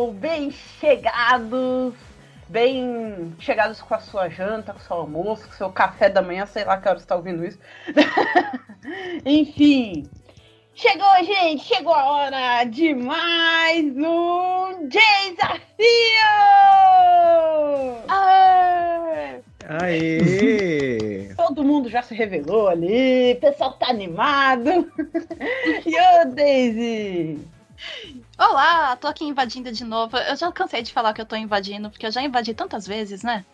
pessoal, bem chegados, bem chegados com a sua janta, com o seu almoço, com o seu café da manhã, sei lá que hora você está ouvindo isso. Enfim, chegou, gente, chegou a hora de mais um desafio! Aê! Aê! Todo mundo já se revelou ali, o pessoal tá animado. e ô, Daisy? Olá, tô aqui invadindo de novo. Eu já cansei de falar que eu tô invadindo, porque eu já invadi tantas vezes, né?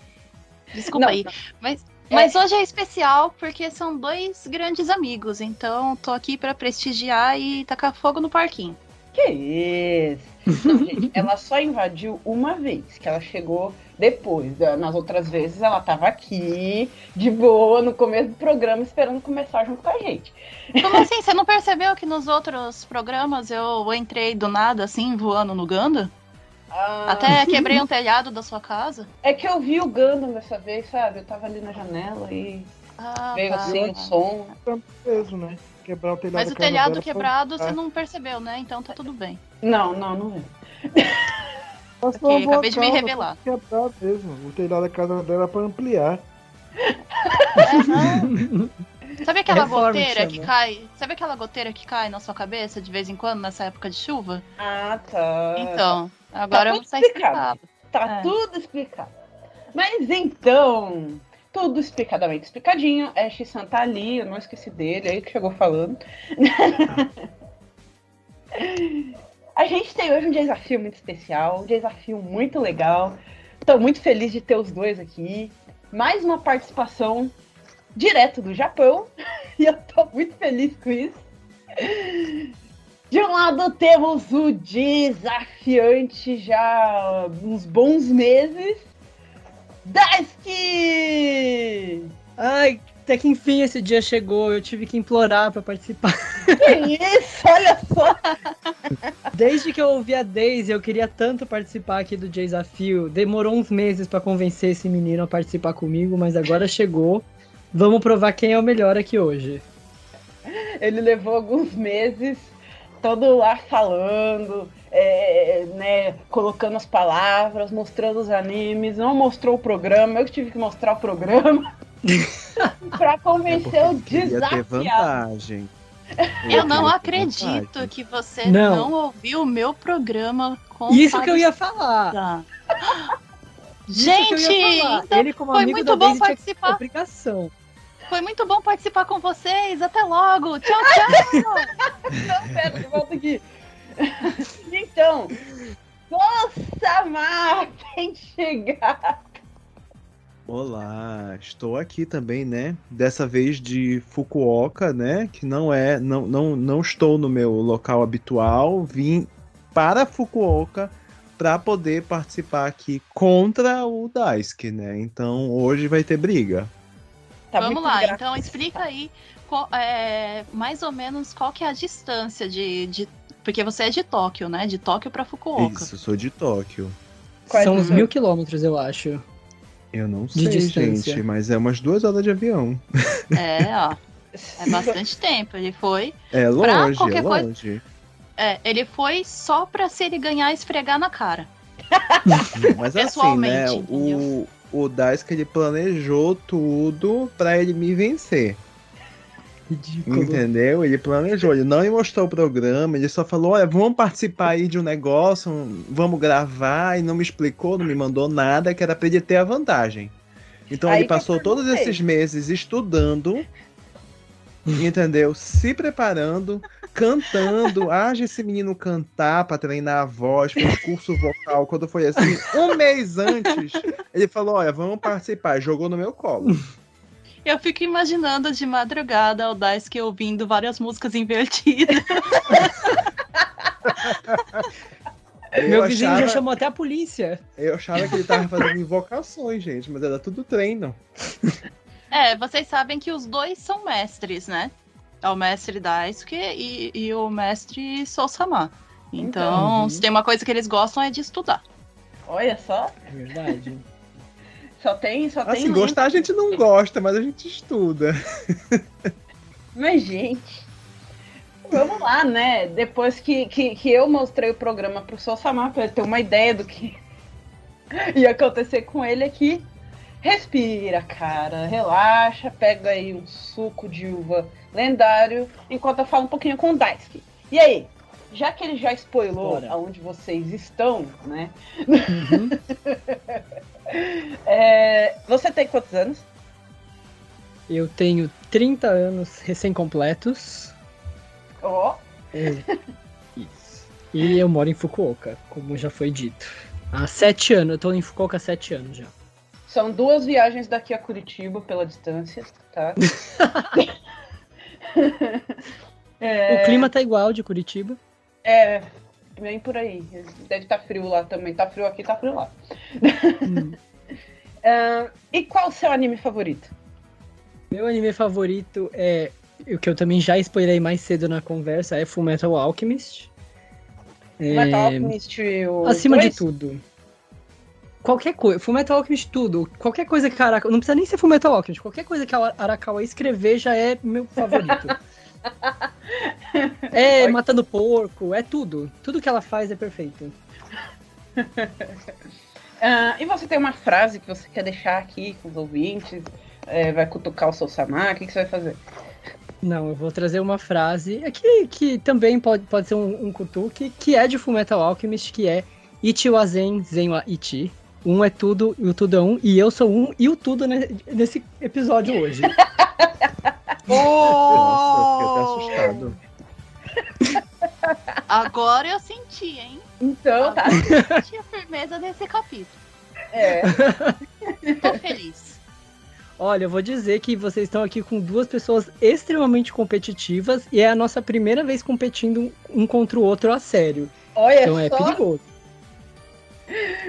Desculpa não, aí. Não. Mas, é. mas hoje é especial porque são dois grandes amigos, então tô aqui para prestigiar e tacar fogo no parquinho. Que isso? Não, gente, ela só invadiu uma vez, que ela chegou depois. Nas outras vezes ela tava aqui, de boa, no começo do programa, esperando começar junto com a gente. Como assim? Você não percebeu que nos outros programas eu entrei do nada, assim, voando no Ganda? Ah. Até quebrei um telhado da sua casa? É que eu vi o Gundam dessa vez, sabe? Eu tava ali na janela e ah, veio tá. assim o um som. Mesmo, né? Quebrar o telhado Mas o telhado quebrado foi... você não percebeu, né? Então tá tudo bem. Não, não, não é. Okay, acabei de me revelar. Quebrar mesmo. O telhado da casa dela é pra ampliar. É, sabe aquela Reforma goteira que cai? Sabe aquela goteira que cai na sua cabeça de vez em quando nessa época de chuva? Ah, tá. Então, agora tá está explicado. Tá é. tudo explicado. Mas então, tudo explicadamente explicadinho. Ash Santa ali, eu não esqueci dele, aí que chegou falando. A gente tem hoje um desafio muito especial, um desafio muito legal. Estou muito feliz de ter os dois aqui. Mais uma participação direto do Japão. E eu estou muito feliz com isso. De um lado temos o desafiante já uns bons meses. Daisuke! Ai, até que enfim esse dia chegou, eu tive que implorar para participar. Que isso, olha só! Desde que eu ouvi a Daisy, eu queria tanto participar aqui do desafio. Demorou uns meses para convencer esse menino a participar comigo, mas agora chegou. Vamos provar quem é o melhor aqui hoje. Ele levou alguns meses, todo lá falando, é, né, colocando as palavras, mostrando os animes, não mostrou o programa, eu tive que mostrar o programa. Pra convencer é o desafiado. ter vantagem. Eu não acredito vantagem. que você não. não. ouviu o meu programa com Isso que eu ia falar. Tá. Gente, então Ele, como foi amigo muito bom participar. Obrigação. Foi muito bom participar com vocês. Até logo. Tchau, tchau. não, pera, volta aqui. Então, Nossa, tem que chegar. Olá, estou aqui também, né? Dessa vez de Fukuoka, né? Que não é, não, não, não estou no meu local habitual. Vim para Fukuoka para poder participar aqui contra o Daisuke, né? Então hoje vai ter briga. Tá Vamos lá, engraçado. então explica aí qual, é, mais ou menos qual que é a distância de, de, porque você é de Tóquio, né? De Tóquio para Fukuoka. Isso, sou de Tóquio. São uns mil quilômetros, eu acho. Eu não sei, distância. gente, mas é umas duas horas de avião. É, ó. É bastante tempo. Ele foi. É longe, é longe. Coisa... É, ele foi só pra se ele ganhar esfregar na cara. mas assim, né? O, o Daisuke ele planejou tudo pra ele me vencer. Ridículo. Entendeu? Ele planejou, ele não mostrou o programa, ele só falou: olha, vamos participar aí de um negócio, vamos gravar, e não me explicou, não me mandou nada, que era pra ele ter a vantagem. Então aí ele passou todos esses meses estudando, entendeu? Se preparando, cantando. Haja esse menino cantar para treinar a voz, fez curso vocal. Quando foi assim, um mês antes, ele falou: olha, vamos participar. Jogou no meu colo. Eu fico imaginando de madrugada o Daisuke ouvindo várias músicas invertidas. Meu vizinho achava... já chamou até a polícia. Eu achava que ele tava fazendo invocações, gente, mas era tudo treino. É, vocês sabem que os dois são mestres, né? É o mestre Daisuke e, e o mestre Sousama. Então, então, se tem uma coisa que eles gostam é de estudar. Olha só. É verdade. Só tem, só assim, tem. gostar a gente não gosta, mas a gente estuda. Mas, gente, Vamos lá, né? Depois que, que, que eu mostrei o programa pro Samar pra ele ter uma ideia do que ia acontecer com ele aqui. Respira, cara, relaxa, pega aí um suco de uva lendário, enquanto eu falo um pouquinho com o Daisuke. E aí, já que ele já spoilou Bora. aonde vocês estão, né? Uhum. é, você tem quantos anos? Eu tenho 30 anos recém-completos. Ó. Oh. É, isso. E eu moro em Fukuoka, como já foi dito. Há sete anos, eu tô em Fukuoka há sete anos já. São duas viagens daqui a Curitiba pela distância, tá? é... O clima tá igual de Curitiba. É, bem por aí. Deve estar tá frio lá também. Tá frio aqui, tá frio lá. Hum. uh, e qual o seu anime favorito? Meu anime favorito é o que eu também já spoilei mais cedo na conversa, é Full Metal Alchemist. Full Metal é... Alchemist o Acima dois? de tudo. Qualquer coisa, Full Metal Alchemist tudo, qualquer coisa que a Arakawa, não precisa nem ser Full Metal Alchemist, qualquer coisa que a Arakawa escrever já é meu favorito. é matando porco, é tudo. Tudo que ela faz é perfeito. uh, e você tem uma frase que você quer deixar aqui com os ouvintes? É, vai cutucar o seu Samar? O que, que você vai fazer? Não, eu vou trazer uma frase aqui que também pode, pode ser um, um kutuki, que é de Fullmetal Alchemist, que é Ichi wa zen, zen wa ichi. Um é tudo e o tudo é um, e eu sou um e o tudo nesse episódio hoje. Nossa, fiquei até assustado. Agora eu senti, hein? Então, tá. Eu senti a firmeza desse capítulo. É. Tô feliz. Olha, eu vou dizer que vocês estão aqui com duas pessoas extremamente competitivas e é a nossa primeira vez competindo um contra o outro a sério. Olha então é só. é perigoso.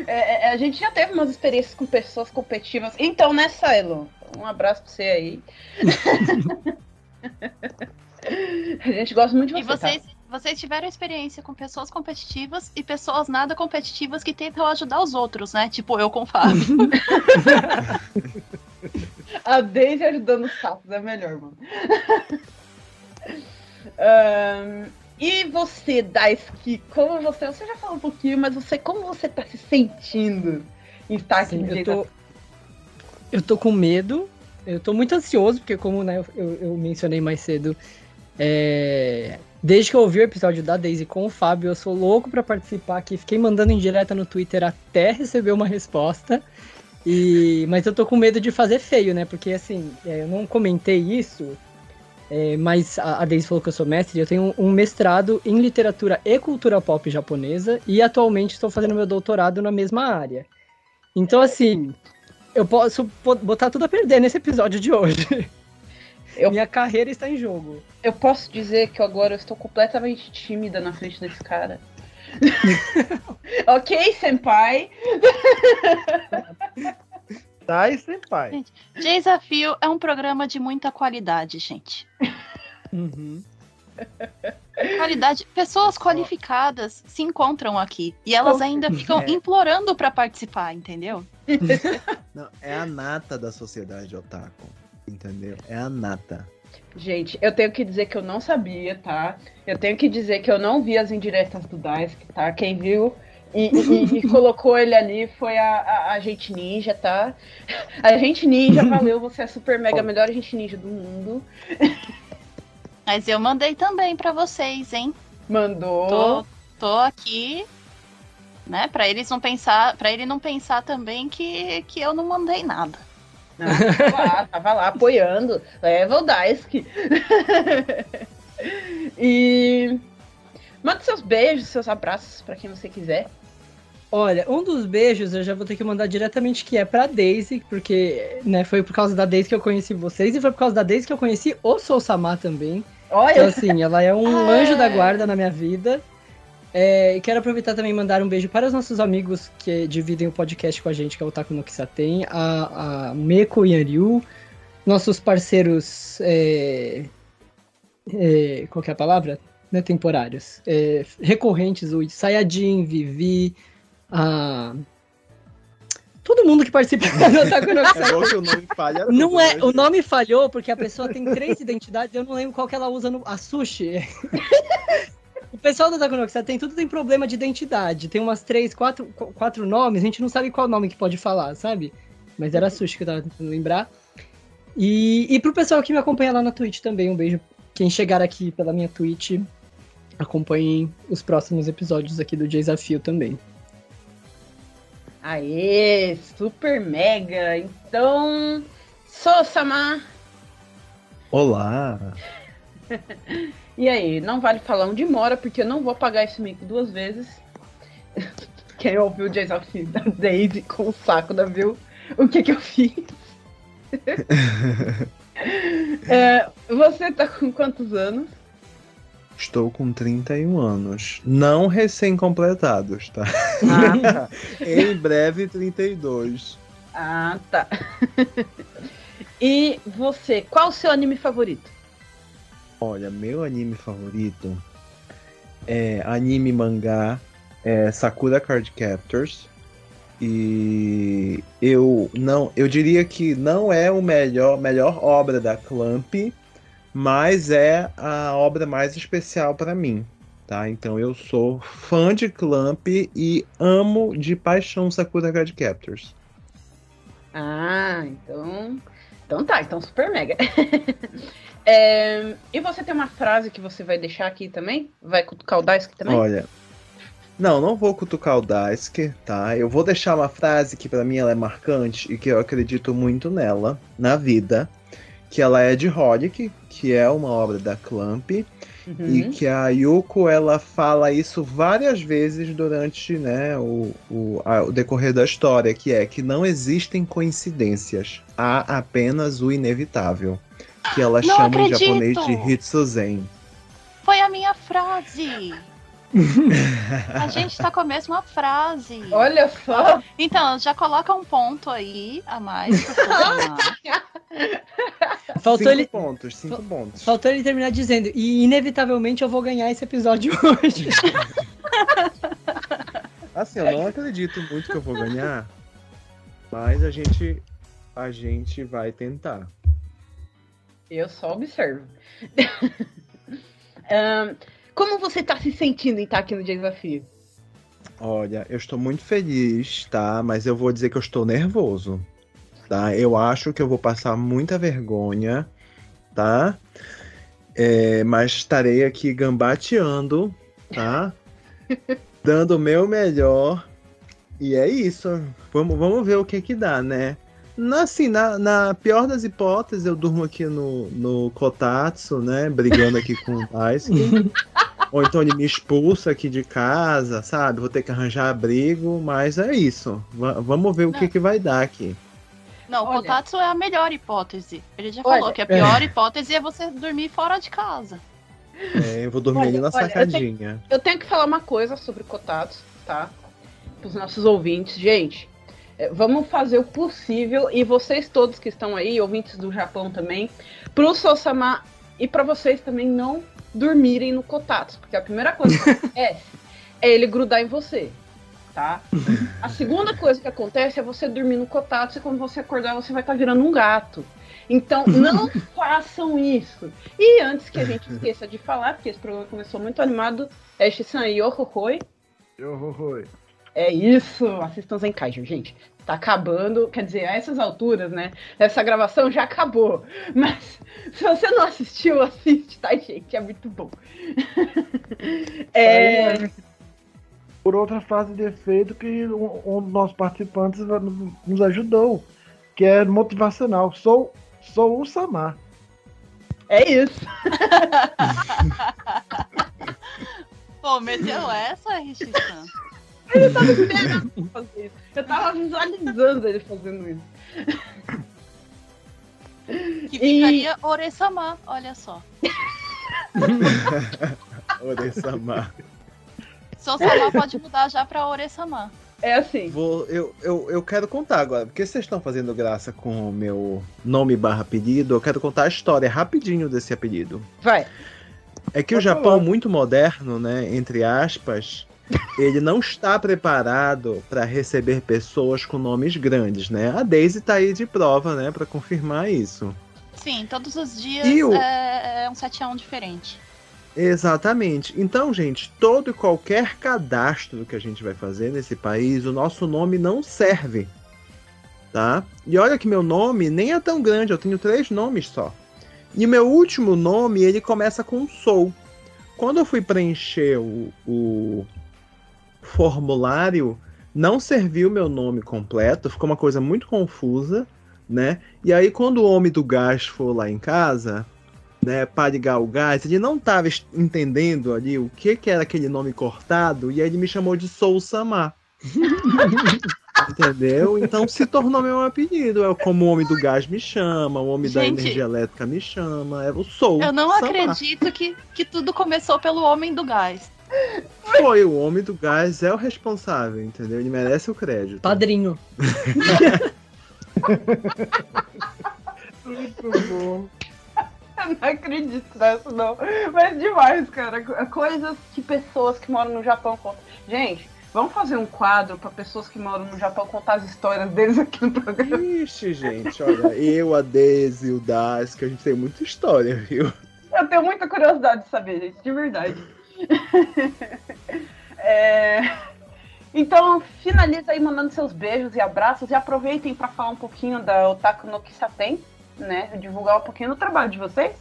É, a gente já teve umas experiências com pessoas competitivas. Então, né, Silo? Um abraço pra você aí. a gente gosta muito de você. E vocês, tá? vocês tiveram experiência com pessoas competitivas e pessoas nada competitivas que tentam ajudar os outros, né? Tipo eu com o Fábio. a Daisy ajudando os sapos é melhor, mano. um, e você, Daisuke, como você. Você já falou um pouquinho, mas você, como você tá se sentindo em estar aqui Sim, eu tô, eu tô com medo. Eu tô muito ansioso, porque como né, eu, eu mencionei mais cedo, é, desde que eu ouvi o episódio da Daisy com o Fábio, eu sou louco para participar aqui. Fiquei mandando em direta no Twitter até receber uma resposta. E, mas eu tô com medo de fazer feio, né? Porque assim, é, eu não comentei isso, é, mas a, a Daisy falou que eu sou mestre. Eu tenho um mestrado em literatura e cultura pop japonesa e atualmente estou fazendo meu doutorado na mesma área. Então, assim, eu posso botar tudo a perder nesse episódio de hoje. Eu, Minha carreira está em jogo. Eu posso dizer que agora eu estou completamente tímida na frente desse cara. ok, senpai? Dai, senpai. Gente, Desafio é um programa de muita qualidade, gente. Uhum. Qualidade. Pessoas qualificadas se encontram aqui. E elas ainda ficam é. implorando para participar, entendeu? Não, é a nata da sociedade otaku. Entendeu? É a nata. Gente, eu tenho que dizer que eu não sabia, tá? Eu tenho que dizer que eu não vi as indiretas do Daisuke, tá? Quem viu e, e, e, colocou ele ali foi a, a, a gente ninja, tá? A gente ninja, valeu, você é super mega melhor gente ninja do mundo. Mas eu mandei também para vocês, hein? Mandou. Tô, tô aqui, né? Para eles não pensar, para ele não pensar também que, que eu não mandei nada. Ah, tava lá, tava lá apoiando. Leva o Daisuke. e manda seus beijos, seus abraços para quem você quiser. Olha, um dos beijos eu já vou ter que mandar diretamente que é pra Daisy, porque né, foi por causa da Daisy que eu conheci vocês e foi por causa da Daisy que eu conheci o Soul Samar também. Olha! Então, assim, ela é um ah. anjo da guarda na minha vida. É, quero aproveitar também e mandar um beijo para os nossos amigos que dividem o podcast com a gente, que é o Taku no Kisaten, a, a Meko e Ryu, nossos parceiros. É, é, qual é a palavra? Né, temporários. É, recorrentes, o Sayajin, Vivi, a todo mundo que participa do Otaku no É. Não é, o nome falhou porque a pessoa tem três identidades, eu não lembro qual que ela usa no a sushi. O pessoal da Takunoxa tem tudo tem problema de identidade. Tem umas três, quatro, quatro nomes, a gente não sabe qual nome que pode falar, sabe? Mas era sushi que eu tava tentando lembrar. E, e pro pessoal que me acompanha lá na Twitch também, um beijo. Quem chegar aqui pela minha Twitch, acompanhem os próximos episódios aqui do Desafio também. Aê, super mega! Então, Sosama! Olá! e aí, não vale falar onde mora, porque eu não vou pagar esse mico duas vezes. Quem ouviu o Desafio da Daisy com o saco da viu o que que eu fiz? é, você tá com quantos anos? Estou com 31 anos. Não recém-completados, tá? Ah, tá. em breve, 32. Ah, tá. e você, qual o seu anime favorito? Olha, meu anime favorito é anime mangá é Sakura Card Captors. E eu não, eu diria que não é o melhor, melhor obra da Clamp, mas é a obra mais especial para mim, tá? Então eu sou fã de Clamp e amo de paixão Sakura Card Captors. Ah, então, então tá, então super mega. é, e você tem uma frase que você vai deixar aqui também? Vai cutucar o Daisuke também? Olha, não, não vou cutucar o Daisuke, tá? Eu vou deixar uma frase que para mim ela é marcante e que eu acredito muito nela, na vida, que ela é de Holic, que é uma obra da Clamp, uhum. e que a Yuko ela fala isso várias vezes durante né, o, o, a, o decorrer da história, que é que não existem coincidências, há apenas o inevitável, que ela não chama acredito. em japonês de Hitsuzen. Foi a minha frase! a gente tá com a mesma frase. Olha só. Então, já coloca um ponto aí a mais Faltou cinco ele... pontos, cinco pontos. Faltou ele terminar dizendo, e inevitavelmente eu vou ganhar esse episódio hoje. assim, eu não acredito muito que eu vou ganhar, mas a gente, a gente vai tentar. Eu só observo. um, Como você tá se sentindo em estar aqui no desafio? Olha, eu estou muito feliz, tá? Mas eu vou dizer que eu estou nervoso, tá? Eu acho que eu vou passar muita vergonha, tá? É, mas estarei aqui gambateando, tá? Dando o meu melhor. E é isso. Vamos, vamos ver o que que dá, né? Na, assim, na, na pior das hipóteses, eu durmo aqui no, no Kotatsu, né? Brigando aqui com o Daisuke. Ou então ele me expulsa aqui de casa, sabe? Vou ter que arranjar abrigo, mas é isso. V vamos ver o que, que vai dar aqui. Não, o Kotatsu é a melhor hipótese. Ele já olha, falou que a pior é. hipótese é você dormir fora de casa. É, eu vou dormir olha, ali na olha, sacadinha. Eu tenho, eu tenho, que falar uma coisa sobre Kotatsu, tá? Para os nossos ouvintes. Gente, é, vamos fazer o possível, e vocês todos que estão aí, ouvintes do Japão também, pro Sosama e para vocês também não dormirem no Kotatsu, porque a primeira coisa que acontece é ele grudar em você, tá? A segunda coisa que acontece é você dormir no Kotatsu e quando você acordar você vai estar tá virando um gato. Então, não façam isso. E antes que a gente esqueça de falar, porque esse programa começou muito animado, é Shisan Yohohoi. Yohohoi. É isso, assistam Zenkaiger, gente. Tá acabando, quer dizer, a essas alturas, né? Essa gravação já acabou. Mas se você não assistiu, assiste, tá, gente? É muito bom. é... Por outra frase de efeito que um, um dos nossos participantes nos ajudou, que é motivacional. Sou, sou o Samar. É isso. Pô, meteu essa, Richard? Ele tava esperando fazer isso. Eu tava visualizando ele fazendo isso. Que ficaria e... Oresama, olha só. Oresama. Sosama pode mudar já pra Oresama. É assim. Vou, eu, eu, eu quero contar agora, porque vocês estão fazendo graça com o meu nome barra apelido, eu quero contar a história rapidinho desse apelido. Vai. É que Vai o Japão, falar. muito moderno, né, entre aspas, ele não está preparado para receber pessoas com nomes grandes, né? A Daisy tá aí de prova, né, para confirmar isso. Sim, todos os dias o... é, é um 7 a 1 diferente. Exatamente. Então, gente, todo e qualquer cadastro que a gente vai fazer nesse país, o nosso nome não serve. Tá? E olha que meu nome nem é tão grande, eu tenho três nomes só. E o meu último nome, ele começa com Sou. Quando eu fui preencher o, o formulário, não serviu meu nome completo, ficou uma coisa muito confusa, né? E aí, quando o homem do gás for lá em casa, né, para ligar o gás, ele não estava entendendo ali o que, que era aquele nome cortado, e aí ele me chamou de Sou Samar. Entendeu? Então se tornou meu apelido. É como o homem do gás me chama, o homem Gente, da energia elétrica me chama. É o Sou. Eu não Samar. acredito que, que tudo começou pelo homem do gás. Foi, o homem do gás é o responsável, entendeu? Ele merece o crédito. Padrinho. Muito bom. Eu não acredito nessa, não. Mas demais, cara. Coisas que pessoas que moram no Japão contam. Gente, vamos fazer um quadro para pessoas que moram no Japão contar as histórias deles aqui no programa. Ixi, gente, olha, eu, a Daisy, o Das, que a gente tem muita história, viu? Eu tenho muita curiosidade de saber, gente, de verdade. é... Então, finaliza aí mandando seus beijos e abraços e aproveitem para falar um pouquinho da Otaku no Kisaten né, divulgar um pouquinho do trabalho de vocês.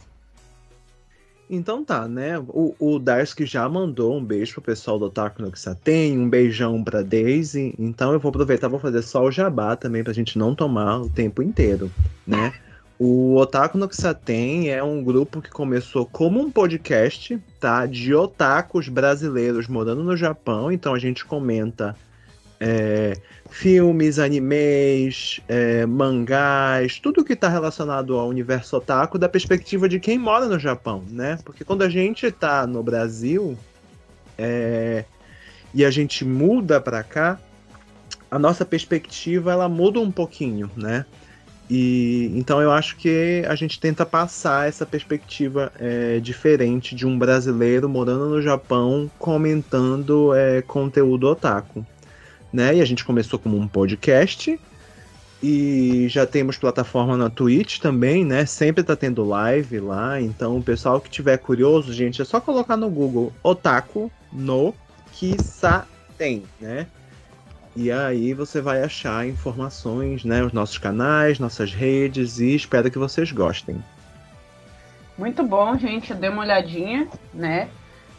Então tá, né? O, o Darsky já mandou um beijo pro pessoal do Otaku no Kisaten, um beijão pra Daisy. Então eu vou aproveitar, vou fazer só o jabá também pra gente não tomar o tempo inteiro, né? O Otaku no Kisaten é um grupo que começou como um podcast, tá? De otakus brasileiros morando no Japão. Então a gente comenta é, filmes, animes, é, mangás, tudo que está relacionado ao universo otaku da perspectiva de quem mora no Japão, né? Porque quando a gente está no Brasil é, e a gente muda para cá, a nossa perspectiva ela muda um pouquinho, né? E então eu acho que a gente tenta passar essa perspectiva é, diferente de um brasileiro morando no Japão comentando é, conteúdo otaku né? E a gente começou como um podcast e já temos plataforma na Twitch também, né? Sempre tá tendo live lá, então o pessoal que tiver curioso, gente, é só colocar no Google Otaku no Kisaten, né? E aí você vai achar informações, né? Os nossos canais, nossas redes e espero que vocês gostem. Muito bom, gente. Eu dei uma olhadinha, né?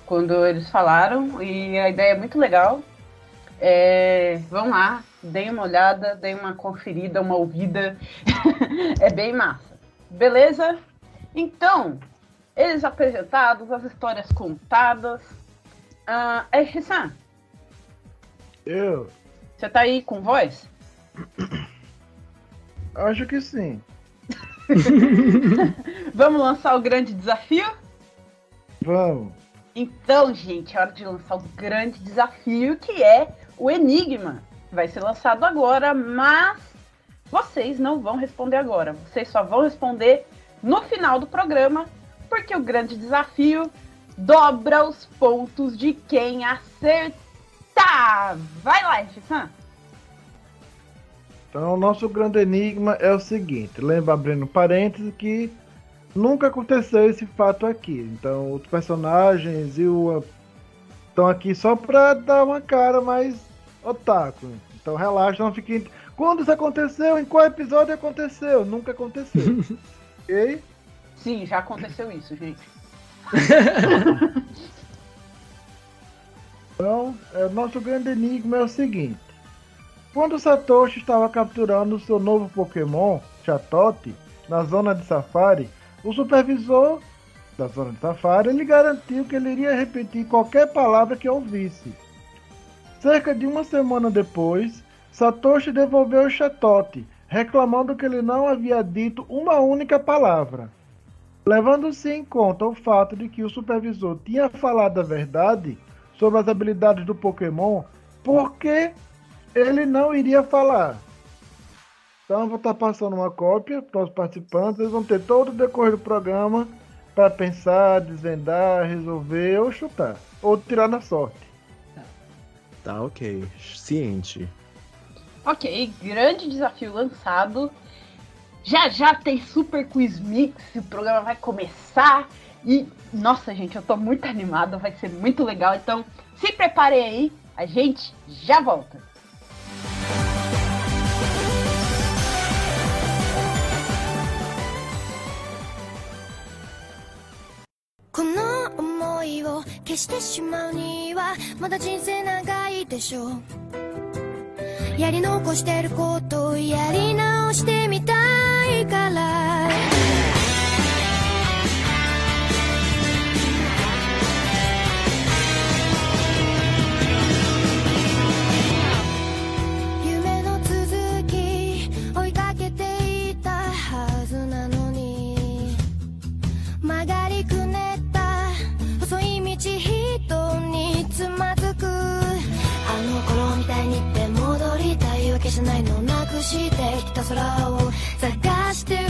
Quando eles falaram e a ideia é muito legal. É, vão lá, deem uma olhada, deem uma conferida, uma ouvida. é bem massa. Beleza? Então, eles apresentados, as histórias contadas. Uh, é, Rissan. Eu. Você tá aí com voz? Acho que sim. Vamos lançar o grande desafio? Vamos. Então, gente, é hora de lançar o grande desafio que é o Enigma vai ser lançado agora, mas vocês não vão responder agora. Vocês só vão responder no final do programa, porque o grande desafio dobra os pontos de quem acertar. Vai lá, Sam. Então, o nosso grande enigma é o seguinte: lembra, abrindo parênteses, que nunca aconteceu esse fato aqui. Então, os personagens e o estão aqui só para dar uma cara mais otaku. Então relaxa, não fique. Quando isso aconteceu? Em qual episódio aconteceu? Nunca aconteceu. ok? Sim, já aconteceu isso, gente. então, é, nosso grande enigma é o seguinte. Quando Satoshi estava capturando seu novo Pokémon, Chatote, na zona de Safari, o supervisor da zona de Safari ele garantiu que ele iria repetir qualquer palavra que ouvisse. Cerca de uma semana depois, Satoshi devolveu o chatote, reclamando que ele não havia dito uma única palavra. Levando-se em conta o fato de que o supervisor tinha falado a verdade sobre as habilidades do Pokémon, por que ele não iria falar? Então eu vou estar passando uma cópia para os participantes, eles vão ter todo o decorrer do programa para pensar, desvendar, resolver ou chutar, ou tirar na sorte. Tá ok. Ciente. Ok, grande desafio lançado. Já já tem Super Quiz Mix, o programa vai começar. E, nossa, gente, eu tô muito animada, vai ser muito legal. Então, se preparem aí, a gente já volta. この思いを消してしまうにはまだ人生長いでしょうやり残してることをやり直してみたいから 空を探してる。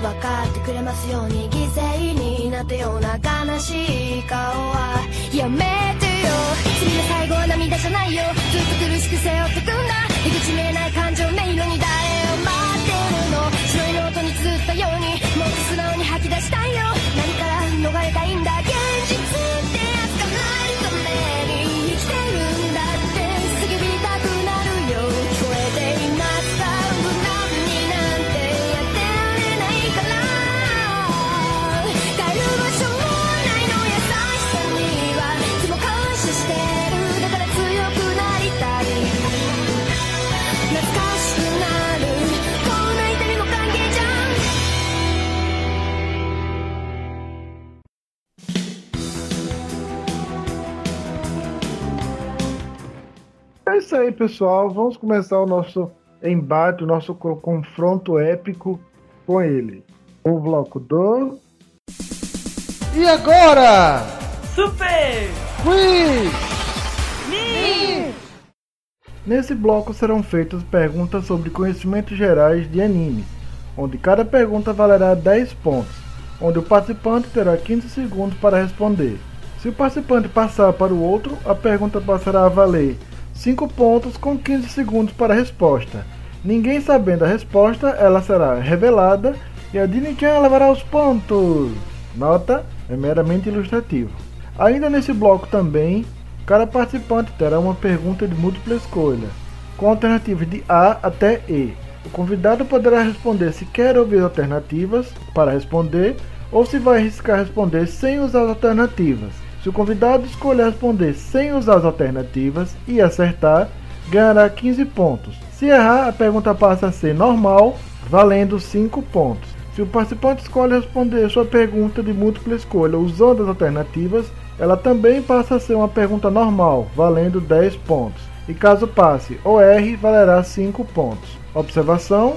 分かってくれますように犠牲になったような悲しい顔は。やめてよ。次の最後は涙じゃないよ。ずっと苦しく背負ってくんだ。出口見えない感情迷路に誰を待ってるの。白いノートに綴ったようにもっと素直に吐き出したいよ。何から逃れたい？É isso aí, pessoal. Vamos começar o nosso embate, o nosso confronto épico com ele. O bloco do. E agora? Super! Quiz! Nesse bloco serão feitas perguntas sobre conhecimentos gerais de animes, onde cada pergunta valerá 10 pontos, onde o participante terá 15 segundos para responder. Se o participante passar para o outro, a pergunta passará a valer 5 pontos com 15 segundos para a resposta. Ninguém sabendo a resposta, ela será revelada e a Dini-chan levará os pontos. Nota, é meramente ilustrativo. Ainda nesse bloco também, cada participante terá uma pergunta de múltipla escolha, com alternativas de A até E. O convidado poderá responder se quer ouvir alternativas para responder ou se vai arriscar responder sem usar as alternativas. Se o convidado escolher responder sem usar as alternativas e acertar, ganhará 15 pontos. Se errar, a pergunta passa a ser normal, valendo 5 pontos. Se o participante escolhe responder sua pergunta de múltipla escolha usando as alternativas, ela também passa a ser uma pergunta normal, valendo 10 pontos. E caso passe ou erre, valerá 5 pontos. Observação: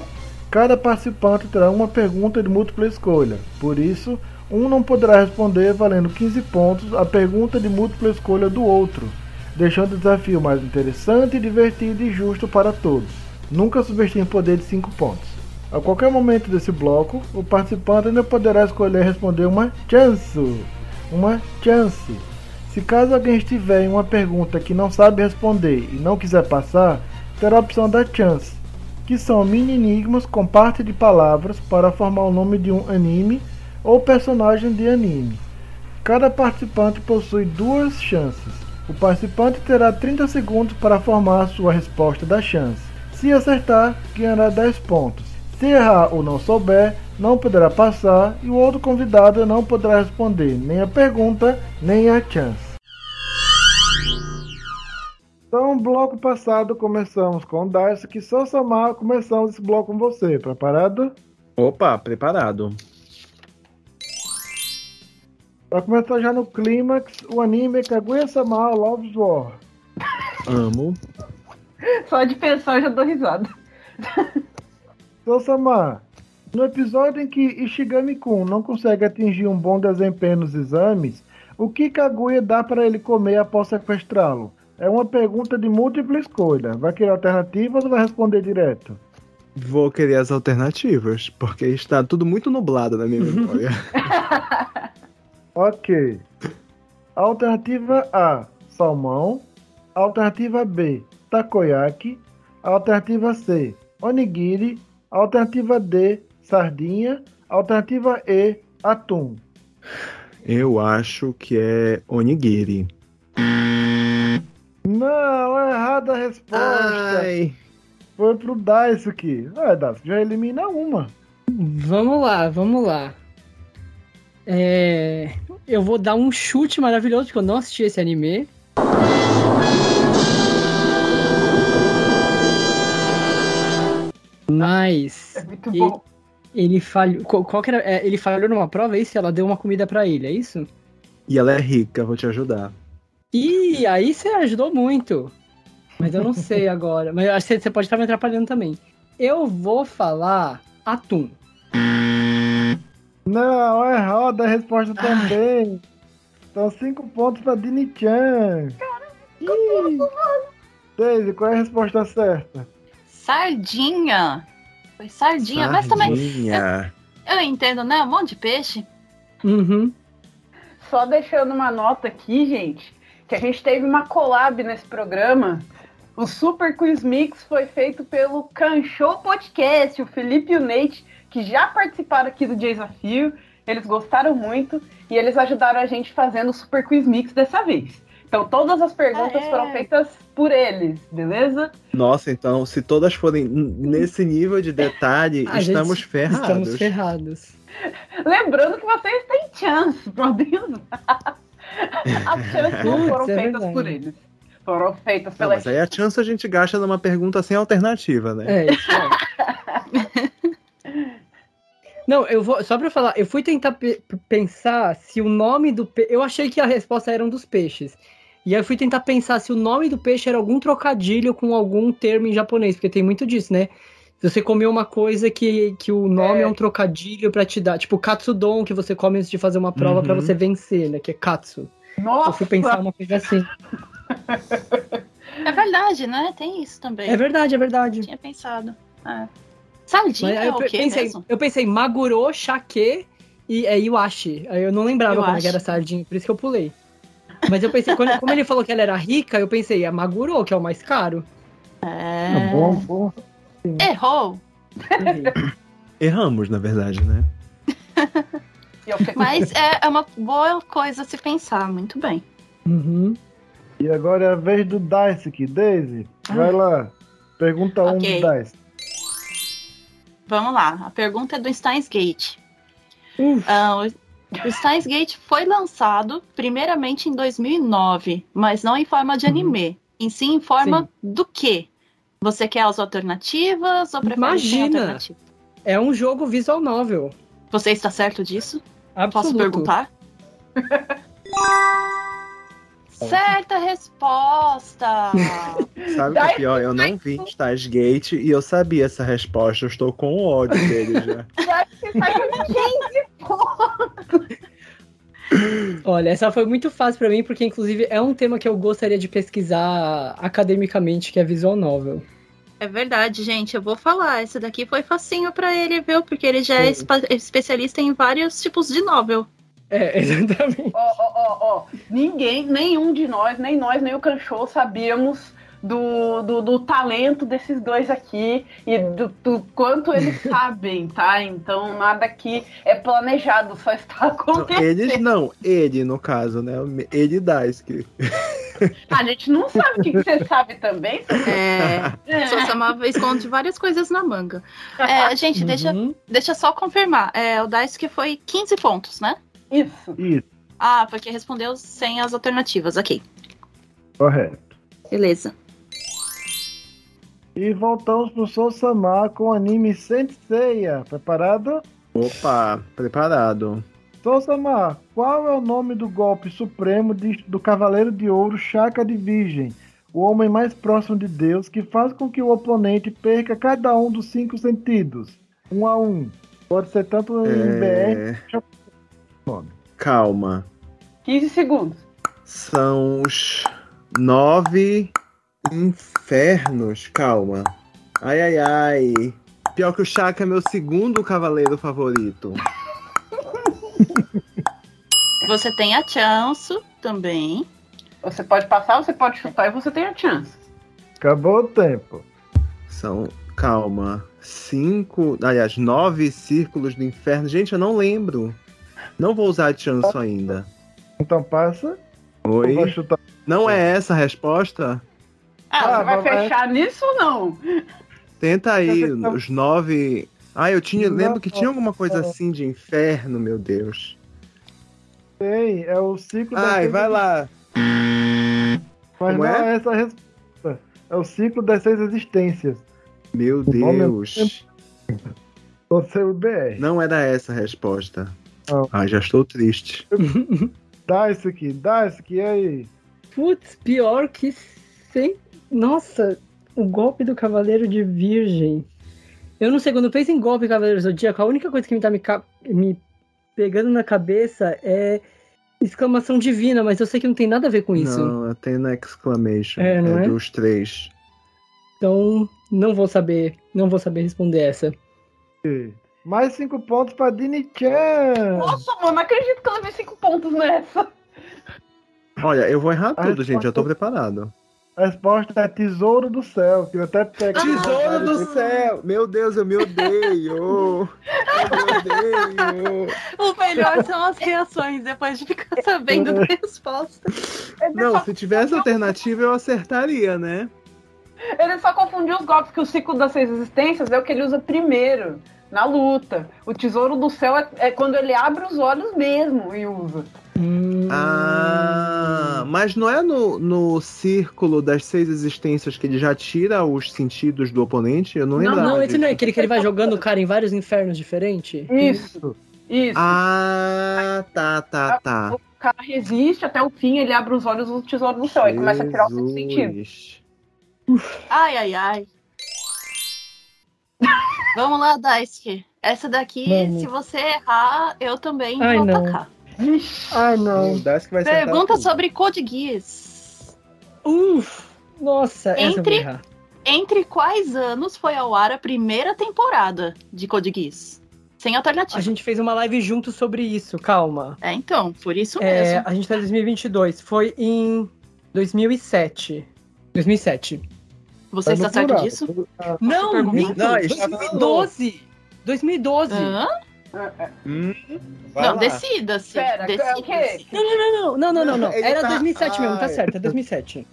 cada participante terá uma pergunta de múltipla escolha, por isso, um não poderá responder valendo 15 pontos a pergunta de múltipla escolha do outro, deixando o desafio mais interessante, divertido e justo para todos. Nunca subestime o poder de 5 pontos. A qualquer momento desse bloco, o participante ainda poderá escolher responder uma chance. Uma chance. Se caso alguém estiver em uma pergunta que não sabe responder e não quiser passar, terá a opção da chance, que são mini enigmas com parte de palavras para formar o nome de um anime ou personagem de anime. Cada participante possui duas chances. O participante terá 30 segundos para formar sua resposta da chance. Se acertar, ganhará 10 pontos. Se errar ou não souber, não poderá passar e o outro convidado não poderá responder nem a pergunta nem a chance. Então, bloco passado começamos com o Darcy, que só somar começamos esse bloco com você. Preparado? Opa, preparado. Pra começar já no clímax, o anime Kaguya-sama Love's War. Amo. Só de pensar eu já dou risada. Sou-sama, no episódio em que Ishigami-kun não consegue atingir um bom desempenho nos exames, o que Kaguya dá para ele comer após sequestrá-lo? É uma pergunta de múltipla escolha. Vai querer alternativas ou vai responder direto? Vou querer as alternativas, porque está tudo muito nublado na minha memória. Ok. Alternativa A: salmão. Alternativa B, takoyaki. Alternativa C, onigiri. Alternativa D, sardinha. Alternativa E, atum. Eu acho que é onigiri. Não, é errada a resposta. Ai. Foi pro Daisuke. Ah, Daisuke já elimina uma. Vamos lá, vamos lá. É... Eu vou dar um chute maravilhoso, porque eu não assisti esse anime. Mas. É muito bom. Ele, ele falhou. Qual que era? É, ele falhou numa prova, é isso? Ela deu uma comida para ele, é isso? E ela é rica, vou te ajudar. Ih, aí você ajudou muito. Mas eu não sei agora. Mas acho que você pode estar me atrapalhando também. Eu vou falar atum. Não, é errada a resposta também. São cinco pontos pra Dini-chan. Caramba, Daisy, qual é a resposta certa? Sardinha. Foi sardinha, sardinha. mas também. Eu, eu, entendo, né? Um monte de peixe. Uhum. Só deixando uma nota aqui, gente, que a gente teve uma collab nesse programa. O Super Quiz Mix foi feito pelo Canchou Podcast, o Felipe e o Nate que já participaram aqui do desafio, eles gostaram muito e eles ajudaram a gente fazendo o Super Quiz Mix dessa vez. Então todas as perguntas ah, é. foram feitas por eles, beleza? Nossa, então se todas forem nesse nível de detalhe, estamos ferrados. Estamos ferrados. Lembrando que vocês têm chance, podem usar. As chances não foram é feitas por eles. Foram feitas pela. Não, mas aí a chance a gente gasta numa pergunta sem alternativa, né? É, isso é. Não, eu vou. Só pra falar, eu fui tentar pensar se o nome do peixe. Eu achei que a resposta era um dos peixes. E aí eu fui tentar pensar se o nome do peixe era algum trocadilho com algum termo em japonês, porque tem muito disso, né? Se você comeu uma coisa que, que o nome é, é um trocadilho para te dar, tipo katsudon que você come antes de fazer uma prova uhum. para você vencer, né? Que é katsu. Nossa! Eu fui pensar uma coisa assim. É verdade, né? Tem isso também. É verdade, é verdade. Eu tinha pensado. É. Sardinha Mas, é eu, pensei, mesmo? Eu pensei Maguro, Shake e é, Iwashi. Eu não lembrava eu como era sardinha, por isso que eu pulei. Mas eu pensei, quando, como ele falou que ela era rica, eu pensei, é Maguro, que é o mais caro. É. Tá bom, bom. Errou! Erramos, na verdade, né? Mas é, é, uma boa coisa se pensar, muito bem. Uhum. E agora é a vez do Dice aqui. Daisy, vai ah. lá. Pergunta okay. um do Dice. Vamos lá. A pergunta é do Steins Gate. Uh, o Steins Gate foi lançado primeiramente em 2009, mas não em forma de uhum. anime. Uhum. Em si, em forma Sim. do quê? Você quer as alternativas ou prefere Imagina! É um jogo visual novel. Você está certo disso? Absoluto. Posso perguntar? Certa resposta! Sabe o que é pior? Eu não vi Stars Gate e eu sabia essa resposta. Eu estou com ódio dele já. Já que Olha, essa foi muito fácil para mim, porque inclusive é um tema que eu gostaria de pesquisar academicamente, que é visual novel. É verdade, gente. Eu vou falar. Esse daqui foi facinho para ele, viu? Porque ele já é especialista em vários tipos de novel. É, exatamente. Ó, ó, ó, ó. Ninguém, nenhum de nós, nem nós, nem o Canchou sabíamos do, do, do, talento desses dois aqui e do, do, quanto eles sabem, tá? Então nada aqui é planejado, só está acontecendo. Eles não, ele no caso, né? Ele Daisuke. A gente não sabe o que, você sabe também. É, é. Só chamava esconde várias coisas na manga. É, gente, uhum. deixa, deixa só confirmar. É, o Daisuke foi 15 pontos, né? Isso. Isso. Ah, porque respondeu sem as alternativas, ok. Correto. Beleza. E voltamos pro Sousama com o anime Senseiya. Preparado? Opa, preparado. Sousama, qual é o nome do golpe supremo de, do Cavaleiro de Ouro Chaka de Virgem? O homem mais próximo de Deus que faz com que o oponente perca cada um dos cinco sentidos. Um a um. Pode ser tanto em é... BR nome. Calma. 15 segundos. São os nove infernos. Calma. Ai, ai, ai. Pior que o Chaka é meu segundo cavaleiro favorito. Você tem a Chanso também. Você pode passar, você pode chutar e você tem a chance. Acabou o tempo. São. Calma. Cinco. Aliás, nove círculos do inferno. Gente, eu não lembro. Não vou usar a chance ainda. Então passa. Oi. Não é essa a resposta? Ah, ah você vai fechar nisso ou não? Tenta aí, os nove. Ah, eu tinha. Não, lembro que tinha alguma coisa assim de inferno, meu Deus. Tem, é o ciclo Ai, vai lá. Mas Como não é? é essa a resposta. É o ciclo das seis existências. Meu o Deus. Você é o BR. Não era essa a resposta. Ah, já estou triste. dá isso aqui, dá isso aqui, e aí? Putz, pior que sem. Nossa, o golpe do Cavaleiro de Virgem. Eu não sei, quando eu penso em golpe Cavaleiro do Zodíaco, a única coisa que me tá me, me pegando na cabeça é exclamação divina, mas eu sei que não tem nada a ver com isso. Não, tem na exclamation. É, não é, é? dos três. Então, não vou saber, não vou saber responder essa. Mais cinco pontos pra Dini Chan. Nossa, mano, não acredito que eu levei cinco pontos nessa. Olha, eu vou errar tudo, gente, já tô preparado. A resposta é tesouro do céu, que eu até pego. Tesouro do céu! Meu Deus, eu me odeio! Eu me odeio! O melhor são as reações depois de ficar sabendo da resposta. Não, se tivesse alternativa eu acertaria, né? Ele só confundiu os golpes, que o ciclo das seis existências é o que ele usa primeiro, na luta. O tesouro do céu é, é quando ele abre os olhos mesmo e usa. Hum. Ah, mas não é no, no círculo das seis existências que ele já tira os sentidos do oponente? Eu não lembro. Não, não, esse não é aquele que ele vai jogando o cara em vários infernos diferentes? Isso. Isso. Ah, tá, tá, tá. O cara resiste até o fim, ele abre os olhos do tesouro do céu e começa a tirar o sentido. Ai, ai, ai. Vamos lá, Daisuke. Essa daqui, Vamos. se você errar, eu também ai, vou não. atacar. Ai, não. Pergunta sobre Code Geass. Uf, nossa, entre, entre quais anos foi ao ar a primeira temporada de Code Geass? Sem alternativa. A gente fez uma live junto sobre isso, calma. É, então, por isso é, mesmo. A gente tá em 2022. Foi em 2007. 2007. Você está certo disso? Não, não, 2012. 2012. Hã? Hum, não, decida-se. Pera, decida o quê? Não, não, não, não, não, não, não. Era 2007 mesmo, tá certo, é 2007.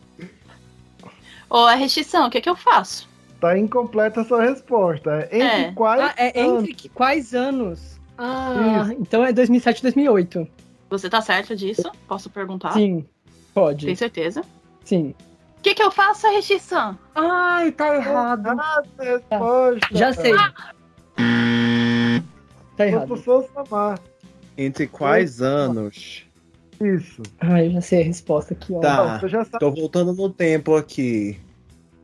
Ô, a restrição, o que é que eu faço? Tá incompleta a sua resposta. Entre é. quais ah, é entre anos? quais anos? Ah, Isso. então é 2007 2008. Você tá certo disso? Posso perguntar? Sim, pode. Tem certeza? Sim. O que, que eu faço, restrição? Ai, tá errado. Ah, resposta. Já sei. Ah. Tá errado. Samar. Entre quais anos? Isso. Ah, eu já sei a resposta aqui, ó. Tá, Não, sabe... tô voltando no tempo aqui.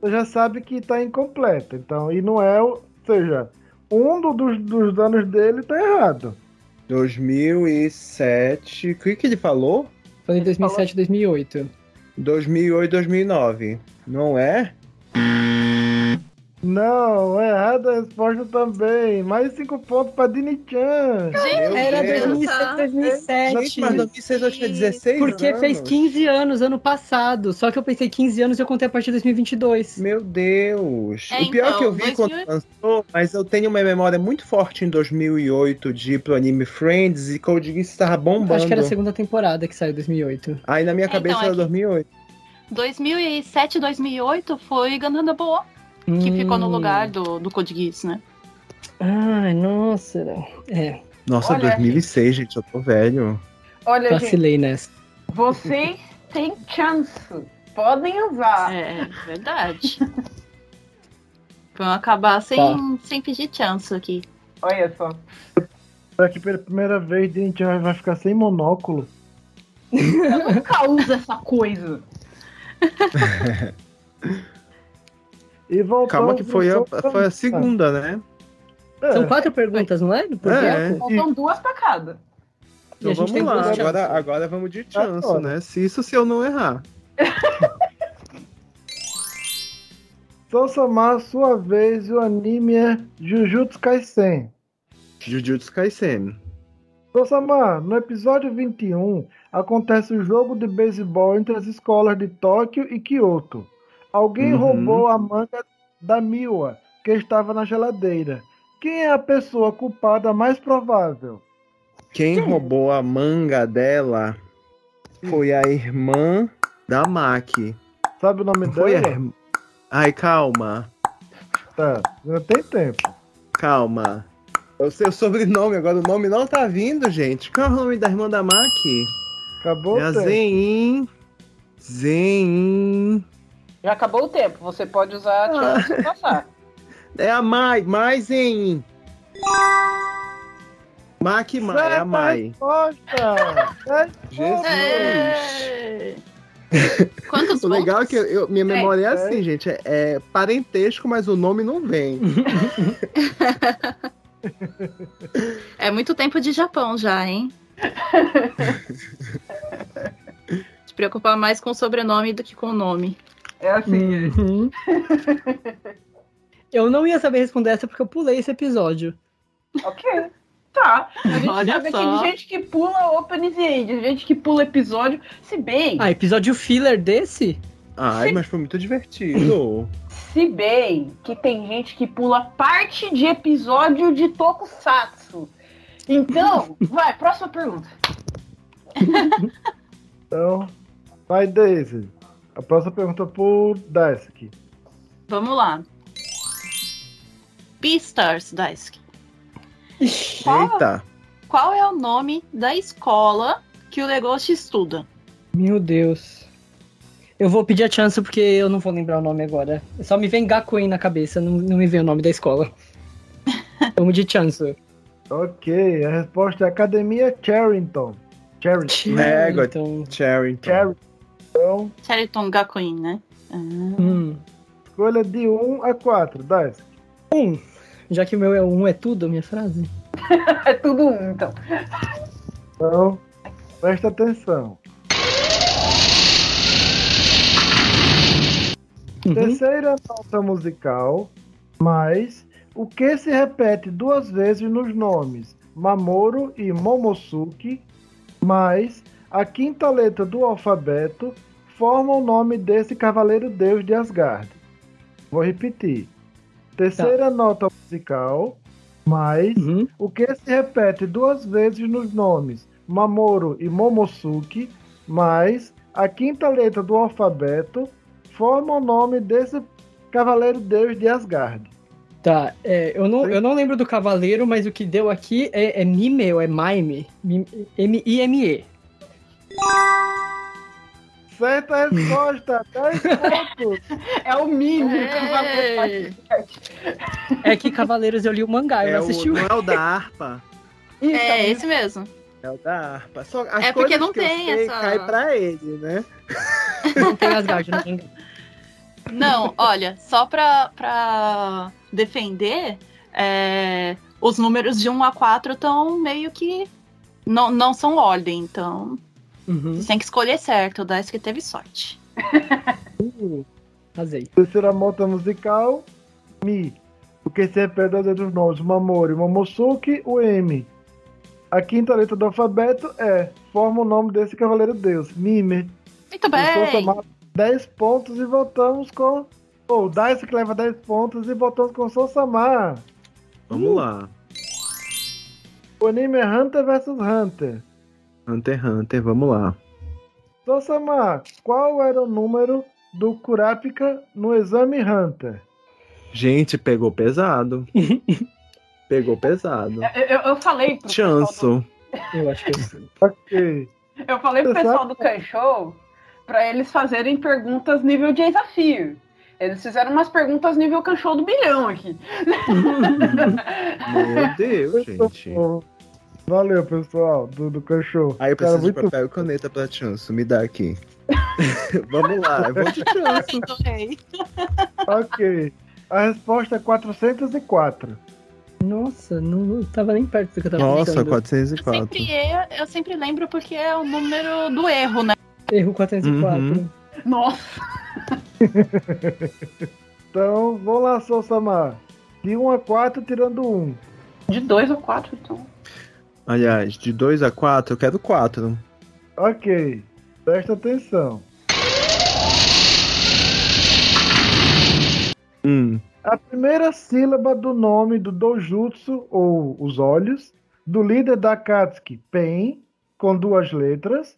Você já sabe que tá incompleto, então, e não é, ou seja, um dos, dos anos dele tá errado. 2007, o que que ele falou? Foi em 2007, 2008. 2008, 2009, não é? Não, é errada a resposta também. Mais cinco pontos pra Dini Chan. Era 2006, 2007. Mas 2006 acho que é 16 Porque anos. fez 15 anos ano passado. Só que eu pensei 15 anos e eu contei a partir de 2022. Meu Deus. É, o pior então, que eu vi 2000... quando lançou, mas eu tenho uma memória muito forte em 2008 de ir pro anime Friends e Code Geass estava bombando. Acho que era a segunda temporada que saiu em 2008. Aí na minha cabeça então, era 2008. 2007, 2008 foi Gundam Boa que hum. ficou no lugar do, do Code Geass, né? Ai, nossa. É. Nossa, Olha, 2006, gente, eu tô velho. Olha, Vacilei gente, nessa. Vocês têm chance. Podem usar. É, verdade. Vão acabar sem, tá. sem pedir chance aqui. Olha só. Aqui pela primeira vez a gente vai ficar sem monóculo. Eu nunca uso essa coisa. E Calma que foi a, foi a segunda, né? É. São quatro perguntas, não é? Por é. Faltam duas pra cada. Então vamos lá, agora, agora vamos de chance, ah, né? Se isso se eu não errar. Só somar a sua vez o anime é Jujutsu Kaisen. Jujutsu Kaisen. Osama, no episódio 21, acontece o jogo de beisebol entre as escolas de Tóquio e Kyoto. Alguém uhum. roubou a manga da Miwa, que estava na geladeira. Quem é a pessoa culpada mais provável? Quem Sim. roubou a manga dela foi a irmã da Maki. Sabe o nome foi dela? Ai, calma. Tá, não tem tempo. Calma. É o seu sobrenome, agora o nome não tá vindo, gente. Qual é o nome da irmã da Maki? Acabou é a Zein. Zein. Já acabou o tempo, você pode usar a ah. passar. É a Mai, Mai Zein. Maki Mai, é a Mai. Jesus! É. Quantos o legal é que eu, minha memória é, é assim, gente. É, é, parentesco, mas o nome não vem. é muito tempo de Japão já, hein? Se preocupar mais com o sobrenome do que com o nome. É assim. Uhum. eu não ia saber responder essa porque eu pulei esse episódio. Ok. Tá. A gente Olha sabe só. que tem gente que pula openings e ends, gente que pula episódio, se bem. Ah, episódio filler desse? Ai, se... mas foi muito divertido. Se bem que tem gente que pula parte de episódio de Tokusatsu. Então, vai, próxima pergunta. então, vai, Daisy. A próxima pergunta é por Daisuke. Vamos lá. Beastars, Daisuke. Eita! Qual é o nome da escola que o Legoshi estuda? Meu Deus. Eu vou pedir a chance porque eu não vou lembrar o nome agora. Só me vem Gakuen na cabeça, não, não me vem o nome da escola. Vamos de chance. Ok, a resposta é Academia Charrington. Charrington. Charrington. Charrington. Charrington. Charrington Gakuen, né? Ah. Hum. Escolha de 1 a 4, Dice. 1. Já que o meu é um é tudo, a minha frase. é tudo um, então. Então, presta atenção. Uhum. Terceira nota musical, mais o que se repete duas vezes nos nomes Mamoru e Momosuke, mais a quinta letra do alfabeto forma o nome desse cavaleiro deus de Asgard. Vou repetir. Terceira tá. nota musical, mais uhum. o que se repete duas vezes nos nomes Mamoru e Momosuke, mais a quinta letra do alfabeto, forma o nome desse cavaleiro deus de Asgard. Tá, é, eu, não, eu não lembro do cavaleiro, mas o que deu aqui é, é Mime ou é Mime? M-I-M-E. Certa resposta, 10 pontos. É o mínimo. É. é que Cavaleiros eu li o mangá, eu é não assisti o... Não é o da harpa? Isso, é, é esse mesmo. É o da harpa. Só é porque não tem essa... Cai pra ele, né? Não tem Asgard, não tem... Não, olha, só pra, pra defender, é, os números de 1 a 4 estão meio que. Não, não são ordem, então. Uhum. Você tem que escolher certo, o Dice que teve sorte. uh, Razei. Terceira nota musical, Mi. O que se repete dos nomes Mamori, Momosuke, o M. A quinta letra do alfabeto é, forma o nome desse cavaleiro deus, Mime. Muito bem. somar 10 pontos e voltamos com. Oh, o Dice que leva 10 pontos e voltamos com Sosamar. Vamos uh. lá. O anime é Hunter vs Hunter. Hunter x Hunter, vamos lá. Sosama, qual era o número do Kurapika no exame Hunter? Gente, pegou pesado. pegou pesado. Eu, eu, eu falei pro Chanso. Do... Eu acho que sim. ok. Eu falei pro Você pessoal sabe? do Canchou para eles fazerem perguntas nível de desafio. Eles fizeram umas perguntas nível Canchou do bilhão aqui. Meu Deus, gente. Valeu, pessoal, do, do cachorro. Aí eu preciso Cara, de muito... papel e caneta pra Chanso. Me dá aqui. Vamos lá, eu vou de Chanso. ok. A resposta é 404. Nossa, não tava nem perto do que eu tava Nossa, pensando. 404. Eu sempre, eu, eu sempre lembro porque é o número do erro, né? Erro 404. Uhum. Nossa! então, vamos lá, Sousamar. De 1 a 4, tirando 1. De 2 a 4, então. Aliás, de 2 a 4, eu quero 4. Ok, presta atenção. Hum. A primeira sílaba do nome do Dojutsu, ou os olhos, do líder da Katsuki, Pen, com duas letras,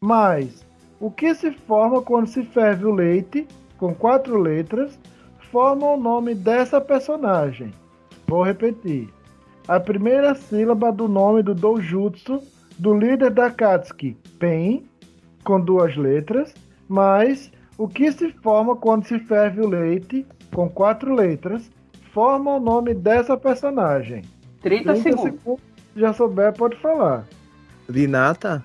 mais o que se forma quando se ferve o leite, com quatro letras, forma o nome dessa personagem. Vou repetir. A primeira sílaba do nome do Dojutsu, do líder da Katsuki, Pen, com duas letras, mais o que se forma quando se ferve o leite, com quatro letras, forma o nome dessa personagem. 30, 30 segundos. segundos. Já souber, pode falar. Linata?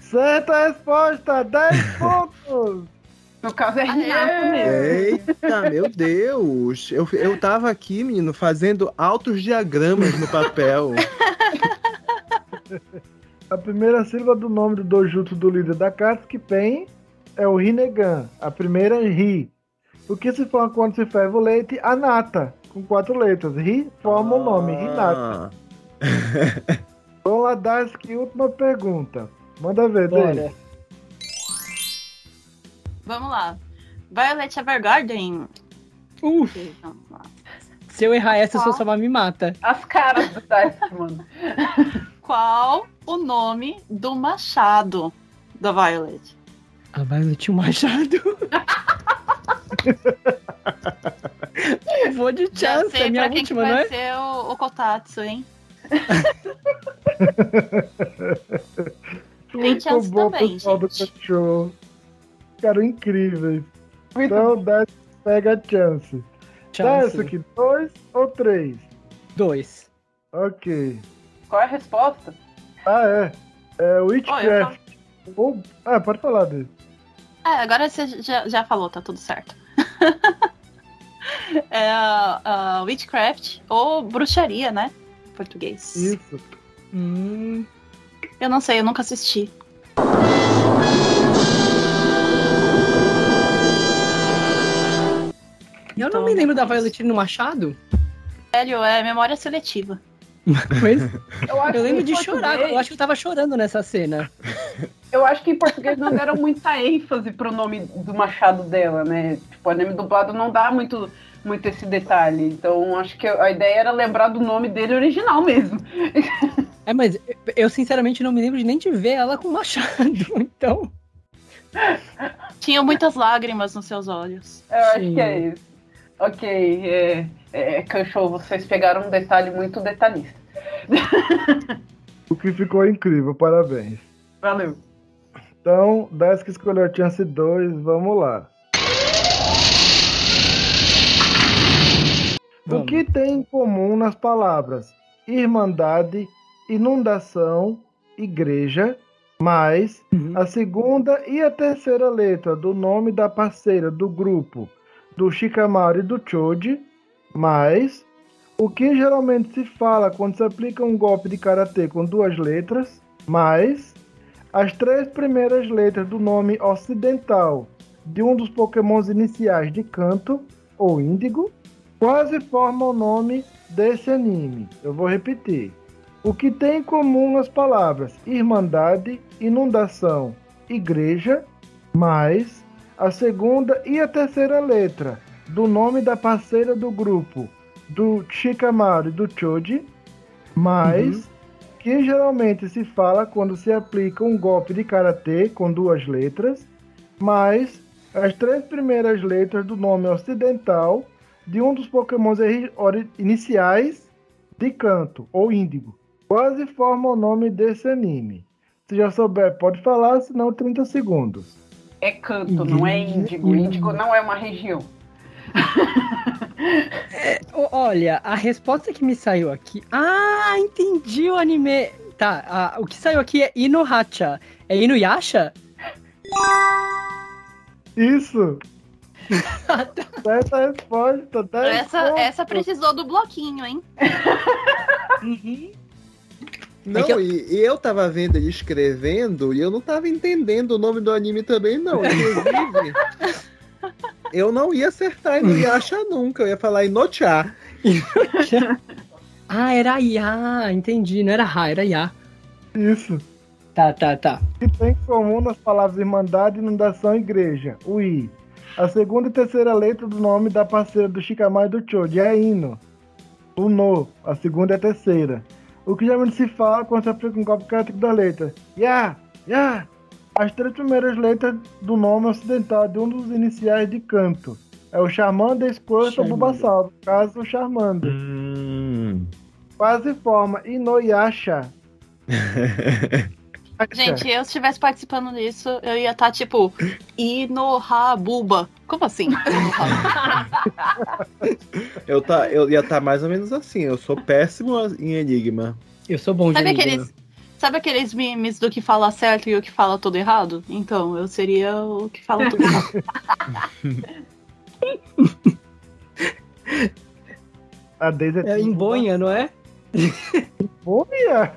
Certa resposta, 10 pontos! No caso é Renata mesmo. Eita, meu Deus! Eu, eu tava aqui, menino, fazendo altos diagramas no papel. A primeira sílaba do nome do Dojutsu do líder da Katsuki Pen é o Rinnegan. A primeira é Ri. O que se forma quando se ferve o leite? A nata, com quatro letras. Ri forma o nome, Rinata. Ah. Vamos lá, Daisuke, última pergunta. Manda ver, Bora. Vamos lá. Violet Evergarden. Uf. Se eu errar essa, Qual? sua sama me mata. As caras do Daisuke, mano. Qual o nome do machado da Violet? A Violet tinha um machado. Vou de chance, é minha última, não é? Vai ser o, o Kotatsu, hein? Tem chance também, gente. do cachorro. Cara, incrível. Então, desce, pega a chance. chance. Desce aqui, dois ou três? Dois. Ok. Qual é a resposta? Ah, é. É Witchcraft. Oh, Ou... Ah, pode falar dele. É, agora você já, já falou, tá tudo certo. é uh, uh, Witchcraft ou bruxaria, né? Em português. Isso. Hum, eu não sei, eu nunca assisti. Eu então, não me lembro da Violet no Machado. Sério, é memória seletiva. Mas eu, eu lembro de chorar, eu acho que eu tava chorando nessa cena. Eu acho que em português não deram muita ênfase pro nome do machado dela, né? Tipo, o anime dublado não dá muito, muito esse detalhe. Então, acho que a ideia era lembrar do nome dele original mesmo. É, mas eu sinceramente não me lembro de nem de ver ela com machado, então. Tinha muitas lágrimas nos seus olhos. Eu acho Sim. que é isso. Ok, é, é, Canchou, vocês pegaram um detalhe muito detalhista. o que ficou incrível, parabéns. Valeu. Então, 10 que escolheu a chance 2, vamos lá. Vamos. O que tem em comum nas palavras irmandade, inundação, igreja, mais uhum. a segunda e a terceira letra do nome da parceira do grupo do Shikamaru e do Choji, mais o que geralmente se fala quando se aplica um golpe de karatê com duas letras, mais as três primeiras letras do nome ocidental de um dos pokémons iniciais de Canto ou Índigo, quase formam o nome desse anime. Eu vou repetir. O que tem em comum as palavras Irmandade, Inundação, Igreja, mais a segunda e a terceira letra do nome da parceira do grupo, do Shikamaru e do Choji, mais uhum. que geralmente se fala quando se aplica um golpe de karatê com duas letras, mais as três primeiras letras do nome ocidental de um dos pokémons iniciais de canto ou índigo. Quase forma o nome desse anime. Se já souber, pode falar, senão 30 segundos é canto, não é índigo. Índigo não é uma região. É, olha, a resposta que me saiu aqui. Ah, entendi o anime. Tá, a, o que saiu aqui é Inohacha. É Inuyasha? Isso! essa resposta, tá essa, essa precisou do bloquinho, hein? uhum. Não, é eu... E, e, eu tava vendo ele escrevendo e eu não tava entendendo o nome do anime também, não. Inclusive, eu não ia acertar e não ia achar nunca. Eu ia falar Inocha. Ah, era Iá, entendi. Não era Ra, era Iá. Isso. Tá, tá, tá. Que tem em comum nas palavras Irmandade, Inundação e Igreja. O I. A segunda e terceira letra do nome da parceira do Shikamaru e do Choji é Ino. O No. A segunda e a terceira. O que geralmente se fala quando se aplica um golpe característico da letra. Ya! Ya! As três primeiras letras do nome ocidental de um dos iniciais de canto. É o Charmander, Squirtle ou Bulbasaur. No caso, o Charmander. Hum. Quase forma Inoyasha. Gente, eu se estivesse participando disso, eu ia estar tá, tipo Inohabuba. Como assim? eu, tá, eu ia estar tá mais ou menos assim. Eu sou péssimo em Enigma. Eu sou bom de sabe enigma. Aqueles, sabe aqueles memes do que fala certo e o que fala tudo errado? Então, eu seria o que fala tudo errado. A Daisy é, é em Bonha, não é? Bonha?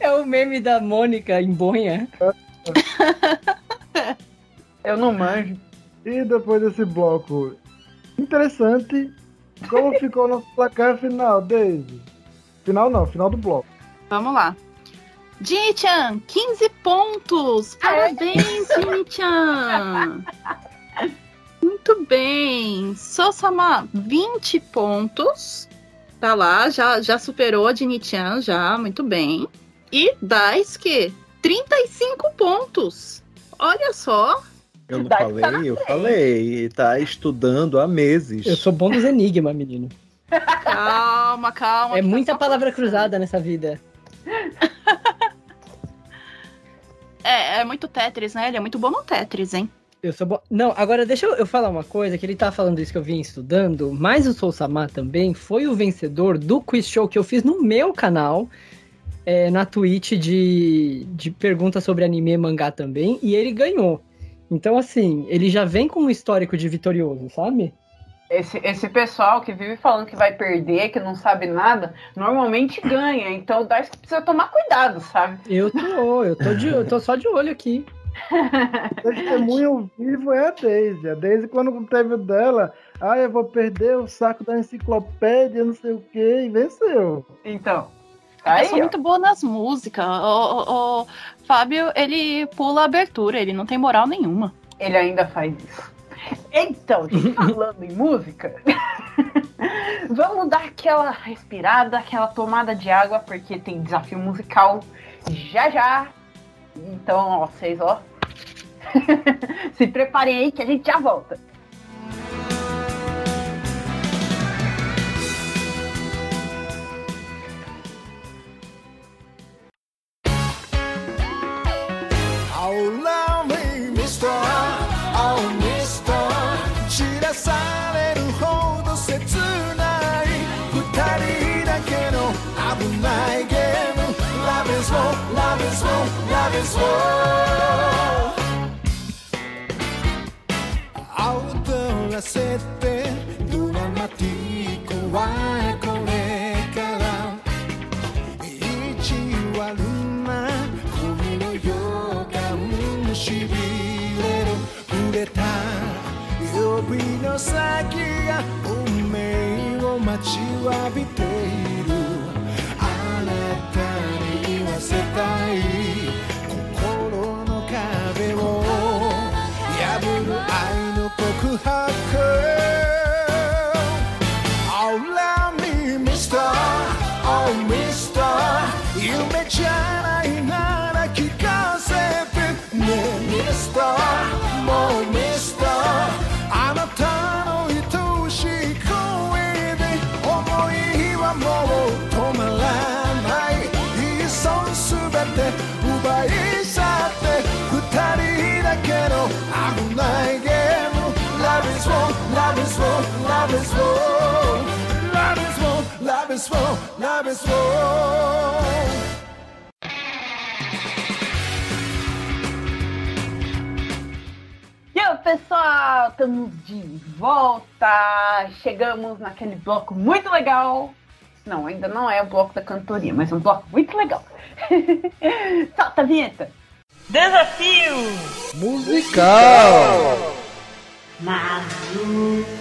É o meme da Mônica em Bonha. Eu não manjo. E depois desse bloco interessante, como ficou o nosso placar final, Daisy? Final não, final do bloco. Vamos lá. Jimmy-chan, 15 pontos! Parabéns, Jimmy-chan! Muito bem. Sosama, 20 pontos. Tá lá, já, já superou a Jini-chan, já, muito bem. E Daisuke, 35 pontos. Olha só. Eu não falei, tá eu falei. Tá estudando há meses. Eu sou bom dos enigma, menino. Calma, calma. É muita palavra cruzada nessa vida. é, é muito Tetris, né? Ele é muito bom no Tetris, hein? Eu sou bom. Não, agora deixa eu falar uma coisa, que ele tá falando isso que eu vim estudando, mas o Soul Samar também foi o vencedor do quiz show que eu fiz no meu canal, é, na Twitch de, de perguntas sobre anime e mangá também, e ele ganhou. Então, assim, ele já vem com um histórico de vitorioso, sabe? Esse, esse pessoal que vive falando que vai perder, que não sabe nada, normalmente ganha. Então o Darcy precisa tomar cuidado, sabe? Eu tô, eu tô, de, eu tô só de olho aqui. Testemunho vivo é a Daisy. A Daisy, quando teve o dela, ah, eu vou perder o saco da enciclopédia, não sei o que, e venceu. Então. Aí, eu sou ó. muito boa nas músicas. O, o, o, Fábio, ele pula a abertura, ele não tem moral nenhuma. Ele ainda faz isso. Então, falando em música, vamos dar aquela respirada, aquela tomada de água, porque tem desafio musical já já. Então, ó, vocês, ó, se preparem aí que a gente já volta. love me, Mr. Oh, Mr. 知らされるほど切ない二人だけの危ないゲーム Love is war, love is war, love is war 踊らせてドラマティックワイクた。指の先が運命を待ちわびている。あなたに言わせたい心の壁を破る愛の告白。Love is war. Love is war, love is war, love is war. E aí, pessoal, estamos de volta. Chegamos naquele bloco muito legal. Não, ainda não é o bloco da cantoria, mas é um bloco muito legal. Solta a vinheta. Desafio musical. Maluco.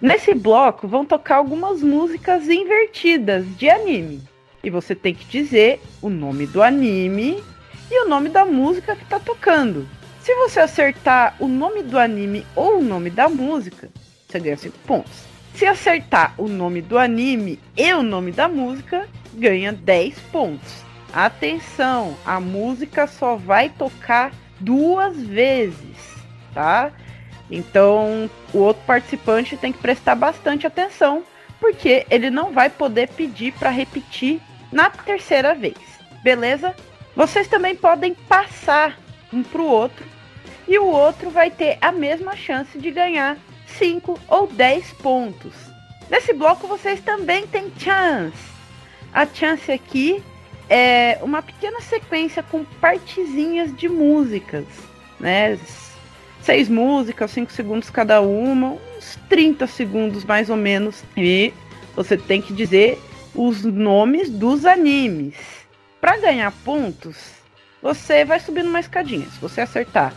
Nesse bloco vão tocar algumas músicas invertidas de anime. E você tem que dizer o nome do anime e o nome da música que tá tocando. Se você acertar o nome do anime ou o nome da música, você ganha 5 pontos. Se acertar o nome do anime e o nome da música, ganha 10 pontos. Atenção, a música só vai tocar duas vezes, tá? Então, o outro participante tem que prestar bastante atenção, porque ele não vai poder pedir para repetir na terceira vez. Beleza? Vocês também podem passar um para o outro e o outro vai ter a mesma chance de ganhar 5 ou 10 pontos. Nesse bloco vocês também têm chance. A chance aqui é uma pequena sequência com partezinhas de músicas, né? Seis músicas, cinco segundos cada uma, uns 30 segundos mais ou menos. E você tem que dizer os nomes dos animes. Para ganhar pontos, você vai subindo uma escadinha. Se você acertar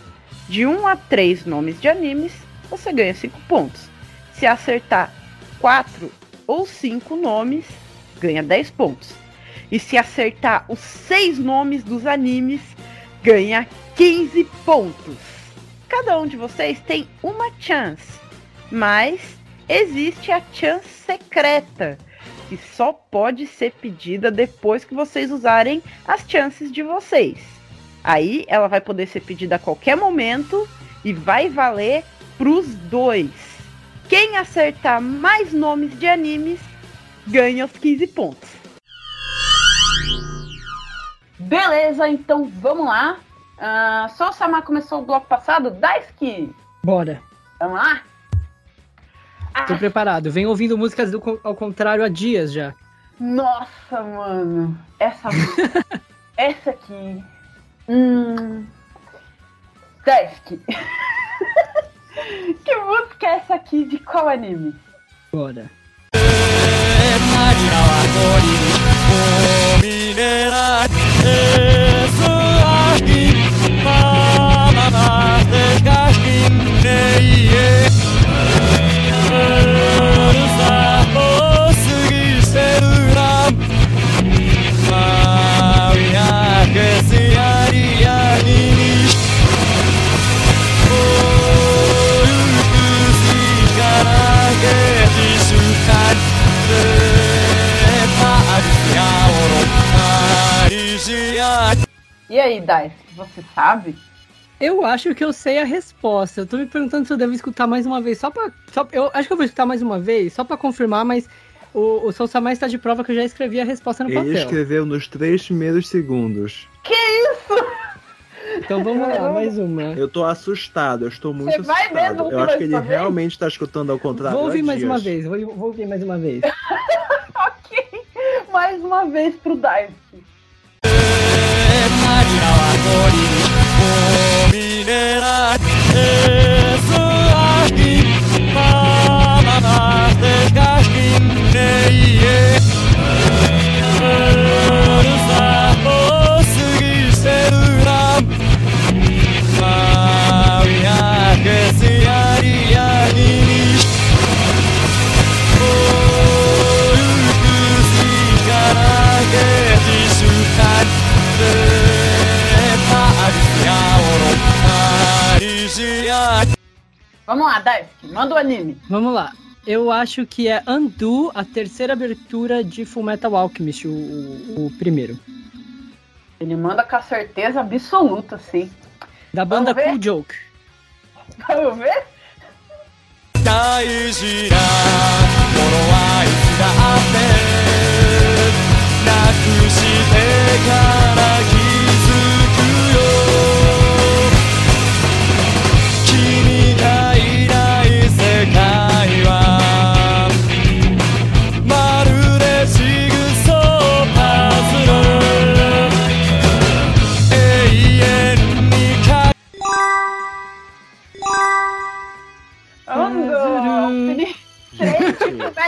de 1 a 3 nomes de animes, você ganha 5 pontos. Se acertar 4 ou 5 nomes, ganha 10 pontos. E se acertar os 6 nomes dos animes, ganha 15 pontos. Cada um de vocês tem uma chance, mas existe a chance secreta, que só pode ser pedida depois que vocês usarem as chances de vocês. Aí ela vai poder ser pedida a qualquer momento e vai valer pros dois. Quem acertar mais nomes de animes ganha os 15 pontos. Beleza, então vamos lá. Uh, só o Samar começou o bloco passado. Daisuke! Bora. Vamos lá? Tô ah. preparado. Venho ouvindo músicas do, ao contrário há dias já. Nossa, mano. Essa Essa aqui. Hum. Daisuke. que música é essa aqui de qual anime? Bora. Mama, mama, E aí, Dice, você sabe? Eu acho que eu sei a resposta. Eu tô me perguntando se eu devo escutar mais uma vez. Só pra. Só, eu acho que eu vou escutar mais uma vez, só pra confirmar, mas o, o Sousa Mais está de prova que eu já escrevi a resposta no Ele papel. Ele escreveu nos três primeiros segundos. Que isso? Então vamos lá, mais uma. Eu tô assustado, eu estou muito Você assustado. Vai mesmo eu acho que ele vez? realmente está escutando ao contrário. Vou ouvir mais dias. uma vez, vou, vou ouvir mais uma vez. ok, mais uma vez pro Dice. Imagine how I Vamos lá, Daisuke, manda o anime. Vamos lá. Eu acho que é Undo, a terceira abertura de Fullmetal Alchemist, o, o, o primeiro. Ele manda com a certeza absoluta, sim. Da banda Cool Joke. Vamos ver? 大事なものはいつだってなくしてから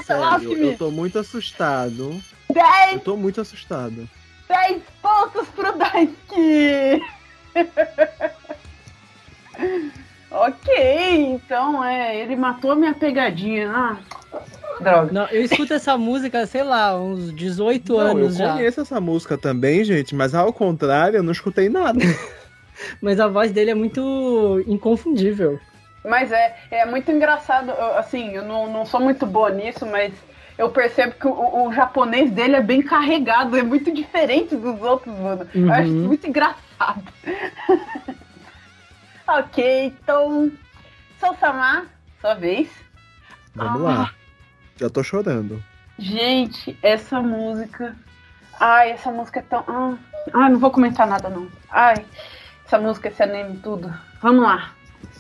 Sério, eu tô muito assustado. 10! Eu tô muito assustado. 10 pontos pro Daisuke! Ok, então é, ele matou a minha pegadinha. Ah, droga. Não, eu escuto essa música, sei lá, uns 18 não, anos já. Eu conheço essa música também, gente, mas ao contrário, eu não escutei nada. mas a voz dele é muito inconfundível. Mas é, é muito engraçado, assim, eu não, não sou muito boa nisso, mas eu percebo que o, o, japonês dele é bem carregado, é muito diferente dos outros, mano. Uhum. Eu acho uhum. muito engraçado. ok, então. Sou Samar, sua vez. Vamos ah. lá. Já tô chorando. Gente, essa música. Ai, essa música é tão. Ah, ai, não vou comentar nada não. Ai, essa música, esse anime, tudo. Vamos lá.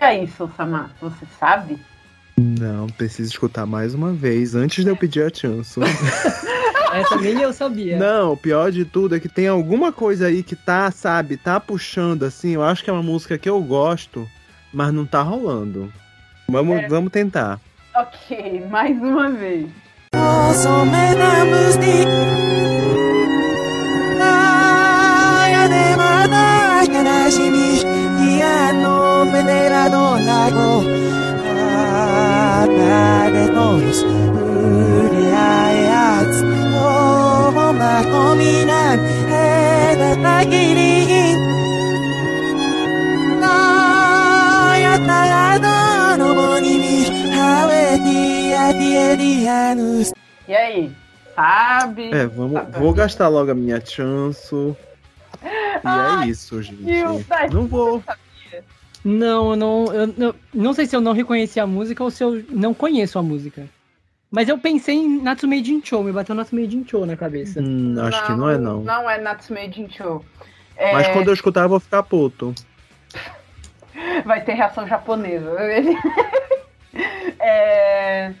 E aí, seu Samar, você sabe? Não, preciso escutar mais uma vez, antes de eu pedir a chance. Essa nem eu sabia. Não, o pior de tudo é que tem alguma coisa aí que tá, sabe, tá puxando assim. Eu acho que é uma música que eu gosto, mas não tá rolando. Vamos, é. vamos tentar. Ok, mais uma vez. E aí? Sabe? É, vamos, vou gastar logo a minha chance. E é isso, gente. não vou. Não, eu não, eu não, não sei se eu não reconheci a música ou se eu não conheço a música. Mas eu pensei em Natsume Jincho, me bateu Natsume Jincho na cabeça. Hum, acho não, que não é não. Não é Natsume Jincho. É... Mas quando eu escutar eu vou ficar puto. Vai ter reação japonesa. é...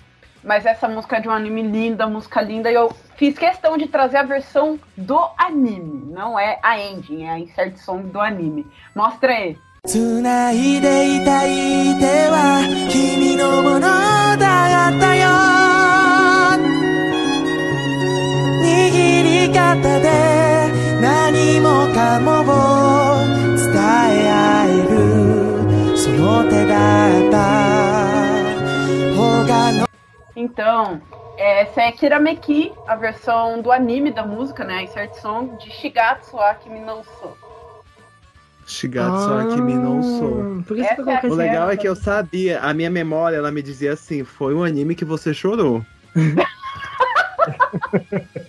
Mas essa música é de um anime linda, música linda, e eu fiz questão de trazer a versão do anime. Não é a ending, é a insert song do anime. Mostra aí. つないでいたい手は君のものだったよ握り方で何もかもを伝え合えるその手だった方がの Então, essa é Kirameki, a versão do anime da música, né? A insert song de Shigatsu Akimi no So. Shigatsu ah, Akimi no Sou. É o legal é que eu sabia, a minha memória, ela me dizia assim, foi um anime que você chorou.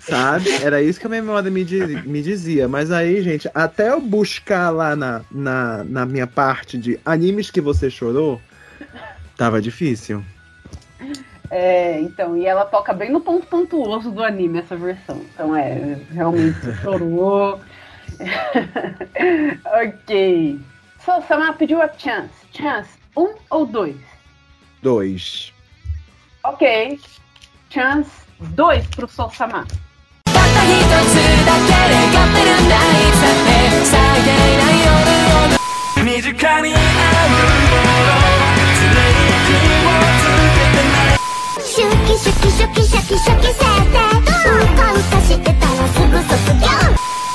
Sabe? Era isso que a minha memória me, me dizia. Mas aí, gente, até eu buscar lá na, na, na minha parte de animes que você chorou, tava difícil. É, então, e ela toca bem no ponto pontuoso do anime, essa versão. Então, é, realmente chorou. Ok. So, Samar pediu a chance. Chance, um ou dois? Dois. Ok. Chance, dois pro Sol Samar. Shuki, shuki, shuki, shuki, shuki, sete. Uka, uka, shite tara, sugu, sugu,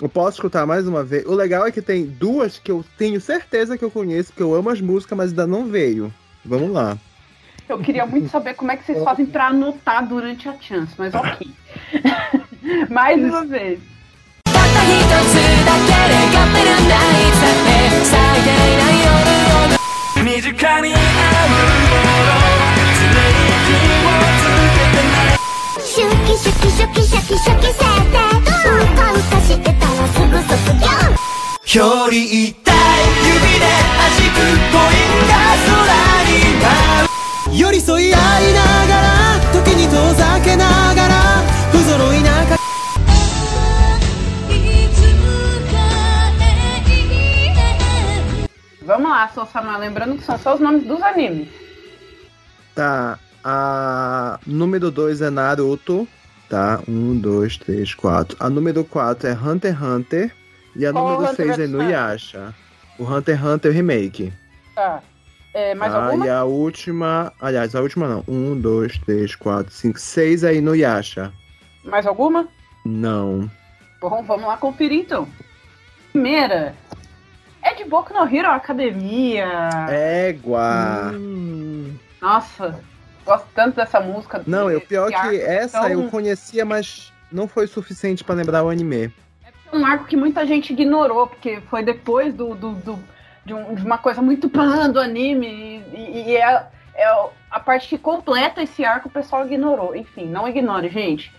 Eu posso escutar mais uma vez. O legal é que tem duas que eu tenho certeza que eu conheço, que eu amo as músicas, mas ainda não veio. Vamos lá. Eu queria muito saber como é que vocês fazem para anotar durante a chance, mas ok. mais uma vez. 身近にあるもの常に気をつけてないシュキシュキシュキシャキシャキしてて らすぐ卒業表裏一体指で弾くポインが空に舞う寄り添い合いながら時に遠ざけながら不揃いなか Vamos lá, Sossama, lembrando que são só os nomes dos animes. Tá, a número 2 é Naruto, tá? 1, 2, 3, 4. A número 4 é Hunter x Hunter. E a Qual número Hunter 6 é? Inuyasha. O Hunter x Hunter Remake. Tá. É, mais tá? alguma? E a última. Aliás, a última não. 1, 2, 3, 4, 5, 6 é Inuyasha. Mais alguma? Não. Bom, vamos lá conferir então. Primeira. É de Boku no Hero Academia. Égua! Hum, Nossa, gosto tanto dessa música. Não, é o pior arco, que essa eu conhecia, mas não foi suficiente pra lembrar o anime. É um arco que muita gente ignorou, porque foi depois do, do, do- de, um- de uma coisa muito pan do anime. E, e é, é a parte que completa esse arco o pessoal ignorou. Enfim, não ignore, gente.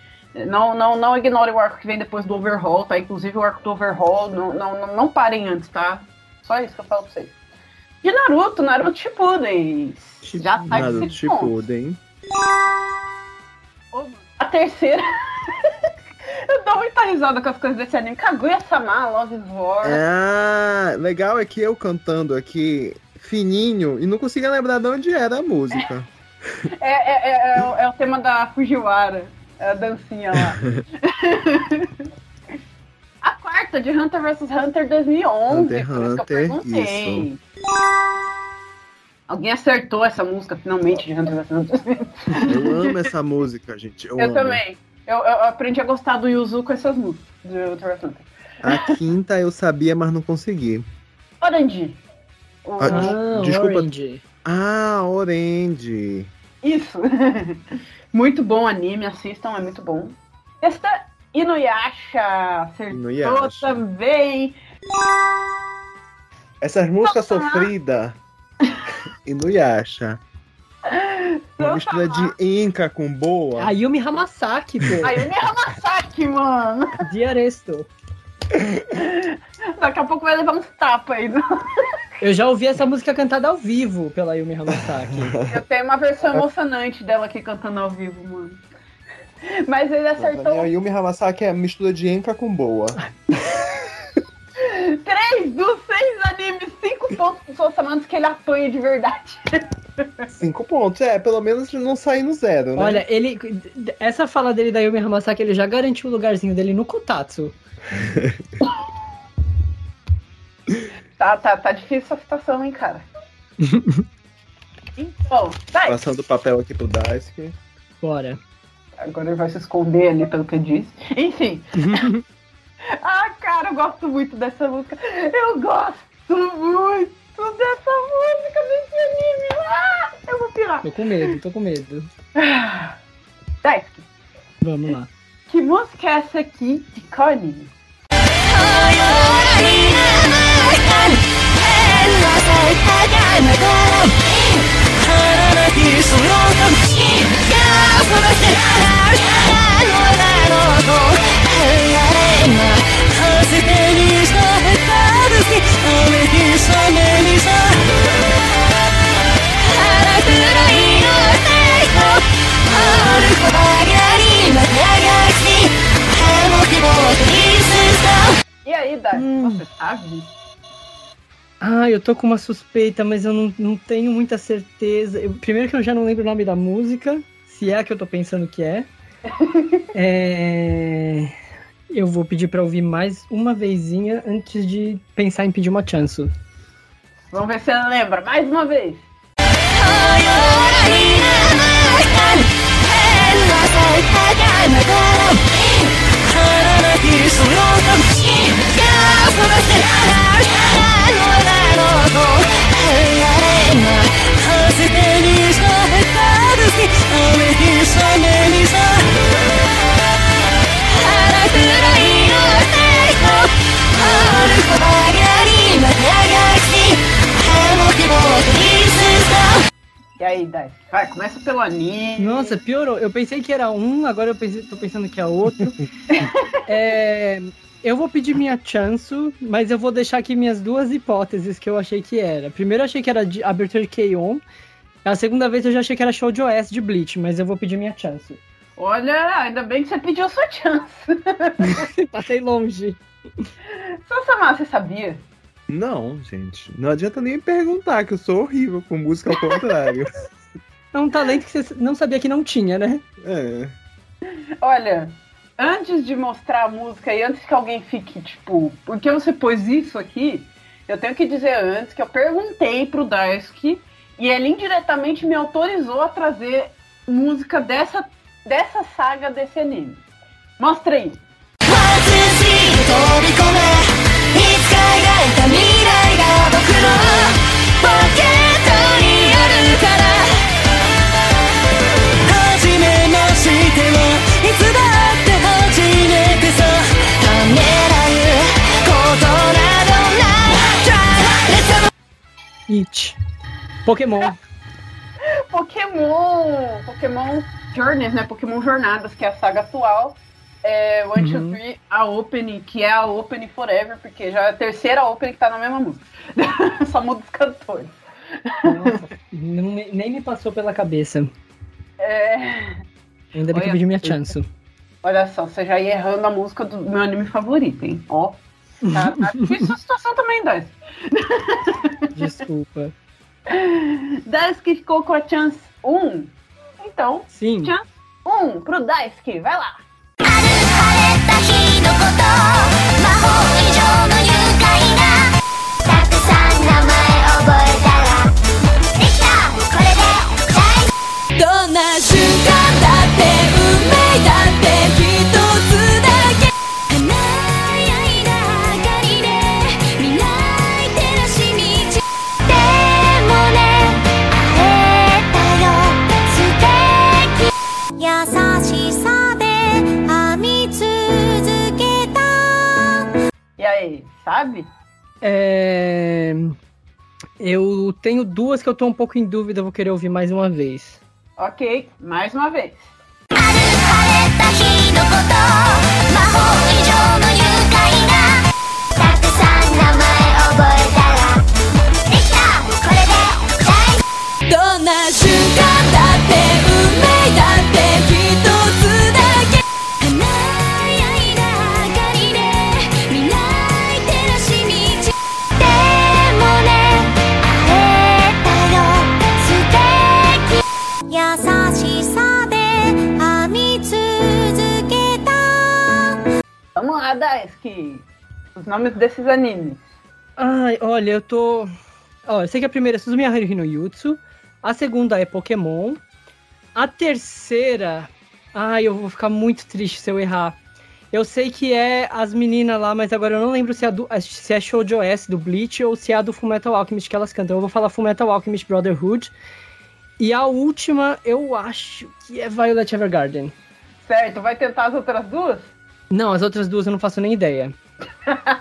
Não, não, não ignore o arco que vem depois do overhaul, tá? Inclusive o arco do overhaul, não, não, não, não parem antes, tá? Só isso que eu falo pra vocês. De Naruto, Naruto Shippuden. Já tá Naruto. Shippuden. A terceira. eu dou muita risada com as coisas desse anime. Kaguya-sama, Love is War. Ah, legal é que eu cantando aqui fininho e não conseguia lembrar de onde era a música. É, é, é, é o- é o tema da Fujiwara. É a dancinha lá. a quarta, de Hunter vs Hunter 2011. Hunter, por isso que eu Hunter, perguntei. Alguém acertou essa música finalmente de Hunter vs Hunter. Eu amo essa música, gente. Eu, Eu amo. também. Eu, eu aprendi a gostar do Yuzu com essas músicas de Hunter vs Hunter. A quinta eu sabia, mas não consegui. Orange. Ah, ah, desculpa. Orange. Ah, Orange. Isso. muito bom anime, assistam, é muito bom. Esta Inuyasha acertou Inuyasha. também. Essas músicas sofridas. Inuyasha. Uma mistura de Inca com boa. A Yumi Hamasaki, pô. Ayumi Hamasaki, mano. Diaresto. Daqui a pouco vai levar uns tapas aí. Eu já ouvi essa música cantada ao vivo pela Yumi Hamasaki. Eu tenho uma versão emocionante dela aqui cantando ao vivo, mano. Mas ele acertou a Yumi Hamasaki é mistura de Inca com boa. três dos seis animes, cinco pontos pro Sosamantos que ele apanha de verdade. Cinco pontos. É, pelo menos não sair no zero, né? Olha, ele. Essa fala dele da Yumi Hamasaki, ele já garantiu o lugarzinho dele no Kotatsu. Tá, tá, tá difícil essa situação, hein, cara. Então, tá. Passando o papel aqui pro Daisuke. Bora. Agora ele vai se esconder ali pelo que eu disse. Enfim. ah, cara, eu gosto muito dessa música. Eu gosto muito dessa música desse anime. Ah, eu vou pirar. Tô com medo, tô com medo. Daisuke, Vamos lá. que música é essa aqui de anime? E aí, Daisuke, Hum. você sabe? Ah, eu tô com uma suspeita, mas eu não, não tenho muita certeza. Eu- primeiro que eu já não lembro o nome da música, se é a que eu tô pensando que é. É, Eu vou pedir pra ouvir mais uma vezinha antes de pensar em pedir uma chance. Vamos ver se ela lembra. Mais uma vez. E aí, Daisuke. Vai, começa pelo anime. Nossa, piorou. Eu pensei que era um, agora eu pensei, tô pensando que é outro. é, eu vou pedir minha chance, mas eu vou deixar aqui minhas duas hipóteses que eu achei que era. Primeiro eu achei que era de abertura de K-On! A segunda vez eu já achei que era show de OS de Bleach, mas eu vou pedir minha chance. Olha, ainda bem que você pediu sua chance. Passei longe. Samar, você sabia? Não, gente. Não adianta nem perguntar, que eu sou horrível com música ao contrário. É um talento que você não sabia que não tinha, né? É. Olha, antes de mostrar a música e antes que alguém fique, tipo, por que você pôs isso aqui? Eu tenho que dizer antes que eu perguntei pro Daisuke e ele indiretamente me autorizou a trazer música dessa, dessa saga desse anime. Mostra aí. It. Pokémon. Pokémon! Pokémon Journeys, né? Pokémon Jornadas, que é a saga atual. É, One, Two, Uhum. Three, a Opening, que é a Opening Forever, porque já é a terceira Opening que tá na mesma música. Só muda os cantores. Nossa, nem me passou pela cabeça. É, Ainda bem que Olha, eu pedi minha chance. olha só, você já ia errando a música do meu anime favorito, hein? Ó. Tá, tá difícil a situação também, Daisuke. Desculpa. Daisuke ficou com a chance 1. Então, Sim. chance 1 pro Daisuke. Vai lá. た日のこと魔法以上の愉快なたくさん名前覚えたらできたこれで大どんな瞬間だって運命だって sabe? É... Eu tenho duas que eu tô um pouco em dúvida, vou querer ouvir mais uma vez. Ok, mais uma vez. 晴れた日のこと魔法以上の愉快なたくさん名前覚えたらできたこれで大どんな瞬間だって運命だって一つ Lá, Daisuke. Os nomes desses animes. Ai, olha, eu tô. Ó, eu sei que a primeira é Suzumiya Haruhi no Yutsu. A segunda é Pokémon. A terceira. Ai, eu vou ficar muito triste se eu errar. Eu sei que é as meninas lá, mas agora eu não lembro se é, a do, se é Show de OS do Bleach ou se é a do Fullmetal Alchemist que elas cantam. Eu vou falar Fullmetal Alchemist Brotherhood. E a última, eu acho que é Violet Evergarden. Certo, vai tentar as outras duas? Não, as outras duas eu não faço nem ideia.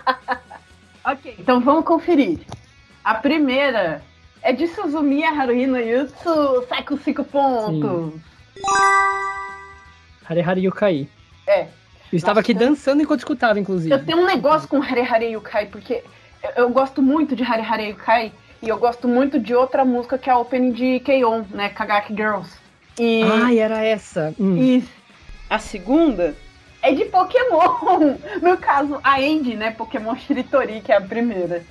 Ok, então vamos conferir. A primeira é de Suzumiya Haruhi no Yutsu, sai com 5 pontos. Hare Hare Yukai. É. Eu estava aqui dançando enquanto escutava, inclusive. Eu tenho um negócio com Hare Hare Yukai, porque eu, eu gosto muito de Hare Hare Yukai e eu gosto muito de outra música que é a opening de K-On, né? Kagaki Girls. E, Ai, era essa. Hum. e a segunda é de Pokémon. No caso, a Andy, né? Pokémon Shiritori, que é a primeira.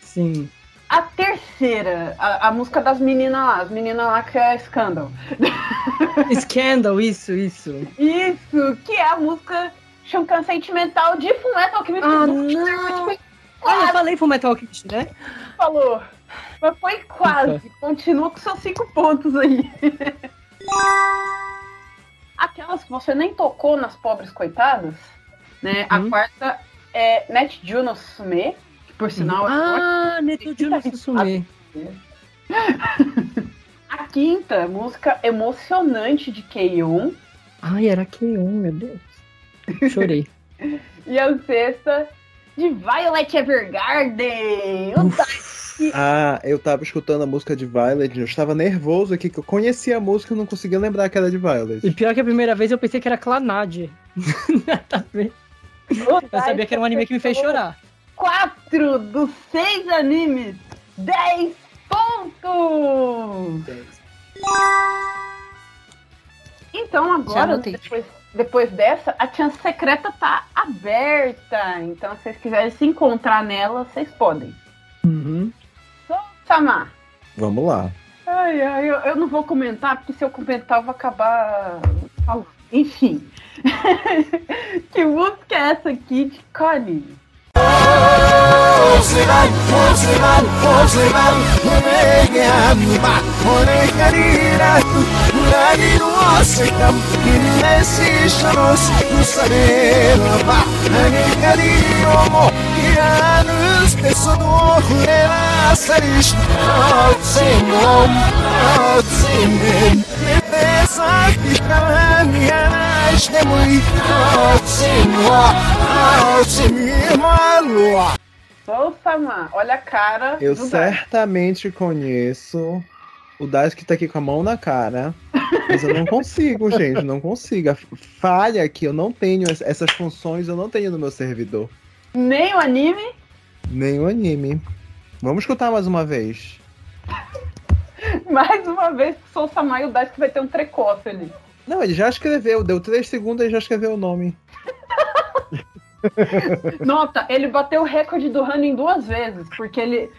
Sim. A terceira, a, a música das meninas lá, as meninas lá que é Scandal. Scandal, isso, isso. Isso, que é a música Shankan Sentimental de Fullmetal Alchemist. Ah, não. Foi Olha, eu quase, falei Fullmetal Alchemist, né? falou. Mas foi quase. Continua com seus cinco pontos aí. Aquelas que você nem tocou nas pobres coitadas, né? A Uhum. quarta é Net Juno Sume, que por sinal é forte. Ah, Neto Juno Susume. A quinta, música emocionante de Keion. Ai, era K1, meu Deus. Chorei. E a sexta, de Violet Evergarden. O Ah, eu tava escutando a música de Violet, eu estava nervoso aqui, que eu conhecia a música e não conseguia lembrar que era de Violet. E pior que a primeira vez eu pensei que era Clanad. tá vendo? Eu sabia que era um anime que me fez chorar. Quatro dos seis animes. 10 pontos! Então agora, depois, depois dessa, a chance secreta tá aberta. Então, se vocês quiserem se encontrar nela, vocês podem. Uhum. Samar. Vamos lá. Ai, ai, eu, eu não vou comentar, porque se eu comentar, eu vou acabar. falando. Enfim. que música é essa aqui de Connie? Sou Samar. Olha a cara. Eu do certamente conheço o Daisuke tá aqui com a mão na cara. Mas eu não consigo, gente, não consigo. A falha que eu não tenho es- essas funções, eu não tenho no meu servidor. Nem o anime. Nem o anime. Vamos escutar mais uma vez. Mais uma vez que sou o Samar e o Daisuke vai ter um trecoço ali. Não, ele já escreveu, deu três segundos e já escreveu o nome. Nota, ele bateu o recorde do Running duas vezes, porque ele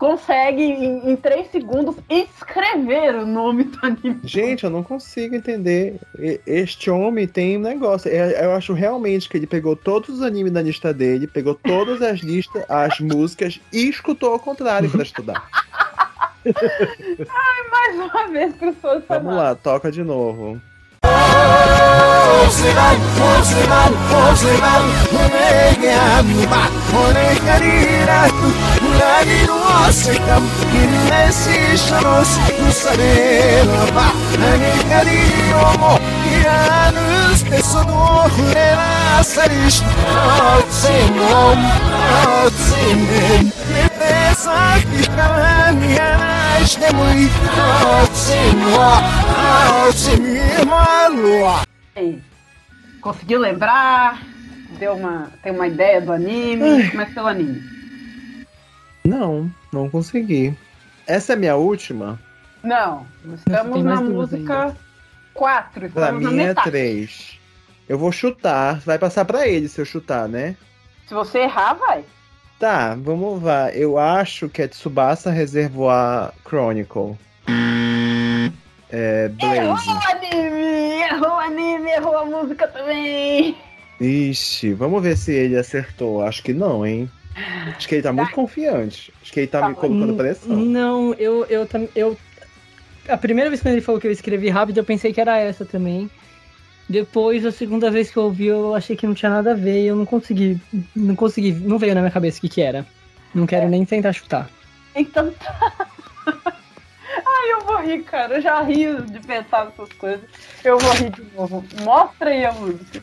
consegue, em, em três segundos, escrever o nome do anime. Gente, eu não consigo entender. Este homem tem um negócio. É- Eu acho realmente que ele pegou todos os animes da lista dele, pegou todas as listas, as músicas e escutou ao contrário pra estudar. Mais uma vez pro Sou Samar. Vamos lá, toca de novo. Conseguiu lembrar? Deu uma, tem uma ideia do anime? Como é que é o anime? Não, não consegui. Essa é a minha última? Não, estamos na música 4. Pra Estamos na mim é metade. três. Eu vou chutar. Vai passar pra ele se eu chutar, né? Se você errar, vai. Tá, vamos lá. Eu acho que é Tsubasa Reservoir Chronicle. É. Errou Blaze. o anime! Errou o anime, errou a música também! Ixi, vamos ver se ele acertou. Acho que não, hein? Acho que ele tá muito confiante. Acho que ele tá, Tá me colocando pressão. Não, eu, eu, eu. A primeira vez que ele falou que eu escrevi rápido, eu pensei que era essa também. Depois, a segunda vez que eu ouvi, eu achei que não tinha nada a ver e eu não consegui. Não consegui. Não veio na minha cabeça o que, que era. Não quero nem tentar chutar. Então tá. Ai, eu vou rir, cara. Eu já rio de pensar nessas coisas. Eu vou rir de novo. Mostra aí a música.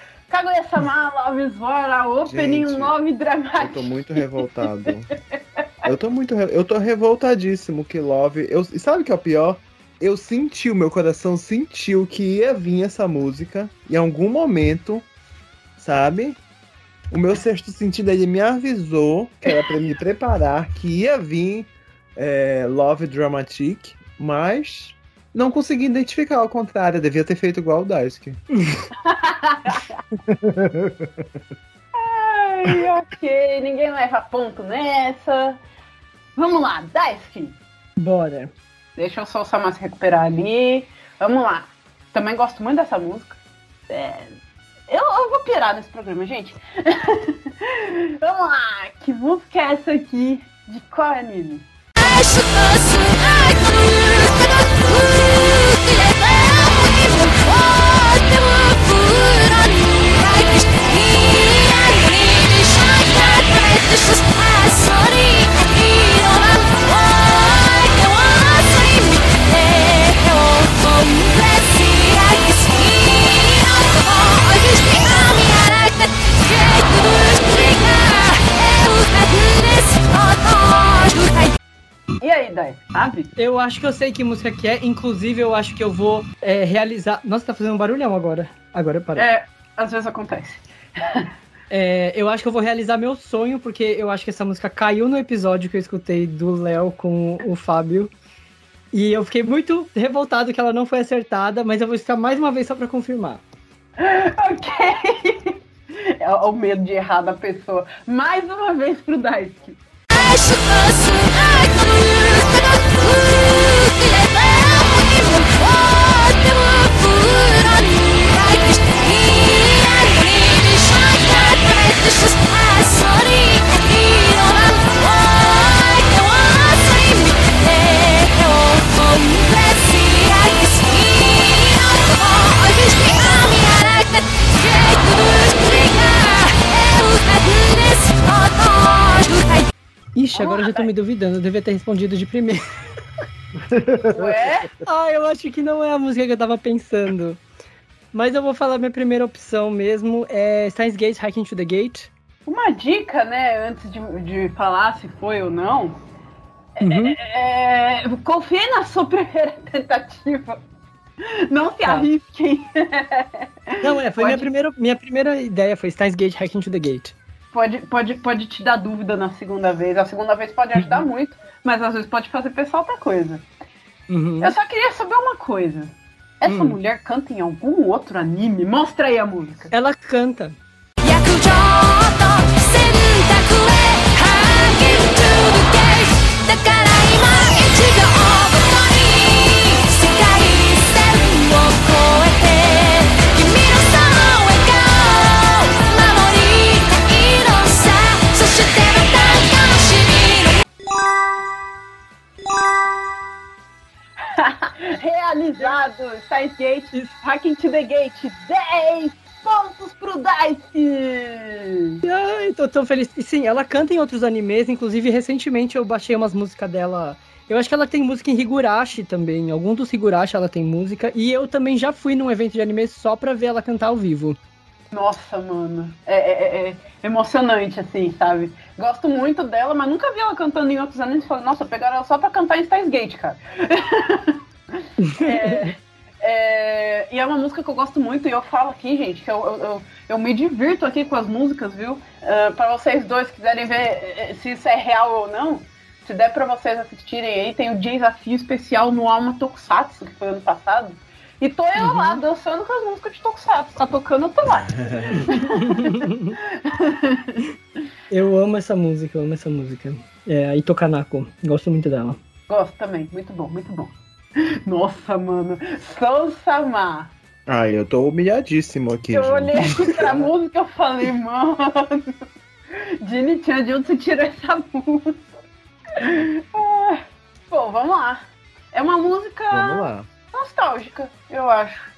Kaguya-sama, Love is War, a opening Gente, nome Eu dramático. tô muito revoltado. Eu tô muito. re- Eu tô revoltadíssimo que Love. Eu, e sabe o que é o pior? Eu senti, o meu coração sentiu que ia vir essa música em algum momento, sabe? O meu sexto sentido ele me avisou que era pra me preparar que ia vir é, Love Dramatic, mas não consegui identificar ao contrário. Eu devia ter feito igual o Daisuke. Ai, ok, ninguém leva ponto nessa. Vamos lá, Daisuke. Bora. Deixa eu só o Sama se recuperar ali. Vamos lá. Também gosto muito dessa música. É, Eu, eu vou pirar nesse programa, gente. Vamos lá. Que música é essa aqui? De qual anime? 愛 E aí, Dai, Abre? Eu acho que eu sei que música que é, inclusive eu acho que eu vou é, realizar. Nossa, tá fazendo um barulhão agora. Agora para. É, às vezes acontece. É, eu acho que eu vou realizar meu sonho, porque eu acho que essa música caiu no episódio que eu escutei do Léo com o Fábio. E eu fiquei muito revoltado que ela não foi acertada, mas eu vou escutar mais uma vez só pra confirmar. ok. É o medo de errar da pessoa. Mais uma vez pro Daisuke. Ixi, agora eu já tô me duvidando, eu devia ter respondido de primeiro. Ué? ah, eu acho que não é a música que eu tava pensando. Mas eu vou falar minha primeira opção mesmo, é Steins Gate, Hiking to the Gate. Uma dica, né, antes de, de falar se foi ou não. Uhum. É, confie na sua primeira tentativa. Não se Tá. arrisquem. Não, é, foi Pode- minha primeira, minha primeira ideia, foi Steins Gate, Hiking to the Gate. Pode, pode, pode te dar dúvida na segunda vez. A segunda vez pode ajudar muito, mas às vezes pode fazer pensar outra coisa. Uhum. Eu só queria saber uma coisa. Essa Hum. mulher canta em algum outro anime? Mostra aí a música. Ela canta. Realizado! Steins Gate, Hacking to the Gate, 10 pontos pro Dice! Ai, tô tão feliz. E sim, ela canta em outros animes, inclusive recentemente eu baixei umas músicas dela. Eu acho que ela tem música em Higurashi também. Em algum dos Higurashi ela tem música. E eu também já fui num evento de anime só pra ver ela cantar ao vivo. Nossa, mano. É, é- é emocionante, assim, sabe? Gosto muito dela, mas nunca vi ela cantando em outros animes. Falei, nossa, pegaram ela só pra cantar em Steins Gate, cara. É, é, e é uma música que eu gosto muito, e eu falo aqui, gente, que eu, eu, eu, eu me divirto aqui com as músicas, viu? Ah, pra vocês dois quiserem ver eh, se isso é real ou não, se der pra vocês assistirem aí, tem o desafio especial no Alma Tokusatsu, que foi ano passado. E tô eu lá dançando com as músicas de Tokusatsu. Tá tocando, eu tô lá. Eu amo essa música, eu amo essa música. É a Itokanako. Gosto muito dela. Gosto também, muito bom, muito bom. Nossa, mano. Sousama. Ai, eu tô humilhadíssimo aqui, Eu gente. olhei aqui pra música e eu falei, mano. Jini-chan, de onde você tirou essa música? Ah, Bom, vamos lá. É uma música Vamos lá. Nostálgica, eu acho.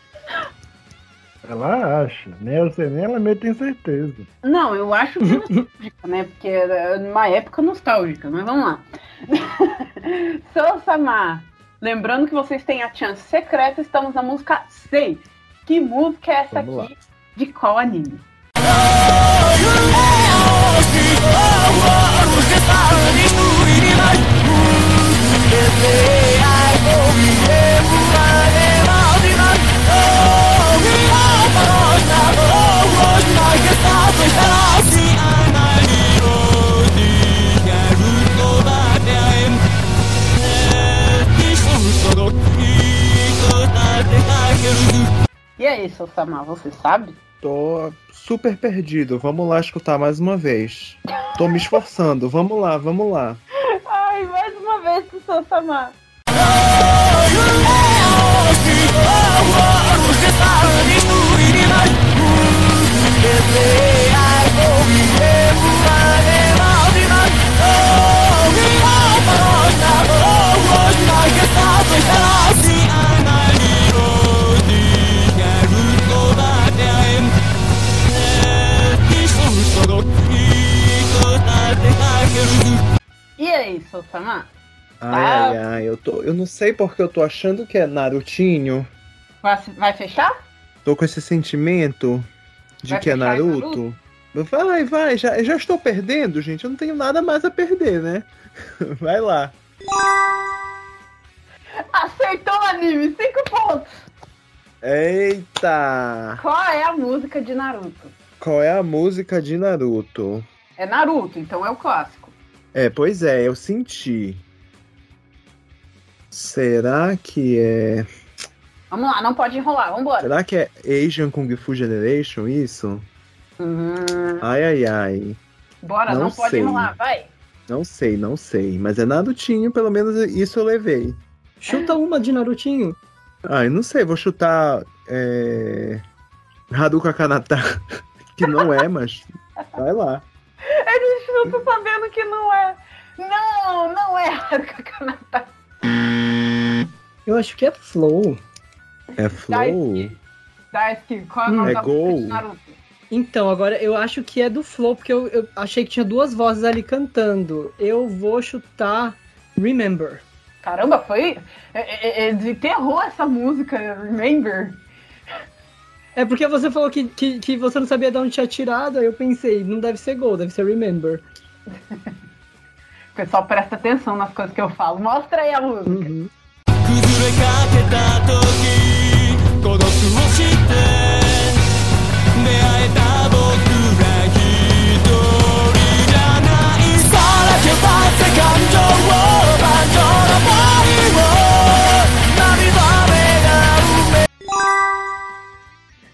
Ela acha, né? Eu sei nem ela mesmo tem certeza. Não, eu acho que é nostálgica, né? Porque era numa época nostálgica, mas vamos lá. Sousama, lembrando que vocês têm a chance secreta, estamos na música 6. Que música é essa Vamos aqui? De qual anime? E aí, Sousama, você sabe? Tô super perdido. Vamos lá escutar mais uma vez. Tô me esforçando. Vamos lá, vamos lá. Ai, mais uma vez pro Sousama. E aí, Sousama? Ai, ai, ai. Eu, tô, eu não sei porque eu tô achando que é Narutinho. Vai, vai fechar? Tô com esse sentimento de Vai que é Naruto. Vai, vai. Já, já estou perdendo, gente. Eu não tenho nada mais a perder, né? Vai lá. anime, cinco pontos. Eita! Qual é a música de Naruto? Qual é a música de Naruto? É Naruto, então é o clássico. É, pois é, eu senti. Será que é. Vamos lá, não pode enrolar, vambora. Será que é Asian Kung Fu Generation isso? Hum, Ai, ai, ai. bora, não, Não pode sei. enrolar, vai. Não sei, não sei. Mas é Narutinho, pelo menos isso eu levei. Chuta uma de Narutinho. Ai, não sei, vou chutar. É... Haruka Kanata. que não é, mas. Vai lá. A gente não tá sabendo que não é. Não, não é Haruka Kanata. Eu acho que é Flow. É Flow? Daisuke. Qual é o nome É da Gol. Naruto? Então, agora eu acho que é do Flow, porque eu, eu achei que tinha duas vozes ali cantando. Eu vou chutar Remember. Caramba, foi. é, é, é, Desenterrou essa música, Remember. É porque você falou que, que, que você não sabia de onde tinha tirado, aí eu pensei, não deve ser Gol, deve ser Remember. O pessoal presta atenção nas coisas que eu falo. Mostra aí a música. Uhum.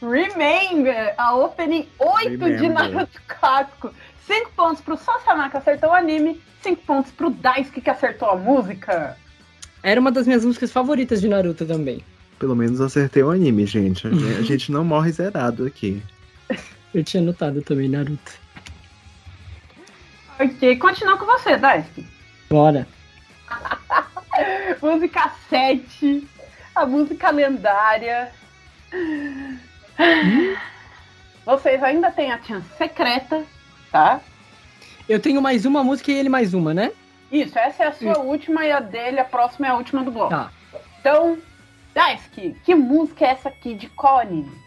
Remember, a opening 8 de Remember. Naruto clássico. 5 pontos pro Sosama que acertou o anime, 5 pontos pro Daisuke que acertou a música. Era uma das minhas músicas favoritas de Naruto também. Pelo menos acertei o anime, gente. A gente- não morre zerado aqui. Eu tinha notado também Naruto. Ok, continua com você, Daisuke. Bora. Música 7, a música lendária. Vocês ainda têm a chance secreta, tá? Eu tenho mais uma música e ele mais uma, né? Isso, essa é a sua última e a dele, a próxima é a última do bloco. Tá. Então, Daisuke, que música é essa aqui de qual anime?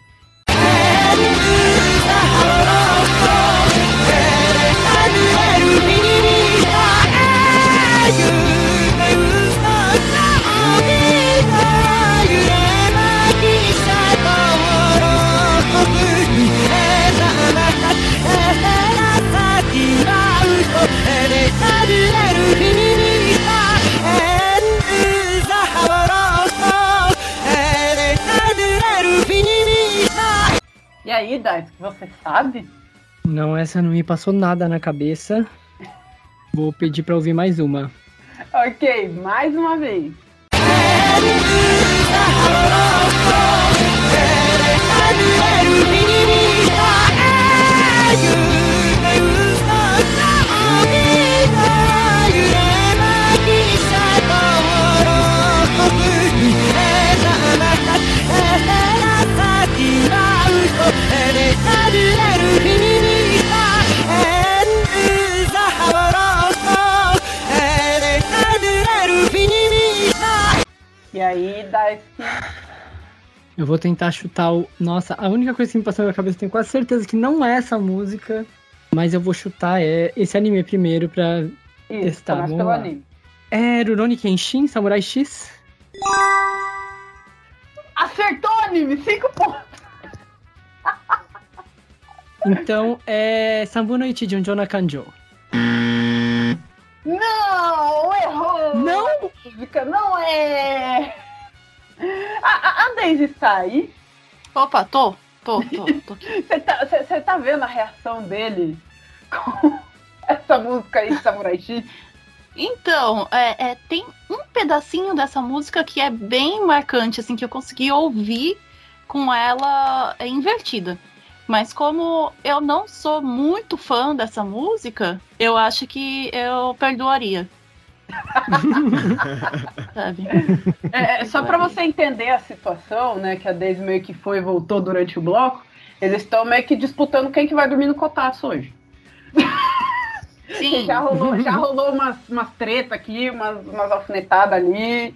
E aí, Daisuke, você sabe? Não, essa não me passou nada na cabeça. Vou pedir pra ouvir mais uma. Ok, mais uma vez. E aí, Daisuke, Eu vou tentar chutar o. Nossa, a única coisa que me passou na cabeça, eu tenho quase certeza que não é essa música. Mas eu vou chutar é esse anime primeiro pra. isso, Está, começa pelo lá. anime. É Rurouni Kenshin, Samurai X? Acertou o anime, 5 pontos. Então é Sambu no Ichi Junjo na Kanjo. Não, errou! Não! música não é. A, a, a Daisy está aí. Opa, tô, tô, tô, tô. Você tá, cê- cê tá vendo a reação dele com essa música aí de Samurai X? Então, é, é, tem um pedacinho dessa música que é bem marcante, assim, que eu consegui ouvir com ela é, invertida. Mas como eu não sou muito fã dessa música, eu acho que eu perdoaria. Sabe? É, é, só pra você entender a situação, né? Que a Daisy meio que foi e voltou durante o bloco. Eles estão meio que disputando quem que vai dormir no cotaço hoje. Sim. Já rolou, já rolou umas, umas treta aqui, umas, umas alfinetadas ali.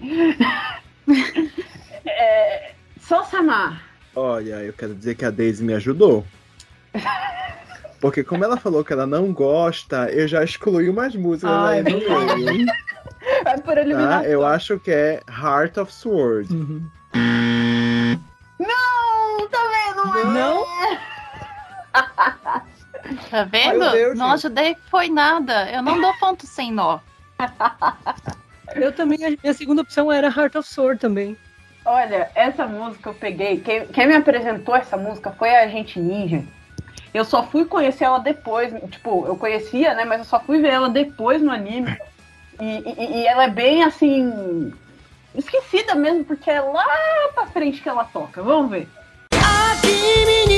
É, Sosamar, Olha, eu quero dizer que a Daisy me ajudou. Porque como ela falou que ela não gosta, eu já excluí umas músicas Ai, aí no meio. Vai por Tá? eliminação. Eu acho que é Heart of Sword. Uhum. Não, também não é. Não? Tá vendo? Meu Deus, não gente. ajudei, foi nada. Eu não dou ponto sem nó. Eu também, a minha segunda opção era Heart of Sword também. Olha, essa música eu peguei. Quem, quem me apresentou essa música foi a Agente Ninja. Eu só fui conhecer ela depois. Tipo, eu conhecia, né? Mas eu só fui ver ela depois no anime. E, e- e ela é bem assim. Esquecida mesmo, porque é lá pra frente que ela toca. Vamos ver. 君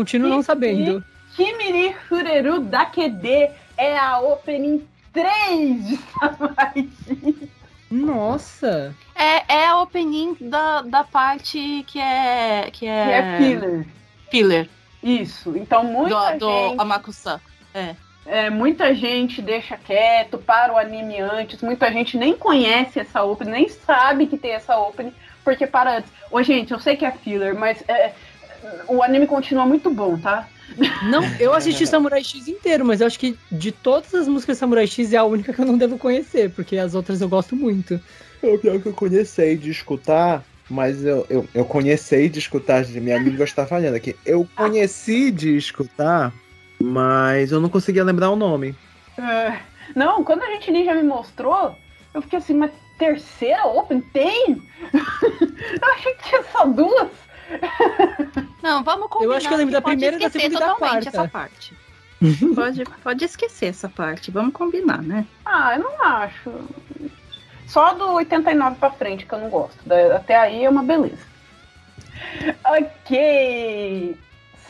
Continuo não sabendo. Ki- Kimiri Fureru Dakede é a opening 3 de. Nossa! É, é a opening da, da parte que é. Que Que é. é filler. filler. Isso. Então muita Do, do gente. Amakusa. É, muita gente deixa quieto, para o anime antes, muita gente nem conhece essa opening, nem sabe que tem essa opening, porque para antes. Ô, gente, eu sei que é filler, mas é, o anime continua muito bom, tá? Não, eu assisti Samurai X inteiro, mas eu acho que de todas as músicas Samurai X é a única que eu não devo conhecer, porque as outras eu gosto muito. É o pior que eu conheci de escutar, mas eu, eu, eu conheci de escutar, minha língua está falhando aqui. Eu conheci de escutar, mas eu não conseguia lembrar o nome. É, não, quando a gente ninja me mostrou, eu fiquei assim, mas terceira opening tem? eu achei que tinha só duas. Não, vamos combinar. Eu acho que eu lembro da primeira, da segunda e da quarta. essa parte. pode, pode esquecer essa parte. Vamos combinar, né? Ah, eu não acho. Só do 89 pra frente que eu não gosto. Até aí é uma beleza. Ok.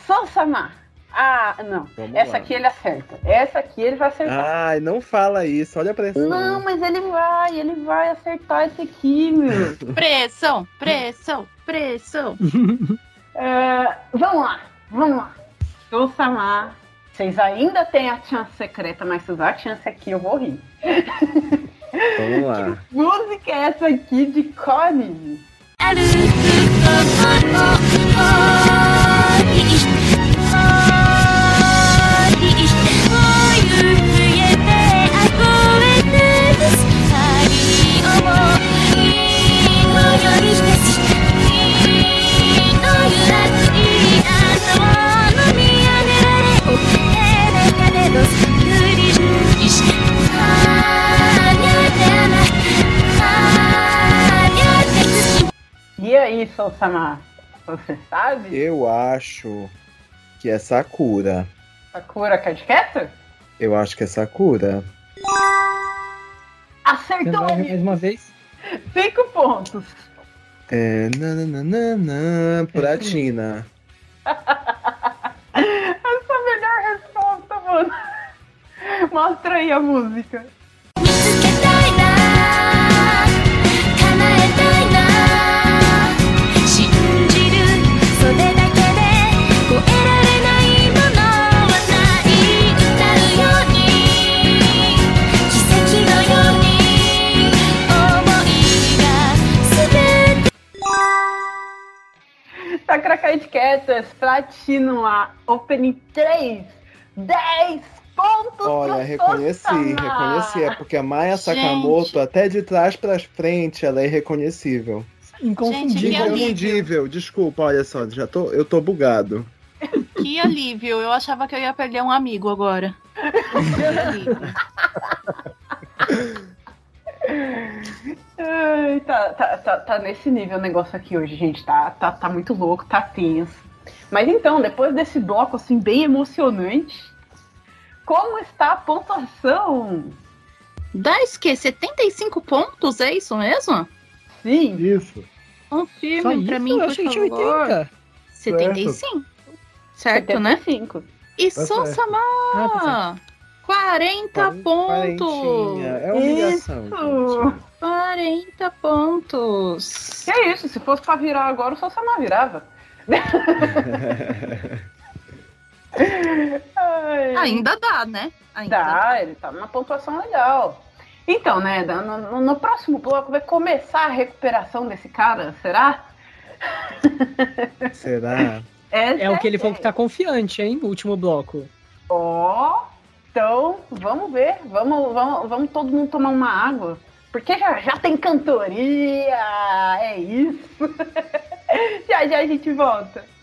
Sosama. Ah, não. Vamos Essa lá. aqui ele acerta. Essa aqui ele vai acertar. Ai, não fala isso, olha a pressão. Não, mas ele vai, ele vai acertar esse aqui, meu. Pressão, pressão, É, vamos lá, vamos lá. Sosama. Vocês ainda têm a chance secreta, mas se usar a chance aqui eu vou rir. Vamos lá. Música é essa aqui de Connie. E aí, Sosama? Você sabe? Eu acho que é Sakura. Sakura Cardcaster? Eu acho que é Sakura. Acertou! mais uma vez? Cinco pontos. É. Nananana, Pratina. aí a música. Sacra Cat Cats, A Opening 3, 10 pontos Olha, reconheci, reconheci. É porque a Maya Gente. Sakamoto, até de trás pra frente, ela é irreconhecível. Inconfundível. alívio. Inconfundível, desculpa, olha só, já tô, eu tô bugado. Que alívio. Eu achava que eu ia perder um amigo agora. Que alívio. Ai, tá, tá, tá, tá nesse nível o negócio aqui hoje, gente. Tá, tá, tá muito louco, tá tenso. Mas então, depois desse bloco assim bem emocionante, como está a pontuação? 10 que? 75 pontos? É isso mesmo? Sim, Isso. Confirme pra isso? mim, eu por favor. 80. 75. Certo, né? 75. E Tá Sonsama! Ah, tá 40 pontos! Quarentinha, É humilhação, Isso. gente. 40 pontos! Que é isso? Se fosse pra virar agora, o Sosama virava. Ai. Ainda dá, né? Ainda Dá, ele tá numa pontuação legal. Então, né, no, no- no próximo bloco vai começar a recuperação desse cara, será? Será? Essa É o que ele falou que tá confiante, hein? No último bloco. Ó, então vamos ver, vamos, vamos, vamos todo mundo tomar uma água, porque já, já tem cantoria, é isso. já já a gente volta.「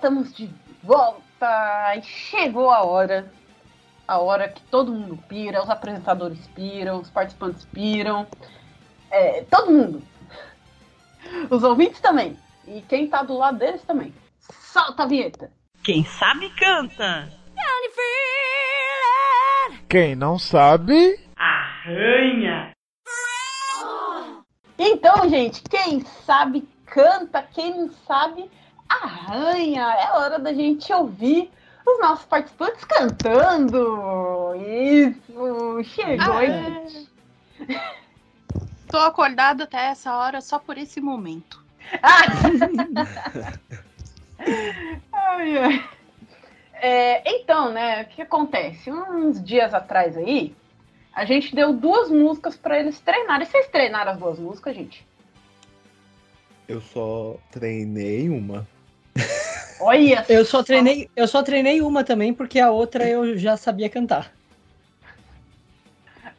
estamos de volta e chegou a hora. A hora que todo mundo pira, os apresentadores piram, os participantes piram. É, todo mundo. Os ouvintes também. E quem tá do lado deles também. Solta a vinheta. Quem sabe canta. Quem não sabe, Arranha. Então, gente, quem sabe canta, quem não sabe arranha. É hora da gente ouvir os nossos participantes cantando. Isso, chegou, Ah, hein, gente? Tô acordada até essa hora só por esse momento. Ai, ai. É, então, né, o que acontece? Uns dias atrás aí, a gente deu duas músicas pra eles treinarem. Vocês treinaram as duas músicas, gente? Eu só treinei uma. Olha Eu só treinei, eu só treinei uma também, porque a outra eu já sabia cantar.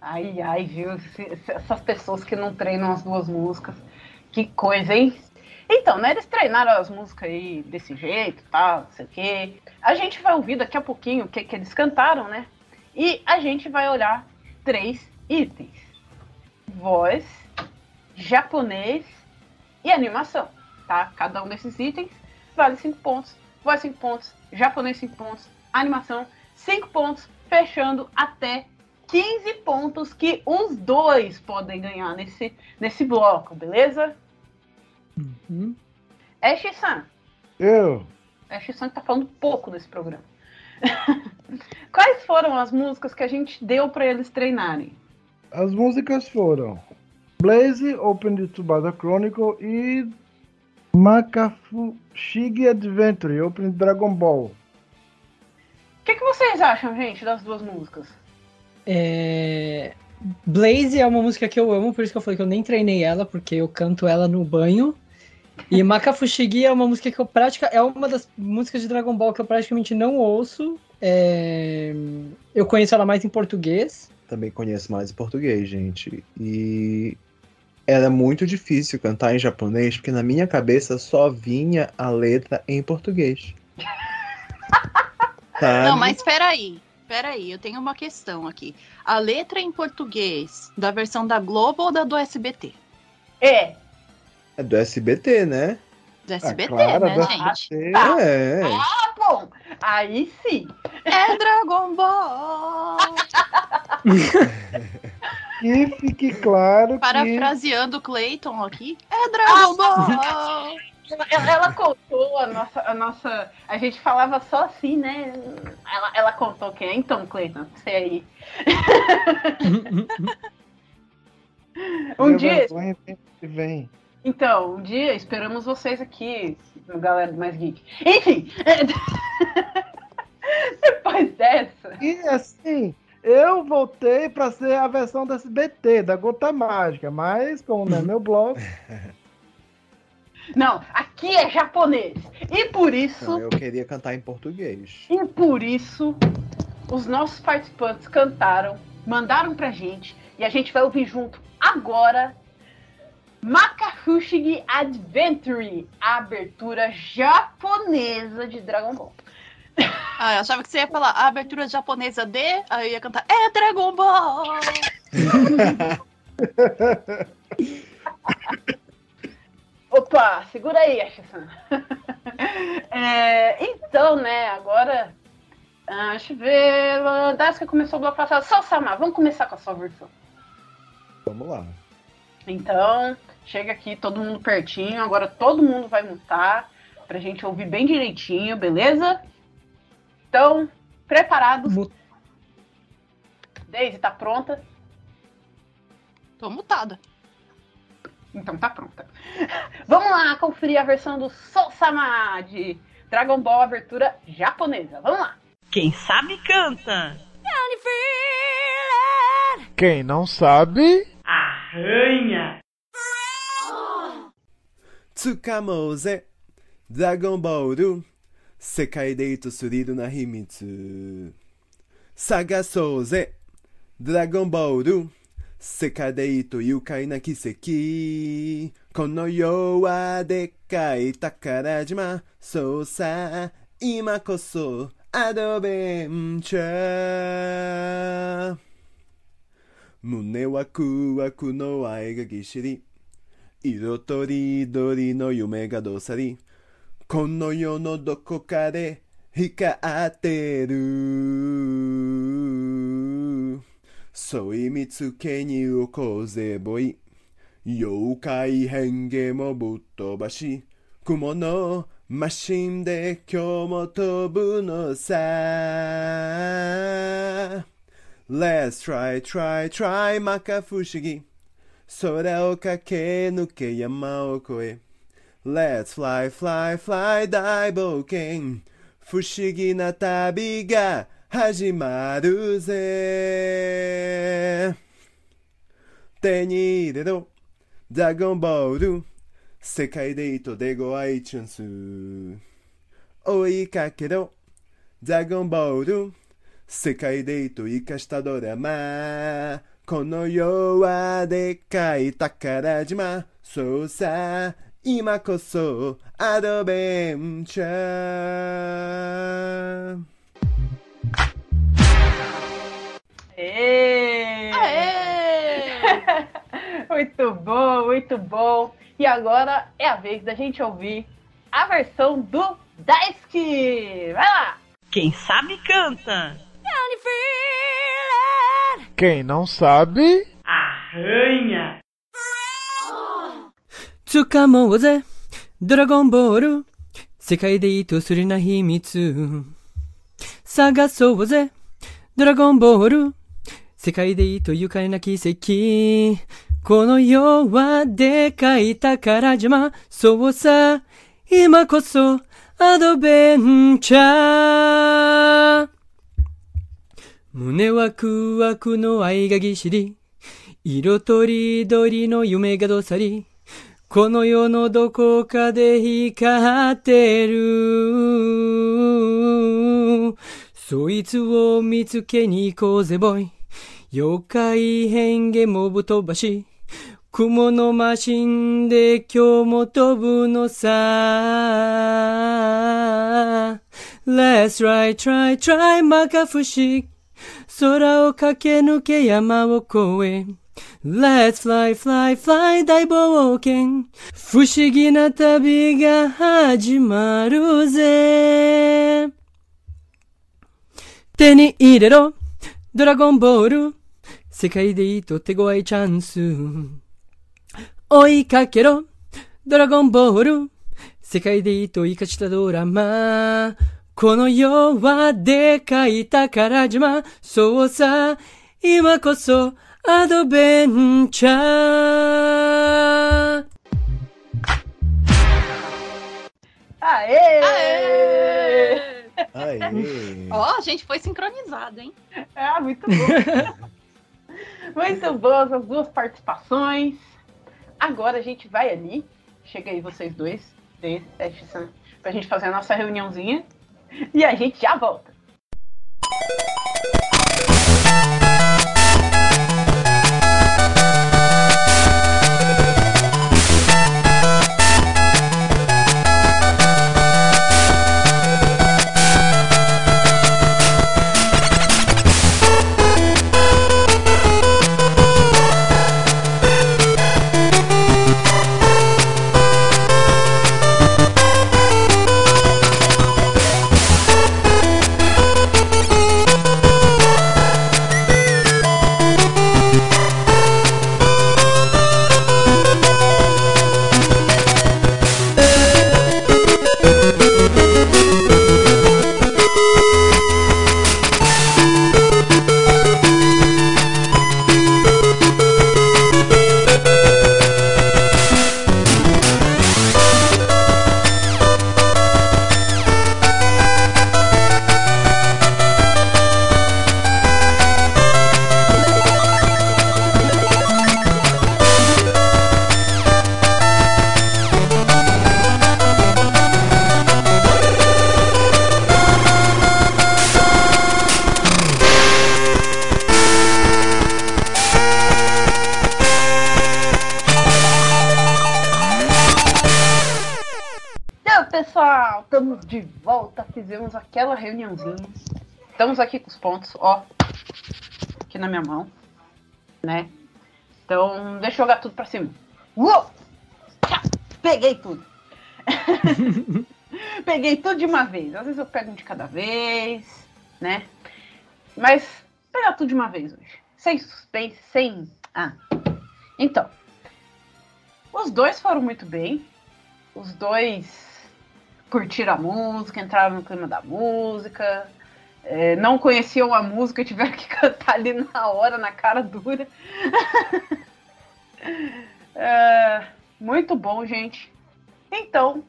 Ai, ai, viu? Essas pessoas que não treinam as duas músicas. Que coisa, hein? Então, né? Eles treinaram as músicas aí desse jeito, tal, não sei o quê. A gente vai ouvir daqui a pouquinho o que, que eles cantaram, né? E a gente vai olhar três itens: voz, japonês e animação, tá? Cada um desses itens vale cinco pontos. Voz 5 pontos, japonês 5 pontos, animação 5 pontos, fechando até 15 pontos que os dois podem ganhar nesse, nesse bloco, beleza? Hum? Ash-san, eu. Ash-san que tá falando pouco nesse programa. Quais foram as músicas que a gente deu pra eles treinarem? As músicas foram Blaze, Open the Tsubasa Chronicle e Makafushigi Adventure, Open Dragon Ball. O que, que vocês acham, gente, das duas músicas? É... Blaze é uma música que eu amo, por isso que eu falei que eu nem treinei ela, porque eu canto ela no banho. E Makafushigi é uma música que eu praticamente. É uma das músicas de Dragon Ball que eu praticamente não ouço. É, Eu conheço ela mais em português. Também conheço mais em português, gente. E era muito difícil cantar em japonês, porque na minha cabeça só vinha a letra em português. Sabe? Não, mas peraí. Peraí, eu tenho uma questão aqui. A letra em português da versão da Globo ou da do SBT? É. É do SBT, né? Do SBT, claro, né, do gente? Tá. É. Ah, bom. Aí sim. É Dragon Ball! Que fique claro que Parafraseando o Clayton aqui. É Dragon Ball! Ela, ela- contou a nossa, a nossa. A gente falava só assim, né? Ela, ela contou quem é então, Cleiton? Você aí. um Minha dia. vergonha vem que. Então, um dia esperamos vocês aqui, no Galera do Mais Geek. Enfim. Depois dessa. E assim, eu voltei pra ser a versão da SBT, da Gota Mágica, mas como não é meu blog, Não, aqui é japonês. E por isso. Não, eu queria cantar em português. E por isso, os nossos participantes cantaram, mandaram pra gente, e a gente vai ouvir junto agora Makafushigi Adventure, a abertura japonesa de Dragon Ball. Ah, eu achava que você ia falar a abertura japonesa de. Aí eu ia cantar É Dragon Ball! Opa, segura aí, Asha-san. É, então, né, agora. ah, deixa eu ver. A Daisuke começou o bloco passado. Só Samar, vamos começar com a sua versão. Vamos lá. Então, chega aqui todo mundo pertinho. Agora todo mundo vai mutar pra gente ouvir bem direitinho, beleza? Então, preparados? Mut... Daisy, tá pronta? Tô mutada. Então tá pronta. Vamos lá conferir a versão do Sousama de Dragon Ball Abertura Japonesa. Vamos lá. Quem sabe canta. Quem não sabe... Arranha. Tsukamose Dragon Ball 世界で糸スリルな秘密探そうぜドラゴンボール世界で糸愉快な奇跡この世はでっかい宝島そうさ今こそアドベンチャー胸ワクワクの愛がぎっしり色とりどりの夢がどさりこの世のどこかで光ってる。そうい見つけにおこうぜボイ。妖怪変化もぶっ飛ばし雲のマシンで今日も飛ぶのさ。Let's try, try, try 摩訶不思議。空を駆け抜け山を越え。Let's fly, fly, fly 大冒険不思議な旅が始まるぜ。手に入れろ。ドラゴンボール世界で糸でご愛チャンス追いかけろ。ドラゴンボール世界で糸生かしたドラマ。この世はでかい宝島。そうさ。今こそアドベンチャー Ê! Aê! muito bom, muito bom. E agora é a vez da gente ouvir a versão do Daisuke. Vai lá! Quem sabe canta. quem não sabe, Arranha. 掴もうぜ。ドラゴンボール。世界で糸すりな秘密。探そうぜ。ドラゴンボール。世界で糸愉快な奇跡。この世はでかい宝島。そうさ。今こそ。アドベンチャー。胸ワクワクの愛がぎしり色とりどりの夢がどさり。この世のどこかで光ってる。そいつを見つけに行こうぜ、ボイ。妖怪変化もぶ飛ばし、雲のマシンで今日も飛ぶのさ。Let's try, try, try 摩訶不思空を駆け抜け山を越え Let's fly, fly, fly 大冒険。不思議な旅が始まるぜ。手に入れろ。ドラゴンボール。世界でいいと手強いチャンス。追いかけろ。ドラゴンボール。世界でいいと生かしたドラマ。この世はでかい宝島。そうさ。今こそ Adobencha. Aê! Aê! Aê! Ó, oh, a gente foi sincronizado, hein? Ah, muito bom. muito boas as duas participações. Agora a gente vai ali. Chega aí vocês dois, pra gente fazer a nossa reuniãozinha. E a gente já volta. Fizemos aquela reuniãozinha. Estamos aqui com os pontos, ó. Aqui na minha mão. Né? Então, deixa eu jogar tudo pra cima. Uou! Tchá! Peguei tudo. Peguei tudo de uma vez. Às vezes eu pego um de cada vez, né? Mas pegar tudo de uma vez hoje. Sem suspense, sem. Ah. Então. Os dois foram muito bem. Os dois curtiram a música, entraram no clima da música. é, não conheciam a música, tiveram que cantar ali na hora, na cara dura. É, muito bom, gente. Então,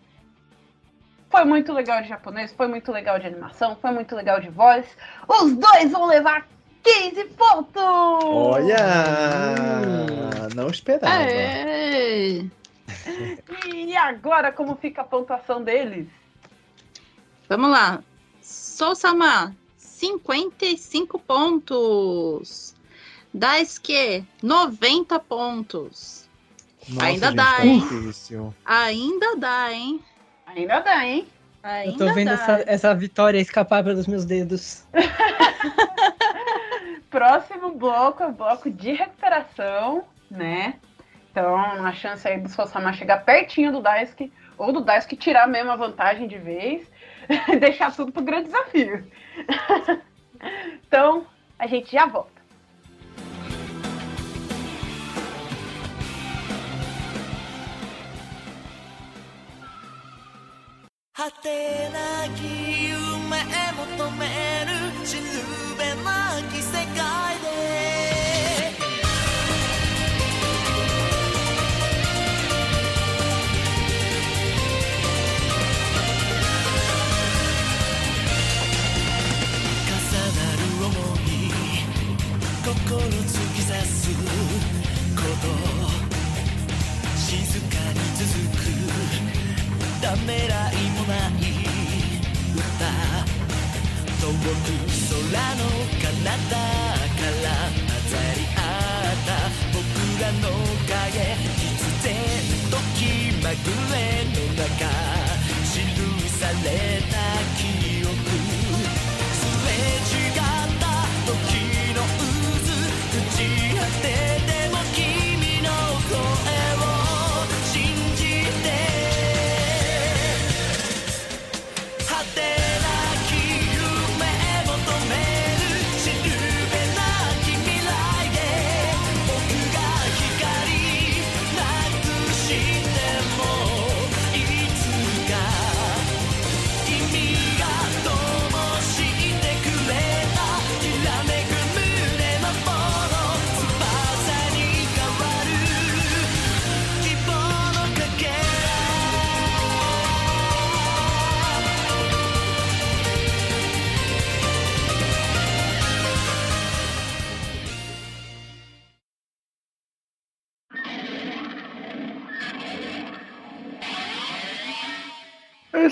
foi muito legal de japonês, foi muito legal de animação, foi muito legal de voz. Os dois vão levar 15 pontos! Olha! Não esperava. Aê! E agora, como fica a pontuação deles? Vamos lá. Sousama, 55 pontos. Daisuke, 90 pontos. Nossa, Ainda gente, dá, tá hein? difícil. Ainda dá, hein? Ainda dá, hein? Ainda Eu tô vendo dá. essa, essa vitória escapar pelos meus dedos. Próximo bloco é o bloco de recuperação, né? Então, a chance aí do Sosama chegar pertinho do Daisuke, ou do Daisuke tirar mesmo a vantagem de vez, deixar tudo pro grande desafio. então, a gente já volta. 果ためらいもない歌遠く空の彼方から混ざり合った僕らの影必然と気まぐれの中記された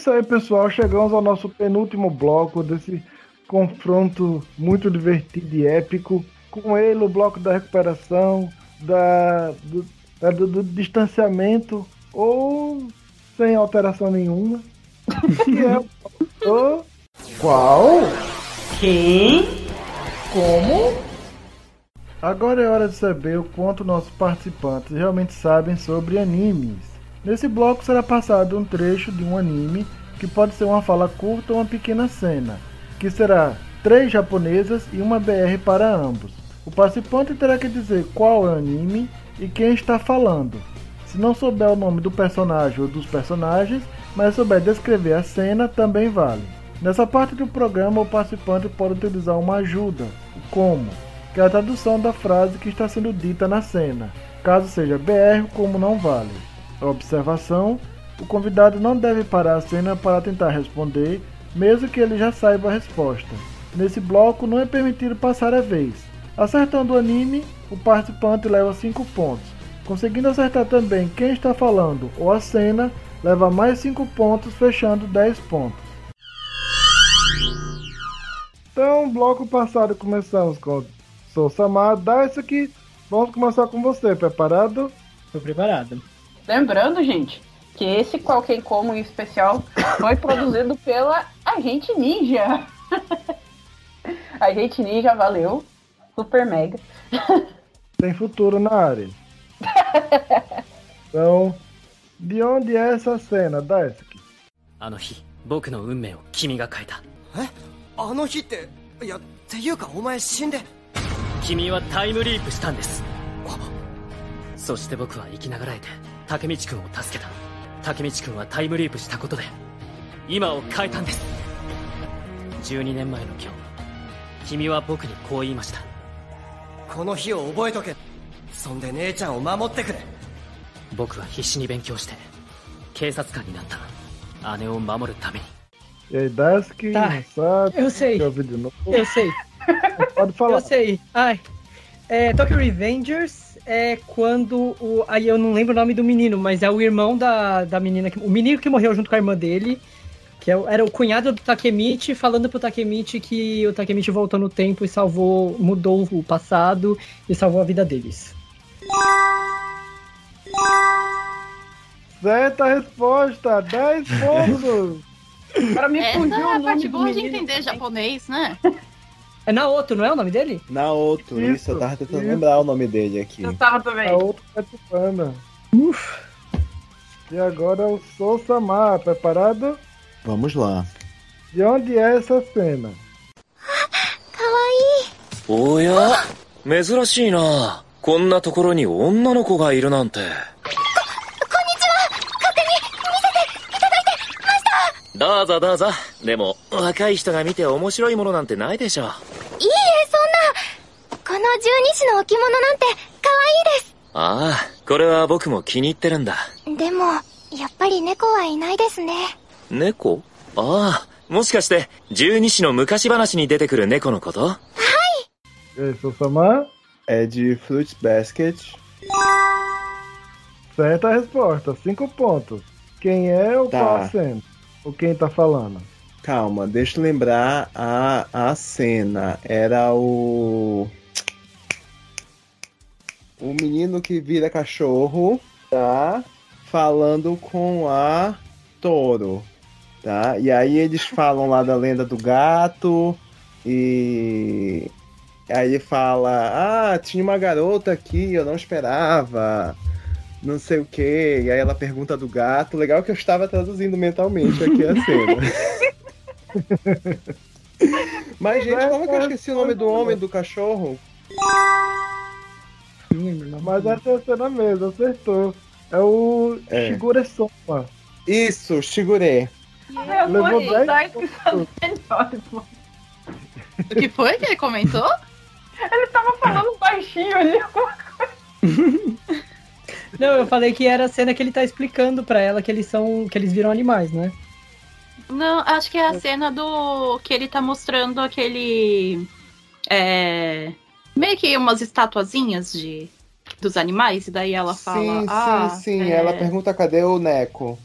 isso aí, pessoal. Chegamos ao nosso penúltimo bloco desse confronto muito divertido e épico. Com ele, o bloco da recuperação, da, do, da- do- do distanciamento ou sem alteração nenhuma. Que é o Qual? Quem? Como? Agora é hora de saber o quanto nossos participantes realmente sabem sobre animes. Nesse bloco será passado um trecho de um anime, que pode ser uma fala curta ou uma pequena cena, que será três japonesas e uma BR para ambos. O participante terá que dizer qual é o anime e quem está falando. Se não souber o nome do personagem ou dos personagens, mas souber descrever a cena, também vale. Nessa parte do programa, o participante pode utilizar uma ajuda, como, que é a tradução da frase que está sendo dita na cena. Caso seja BR, como não vale. Observação: o convidado não deve parar a cena para tentar responder, mesmo que ele já saiba a resposta. Nesse bloco, não é permitido passar a vez. Acertando o anime, o participante leva 5 pontos. Conseguindo acertar também quem está falando ou a cena, leva mais 5 pontos, fechando 10 pontos. Então, bloco passado começamos com Sou Samar, dá isso aqui. Vamos começar com você, preparado? Tô preparado. Lembrando, gente, que esse Qualquer Como em especial foi produzido pela Agente Ninja. Agente Ninja, valeu. Super mega. Tem futuro na área. Então, de onde é essa cena? Dá essa aqui. あの日僕の運命を君が変えたえあの日っていやっていうかお前死んで君はタイムリープしたんですそして僕は生きながらえて 竹道くんを助けた竹道くんはタイムリープしたことで今を変えたんです12年前の今日君は僕にこう言いましたこの日を覚えとけそんで姉ちゃんを守ってくれ僕は必死に勉強して警察官になった姉を守るために E aí, dá essa que Tá, sabe. eu sei. Quer ouvir de novo? Eu sei. Pode falar. Eu sei. Ai. É, Tokyo Revengers é quando o. Aí eu não lembro o nome do menino, mas é o irmão da, da menina. Que, o menino que morreu junto com a irmã dele. Que é era o cunhado do Takemichi, falando pro Takemichi que o Takemichi voltou no tempo e salvou. mudou o passado e salvou a vida deles. Certa resposta, 10 pontos. Para me Essa é o a parte boa de entender japonês, né? É Naoto, não é o nome dele? Na outro, isso, Isso, eu tava tentando isso. lembrar o nome dele aqui. Eu tava também. A outra participando. E agora o Sou Samar, preparado? Vamos lá. De onde é essa cena? かわいいおや珍しいなこんなところに女の子がいるなんてこんにちは勝手に見せていただいてましたどうぞどうぞでも若い人が見て面白いものなんてないでしょいいえそんな この十二支の置物なんてかわいいです。ああこれは僕も気に入ってるんだ。でもやっぱり猫はいないですね。猫？ああもしかして十二支の昔話に出てくる猫のこと？はい。えそさまエジーフルーツバスケッチ Certa a resposta, cinco pontos. Quem O menino que vira cachorro, tá? Falando com a Toro, tá? E aí eles falam lá da lenda do gato e. Aí fala: Ah, tinha uma garota aqui, eu não esperava. Não sei o que. E aí ela pergunta do gato. Legal que eu estava traduzindo mentalmente aqui a cena. Mas, gente, como que eu esqueci o nome do homem do cachorro? Mas essa é a cena mesmo, acertou. É o É. Shigure Soma. Isso, Shigure. Eu Levou vou rir 10 da descrição melhores, mano. O que foi que ele comentou? Ele tava falando baixinho ali. Não, eu falei que era a cena que ele tá explicando pra ela que eles são. que eles viram animais, né? Não, acho que é a cena do que ele tá mostrando aquele. É, meio que umas estatuazinhas de dos animais, e daí ela fala. sim, ah, sim, sim. é, Ela pergunta cadê o Neko.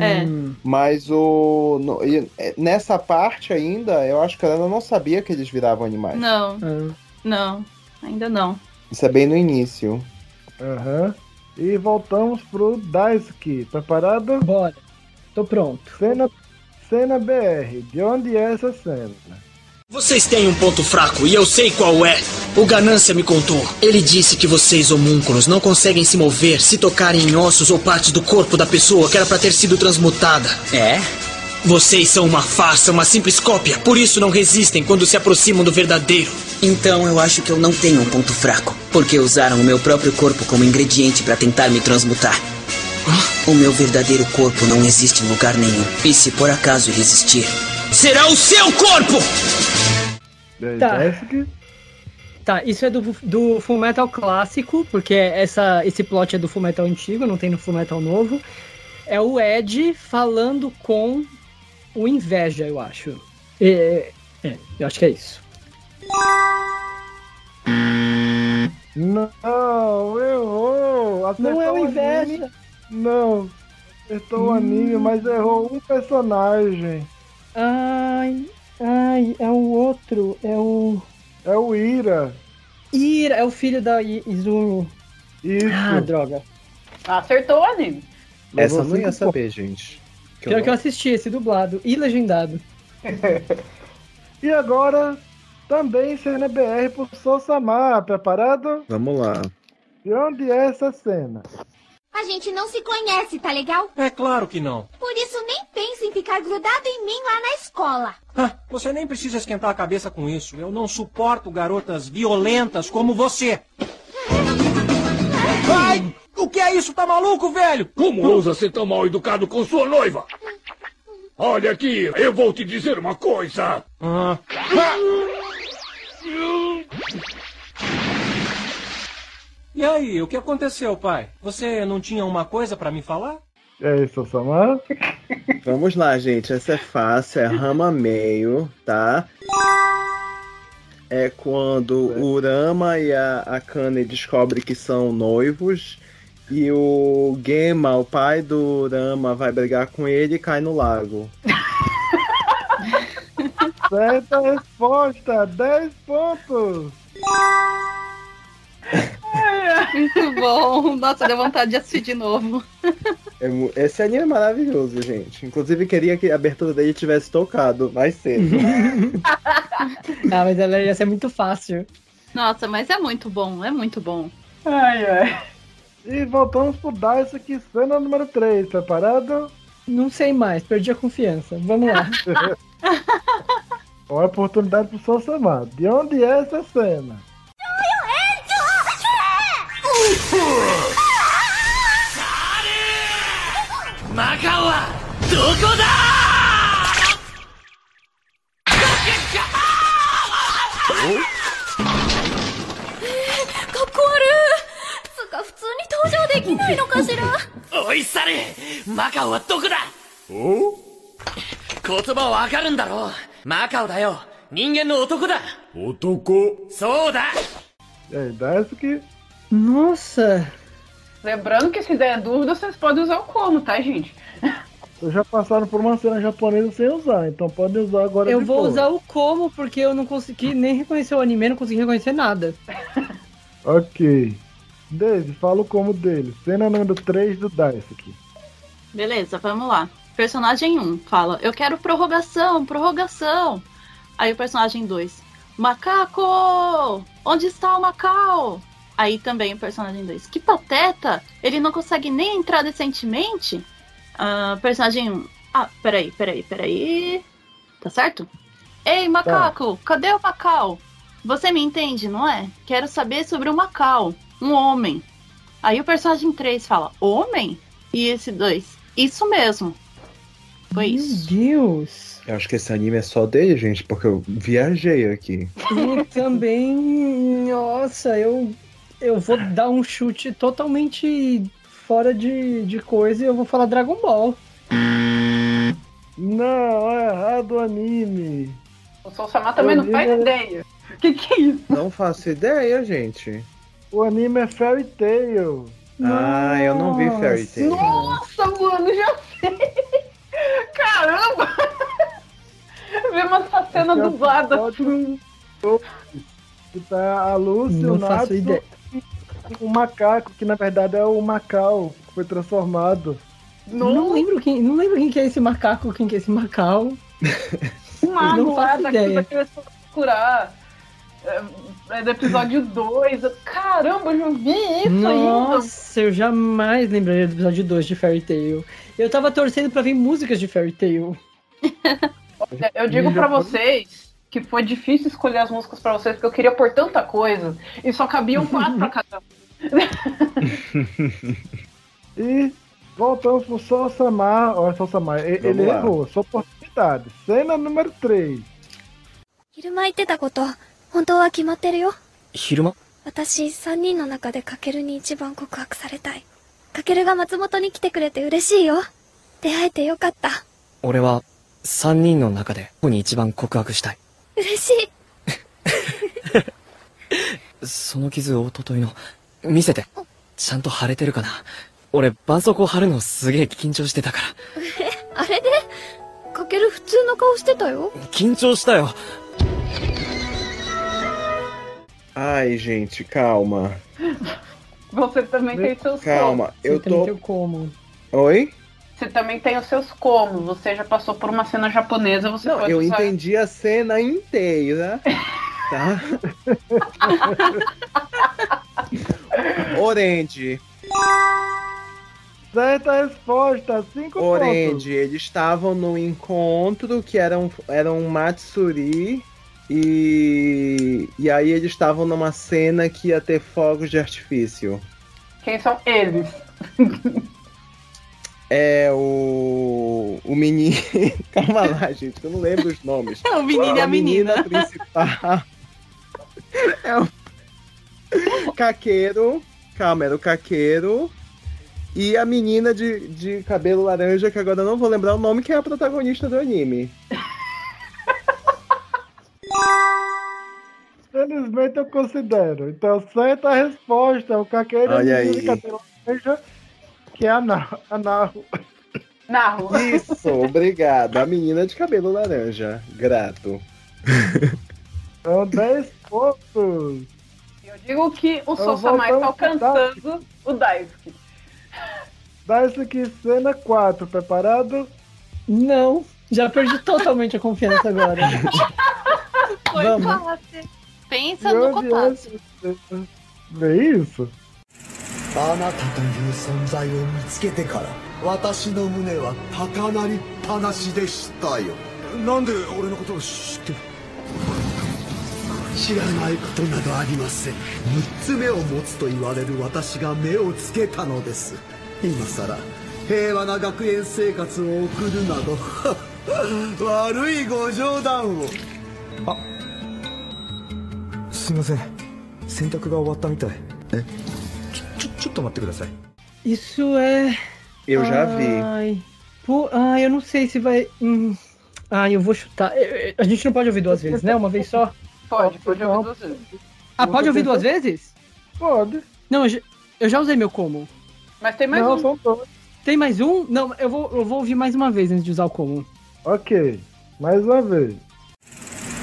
É. Mas o. no- é, nessa parte ainda, eu acho que ela não sabia que eles viravam animais. Não, Ah. não, ainda não. Isso é bem no início. Aham. E voltamos pro Daisuke. Preparado? Bora. Tô pronto. Cena, cena BR. De onde é essa cena? Vocês têm um ponto fraco e eu sei qual é. O Ganância me contou. Ele disse que vocês, homúnculos, não conseguem se mover se tocarem em ossos ou partes do corpo da pessoa que era pra ter sido transmutada. É? Vocês são uma farsa, uma simples cópia, por isso não resistem quando se aproximam do verdadeiro. Então eu acho que eu não tenho um ponto fraco, porque usaram o meu próprio corpo como ingrediente para tentar me transmutar. O meu verdadeiro corpo não existe em lugar nenhum. E se por acaso ele existir, será o seu corpo! Tá. Tá, isso é do, do Fullmetal clássico, porque essa, esse plot é do Fullmetal antigo, não tem no Fullmetal novo. É o Ed falando com o Inveja, eu acho. É, é, eu acho que é isso. Não, errou! Acertou Não é o anime. Inveja. Não. Acertou o anime, mas errou um personagem. Ai, ai, é o outro, é o. É o Ira. Ira, é o filho da I- Izumi. Isso. Ah, droga. Acertou o anime. Essa eu não ia saber, gente. Que Pior eu- que eu assisti esse dublado e legendado. E agora, também cena BR por Sosamar. Preparado? Vamos lá. De onde é essa cena? A gente não se conhece, tá legal? É claro que não. Por isso nem pense em ficar grudado em mim lá na escola. Ah, Você nem precisa esquentar a cabeça com isso. Eu não suporto garotas violentas como você. Ai! O que é isso? Tá maluco, velho? Como ousa ser tão mal educado com sua noiva? Olha aqui, eu vou te dizer uma coisa. Ah. E aí, o que aconteceu, pai? Você não tinha uma coisa pra me falar? É isso, Sosamar? Vamos lá, gente. Essa é fácil, é rama meio, tá? É quando o Urama e a Akane descobrem que são noivos. E o Gema, o pai do Urama, vai brigar com ele e cai no lago. Certa resposta, 10 pontos. Muito bom. Nossa, deu vontade de assistir de novo. É Esse anime é maravilhoso, gente. Inclusive, queria que a abertura dele tivesse tocado mais cedo. Ah, mas ela ia ser muito fácil. Nossa, mas é muito bom, é muito bom. Ai, ai. E voltamos pro Daisuke, cena número 3. Preparado? Não sei mais, perdi a confiança. Vamos lá. Uma oportunidade pro Sosamar. De onde é essa cena? マカオはどこだえかっこ悪つか普通に登場できないのかしらおいサレマカオはどこだお言葉わかるんだろうマカオだよ人間の男だ男そうだえ大好き Nossa! Lembrando que se der dúvida, vocês podem usar o como, tá, gente? Vocês já passaram por uma cena japonesa sem usar, então podem usar agora Eu de vou usar o como porque eu não consegui nem reconhecer o anime, não consegui reconhecer nada. Ok. Daisy, fala o como dele. Cena número 3 do Daisuke. Beleza, vamos lá. Personagem 1 fala: Eu quero prorrogação, prorrogação. Aí o personagem 2: Macaco! Onde está o Macau? Aí também o personagem 2: Que pateta! Ele não consegue nem entrar decentemente? Ah, personagem 1: Ah, peraí, peraí, peraí. Tá certo? Ei, macaco! Cadê o Macau? Você me entende, não é? Quero saber sobre o Macau, um homem. Aí o personagem 3 fala: Homem? E esse 2: Isso mesmo. Foi isso. Meu Deus! Eu acho que esse anime é só dele, gente, porque eu viajei aqui. Eu também. Nossa, eu. Eu vou dar um chute totalmente fora de, de coisa e eu vou falar Dragon Ball. Não, é errado o anime. O Sousama também não faz ideia. O que, que é isso? Não faço ideia, gente. O anime é Fairy Tail. Ah, eu não vi Fairy Tail. Nossa, mano, já sei. Caramba! Vimos essa cena dublada assim. Que tá a Lúcia, Não o Natsu o macaco, que na verdade é o Macau, que foi transformado. Não lembro quem, não lembro quem que é esse macaco, quem que é esse macau. Um mago Não lá faço daqui ideia. da começou a procurar. É, é do episódio 2. Caramba, eu já vi isso ainda. Nossa, eu jamais lembraria do episódio 2 de Fairy Tail. Eu tava torcendo pra ver músicas de Fairy Tail. Olha, Eu digo pra vocês que foi difícil escolher as músicas pra vocês, porque eu queria pôr tanta coisa e só cabiam quatro pra cada um. E voltamos pro Sol Samar. Olha, Sol Samar, e- ele lá. errou, sua oportunidade. Cena número 3. 昼間言ってたこと本当は決まってるよ昼間私3人の中でカケルに一番告白されたいカケルが松本に来てくれて嬉しいよ出会えてよかった俺は3人の中でここに一番告白したい嬉しいその傷おとといの見せてちゃんと腫れてるかな俺絆創膏貼るのすげえ緊張してたからあれでカケル普通の顔してたよ緊張したよ Ai, gente, calma. Você também tem seus Calma, comos. eu Você também tô. tem o como. Oi? Você também tem os seus comos. Você já passou por uma cena japonesa, você Não, pode eu usar. entendi a cena inteira. Tá? Orange. Certa resposta, 5 pontos. Orange, eles estavam no encontro que era um, era um Matsuri. E, e aí eles estavam numa cena que ia ter fogos de artifício. Quem são eles? É o. O menino. Calma lá, gente, que eu não lembro os nomes. O menino e a menina. principal. É o. Caqueiro. Calma, era o caqueiro. E a menina de, de cabelo laranja, que agora eu não vou lembrar o nome, que é a protagonista do anime. Felizmente eu considero. Então, certa resposta, o caqueiro Olha aí. de cabelo laranja, que é a Nar- a Narro. Narro. Isso, obrigado. A menina de cabelo laranja. Grato. São 10 pontos Eu digo que o Eu Sousa vou Mais tá então contar. alcançando o Daisuke. Daisuke, cena 4. Preparado? Não, já perdi totalmente a confiança agora. Foi Vamos. fácil. Pensa no Kotatsu. Vê isso? あなたという存在を見つけてから私の胸は高鳴りっぱなしでしたよなんで俺のことを知ってる 知らないことなどありません6つ目を持つと言われる私が目をつけたのです今さら平和な学園生活を送るなど 悪いご冗談をあすいません洗濯が終わったみたいえ？ちょちょちょっと待ってください Isso é. Eu já vi. Ai, pô, ai, eu não sei se vai. Hum, ai, eu vou chutar. A gente não pode ouvir duas vezes, né? Uma vez só. Pode, pode ouvir duas vezes. Ah, pode ouvir duas vezes? Pode. Não, eu já, eu já usei meu como. Mas tem mais Não, um. são dois. Tem mais um? Não, eu vou, eu vou ouvir mais uma vez antes de usar o como. Ok. Mais uma vez.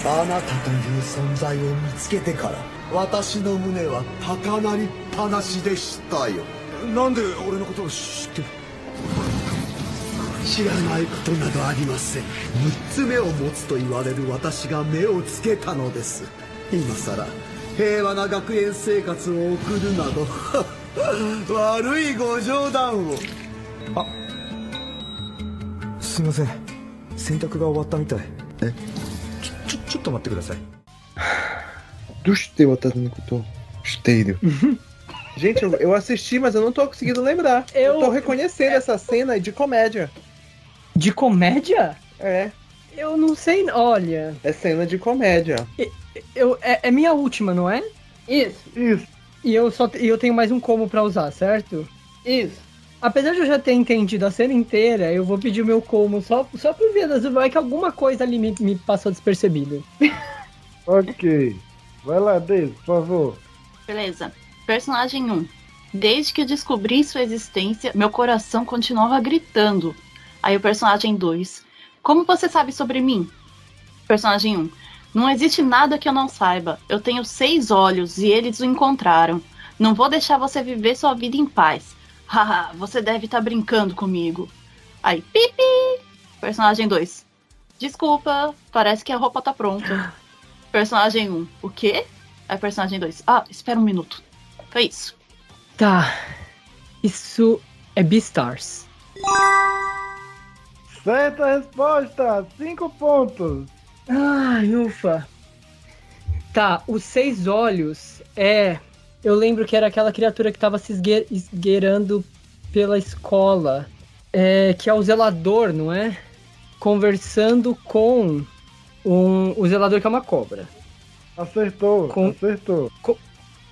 あなたという存在を見つけてから私の胸は高鳴りっぱなしでしたよなんで俺のことを知ってる 知らないことなどありません6つ目を持つと言われる私が目をつけたのです今さら平和な学園生活を送るなど悪いご冗談をあすいません洗濯が終わったみたいえちょちょちょっと待ってください Do esteio, tá dando que eu tô. Esteio. Gente, eu, eu assisti, mas eu não tô conseguindo lembrar. Eu, Eu- tô reconhecendo essa cena de comédia. De comédia? É. Eu não sei. Olha. É cena de comédia. Eu, é, é minha última, não é? Isso. Isso. E eu só eu tenho mais um como pra usar, certo? Isso. Apesar de eu já ter entendido a cena inteira, eu vou pedir o meu como só, só por via das vai que alguma coisa ali me, me passou despercebida. Ok. Vai lá, Deise, por favor. Beleza. Personagem 1. Desde que eu descobri sua existência, meu coração continuava gritando. Aí o personagem 2. Como você sabe sobre mim? Personagem 1. Não existe nada que eu não saiba. Eu tenho seis olhos e eles o encontraram. Não vou deixar você viver sua vida em paz. Haha, você deve estar brincando comigo. Aí, pipi! Personagem 2. Desculpa, parece que a roupa tá pronta. Personagem 1. O quê? Aí personagem 2. Ah, espera um minuto. Foi isso. Tá. Isso é Beastars. Certa resposta! Cinco pontos! Ai, ufa. Tá, os seis olhos é. Eu lembro que era aquela criatura que tava se esgue- esgueirando pela escola. É, que é o zelador, não é? Conversando com um, o zelador que é uma cobra. Acertou, Com- acertou.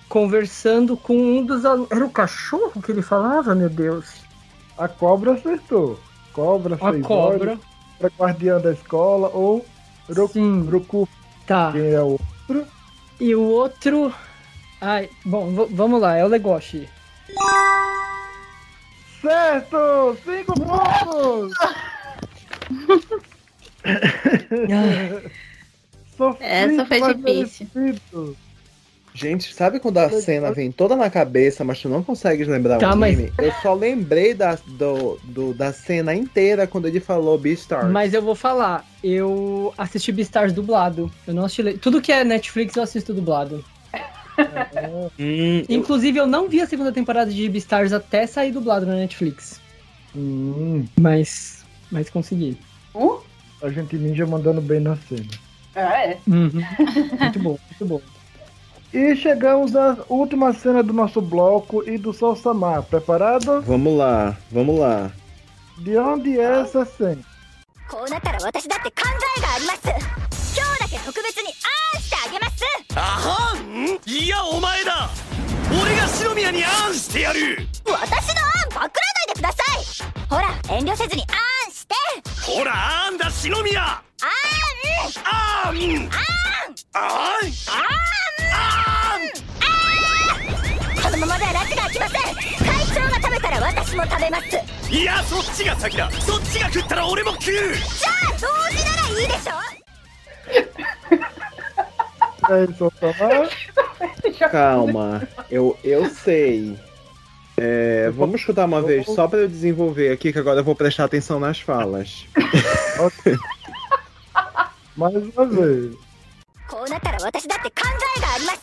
Conversando com um dos alunos. Era o cachorro que ele falava, meu Deus? A cobra acertou. Cobra, A seis cobra. olhos, pra guardiã da escola ou Ro- Roku. Tá. Quem é o outro? E o outro. Ai, bom, vamos lá, é o Legoshi. Certo! Cinco pontos! Sofrido, Essa foi difícil. merecido. Gente, sabe quando a cena vem toda na cabeça, mas tu não consegues lembrar Tá, o mas- nome? Eu só lembrei da, do, do- da cena inteira quando ele falou Beastars. Mas eu vou falar, eu assisti Beastars dublado. Eu não assisti. Tudo que é Netflix eu assisto dublado. Hum, Inclusive, eu não vi a segunda temporada de Beastars até sair dublado na Netflix. Hum, Mas. Mas consegui. a gente ninja mandando bem na cena. Ah, é. Uhum. Muito bom, muito bom. E chegamos à última cena do nosso bloco e do Sol Samar. Preparado? Vamos lá, vamos lá. De onde é essa cena? こうなったら私だって考えがあります今日だけ特別にあんしてあげますあはんいやお前だ俺が篠宮にあんしてやる私のあんパクらないでくださいほら遠慮せずにあんしてほらあんだ篠宮 ああんあんあんあんんこのままでは拉致が開きません会長が食べたら私も食べますいやそっちが先だそっちが食ったら俺も食うじゃあ同時ならいいでしょ E aí, Sol Samar? Calma, eu, eu sei. É, vamos escutar uma vez, só pra eu desenvolver aqui, que agora eu vou prestar atenção nas falas. Mais uma vez. こうなったら私だって考えがあります。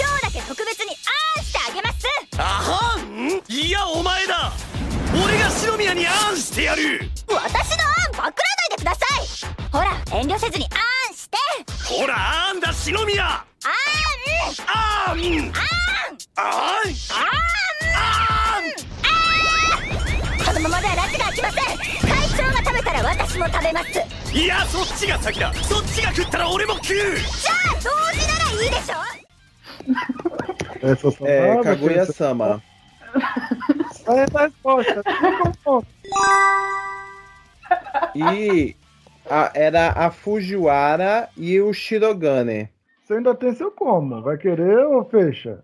今日だけ特別にあんしてあげます。あはん？いやお前だ。俺が篠宮にあんしてやる。私のあんパクらないでください。ほら遠慮せずにあんして。ほらあんだ篠宮。ああんあんあんあんこのままでは拉致が開きませんも食べますいやそっちが先だそっちが食ったら俺も食うじゃあ同時ならいいでしょ É, Sol Samar, É, você- Kaguya-sama. Certa resposta. Cinco pontos. E a- era a Fujiwara e o Shirogane. Você ainda tem seu como? Vai querer ou fecha?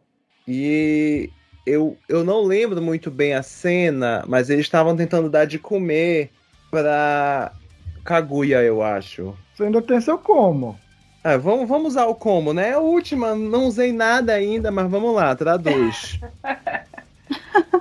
E eu, eu não lembro muito bem a cena, mas eles estavam tentando dar de comer pra Kaguya, eu acho. Você ainda tem seu como? Ah, vamos, vamos usar o como, né? É a última, não usei nada ainda, mas vamos lá, traduz.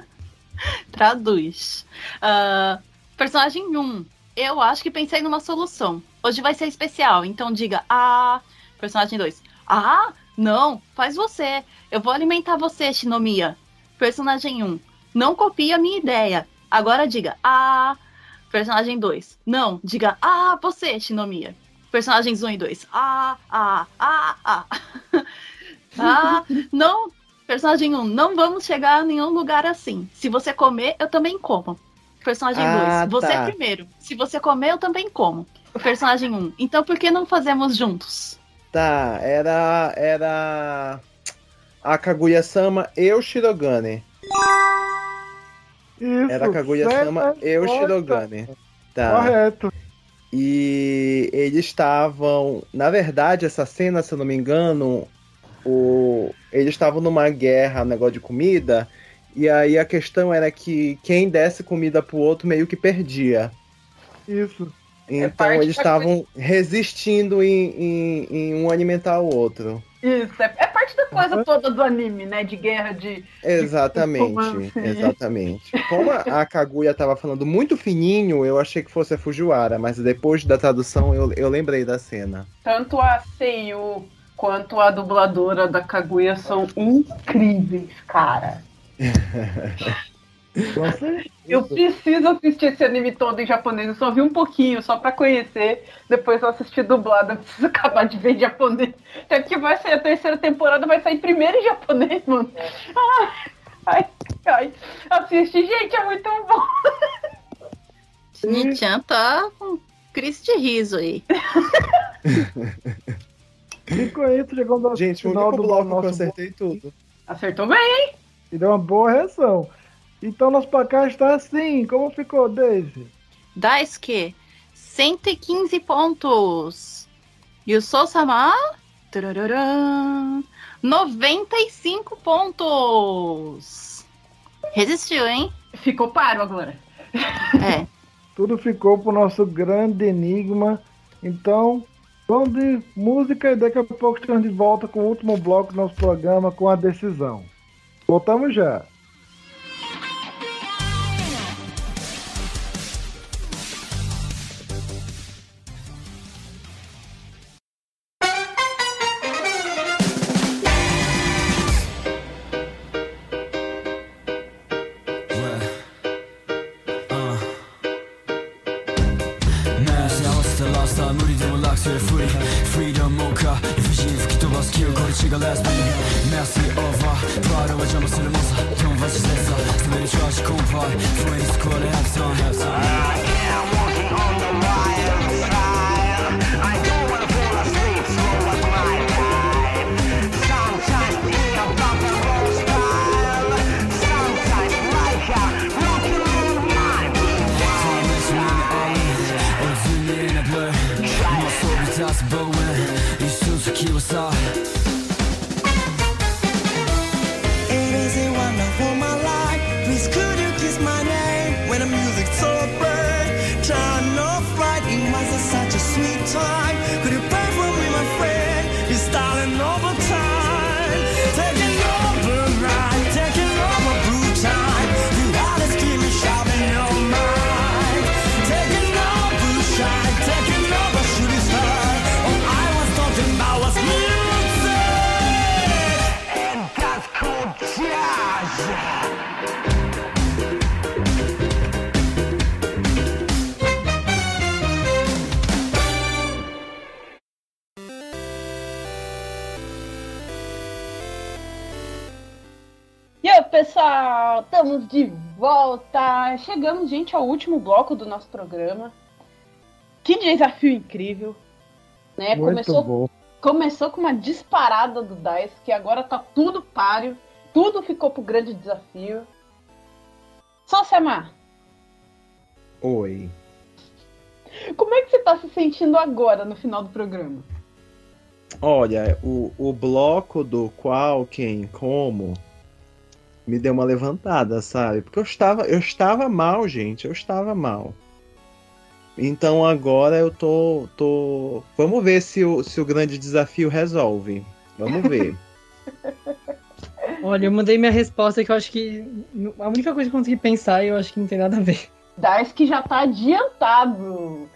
Traduz. Ah, personagem 1. Eu acho que pensei numa solução. Hoje vai ser especial, então diga ah. Personagem 2. Ah, não, faz você. Eu vou alimentar você, Shinomiya. Personagem 1. Não copie a minha ideia. Agora diga ah. Personagem 2. Não, diga ah, você, Shinomiya. Personagens 1 e 2. Ah, ah, ah, ah. ah, não. Personagem 1. Não vamos chegar a nenhum lugar assim. Se você comer, eu também como. Personagem 2. Ah, você tá. primeiro. Se você comer, eu também como. Personagem 1. Então por que não fazemos juntos? Tá, era. Era. A Kaguya-sama e o Shirogane. Isso, Era Kaguya-sama e o. Shirogane. Tá. Correto. E eles estavam. Na verdade, essa cena, se eu não me engano, o, eles estavam numa guerra, um negócio de comida, E aí a questão era que quem desse comida pro outro meio que perdia. Isso. Então parte eles estavam resistindo em, em, em um alimentar o outro. Isso, é, é parte da coisa toda do anime, né? De guerra, de. Exatamente, romance. exatamente. Como a, a Kaguya tava falando muito fininho, eu achei que fosse a Fujiwara, mas depois da tradução eu, eu lembrei da cena. Tanto a Seiyu quanto a dubladora da Kaguya são incríveis, cara. Eu preciso assistir esse anime todo em japonês. Eu só vi um pouquinho, só pra conhecer. Depois eu assisti dublado. Eu preciso acabar de ver em japonês. Até porque vai sair a terceira temporada, vai sair primeiro em japonês, mano. Ai, ai, ai. Assiste, gente, é muito bom. Nichan tá com crise de riso aí. Com isso, chegamos ao Gente, o final único do bloco que eu nosso acertei tudo. Acertou bem, hein? E deu uma boa reação. Então nosso placar está assim. Como ficou, Daisy? Daisuke, 115 pontos. E o Sousama, tarararã, 95 pontos. Resistiu, hein? Ficou paro agora. É. Tudo ficou pro nosso grande enigma. Então, vamos de música e daqui a pouco estamos de volta com o último bloco do nosso programa com a decisão. Voltamos já. Estamos de volta. Chegamos, gente, ao último bloco do nosso programa. Que desafio incrível, né? Muito começou, bom. começou com uma disparada do Dice, que agora tá tudo páreo, tudo ficou pro grande desafio. Só se amar. Oi. Como é que você tá se sentindo agora no final do programa? Olha, o, o bloco do qual, quem, como me deu uma levantada, sabe? Porque eu estava, eu estava mal, gente, eu estava mal. Então agora eu tô, tô... Vamos ver se o, se o grande desafio resolve. Vamos ver. Olha, eu mandei minha resposta que eu acho que. A única coisa que eu consegui pensar, eu acho que não tem nada a ver. Dice que já tá adiantado.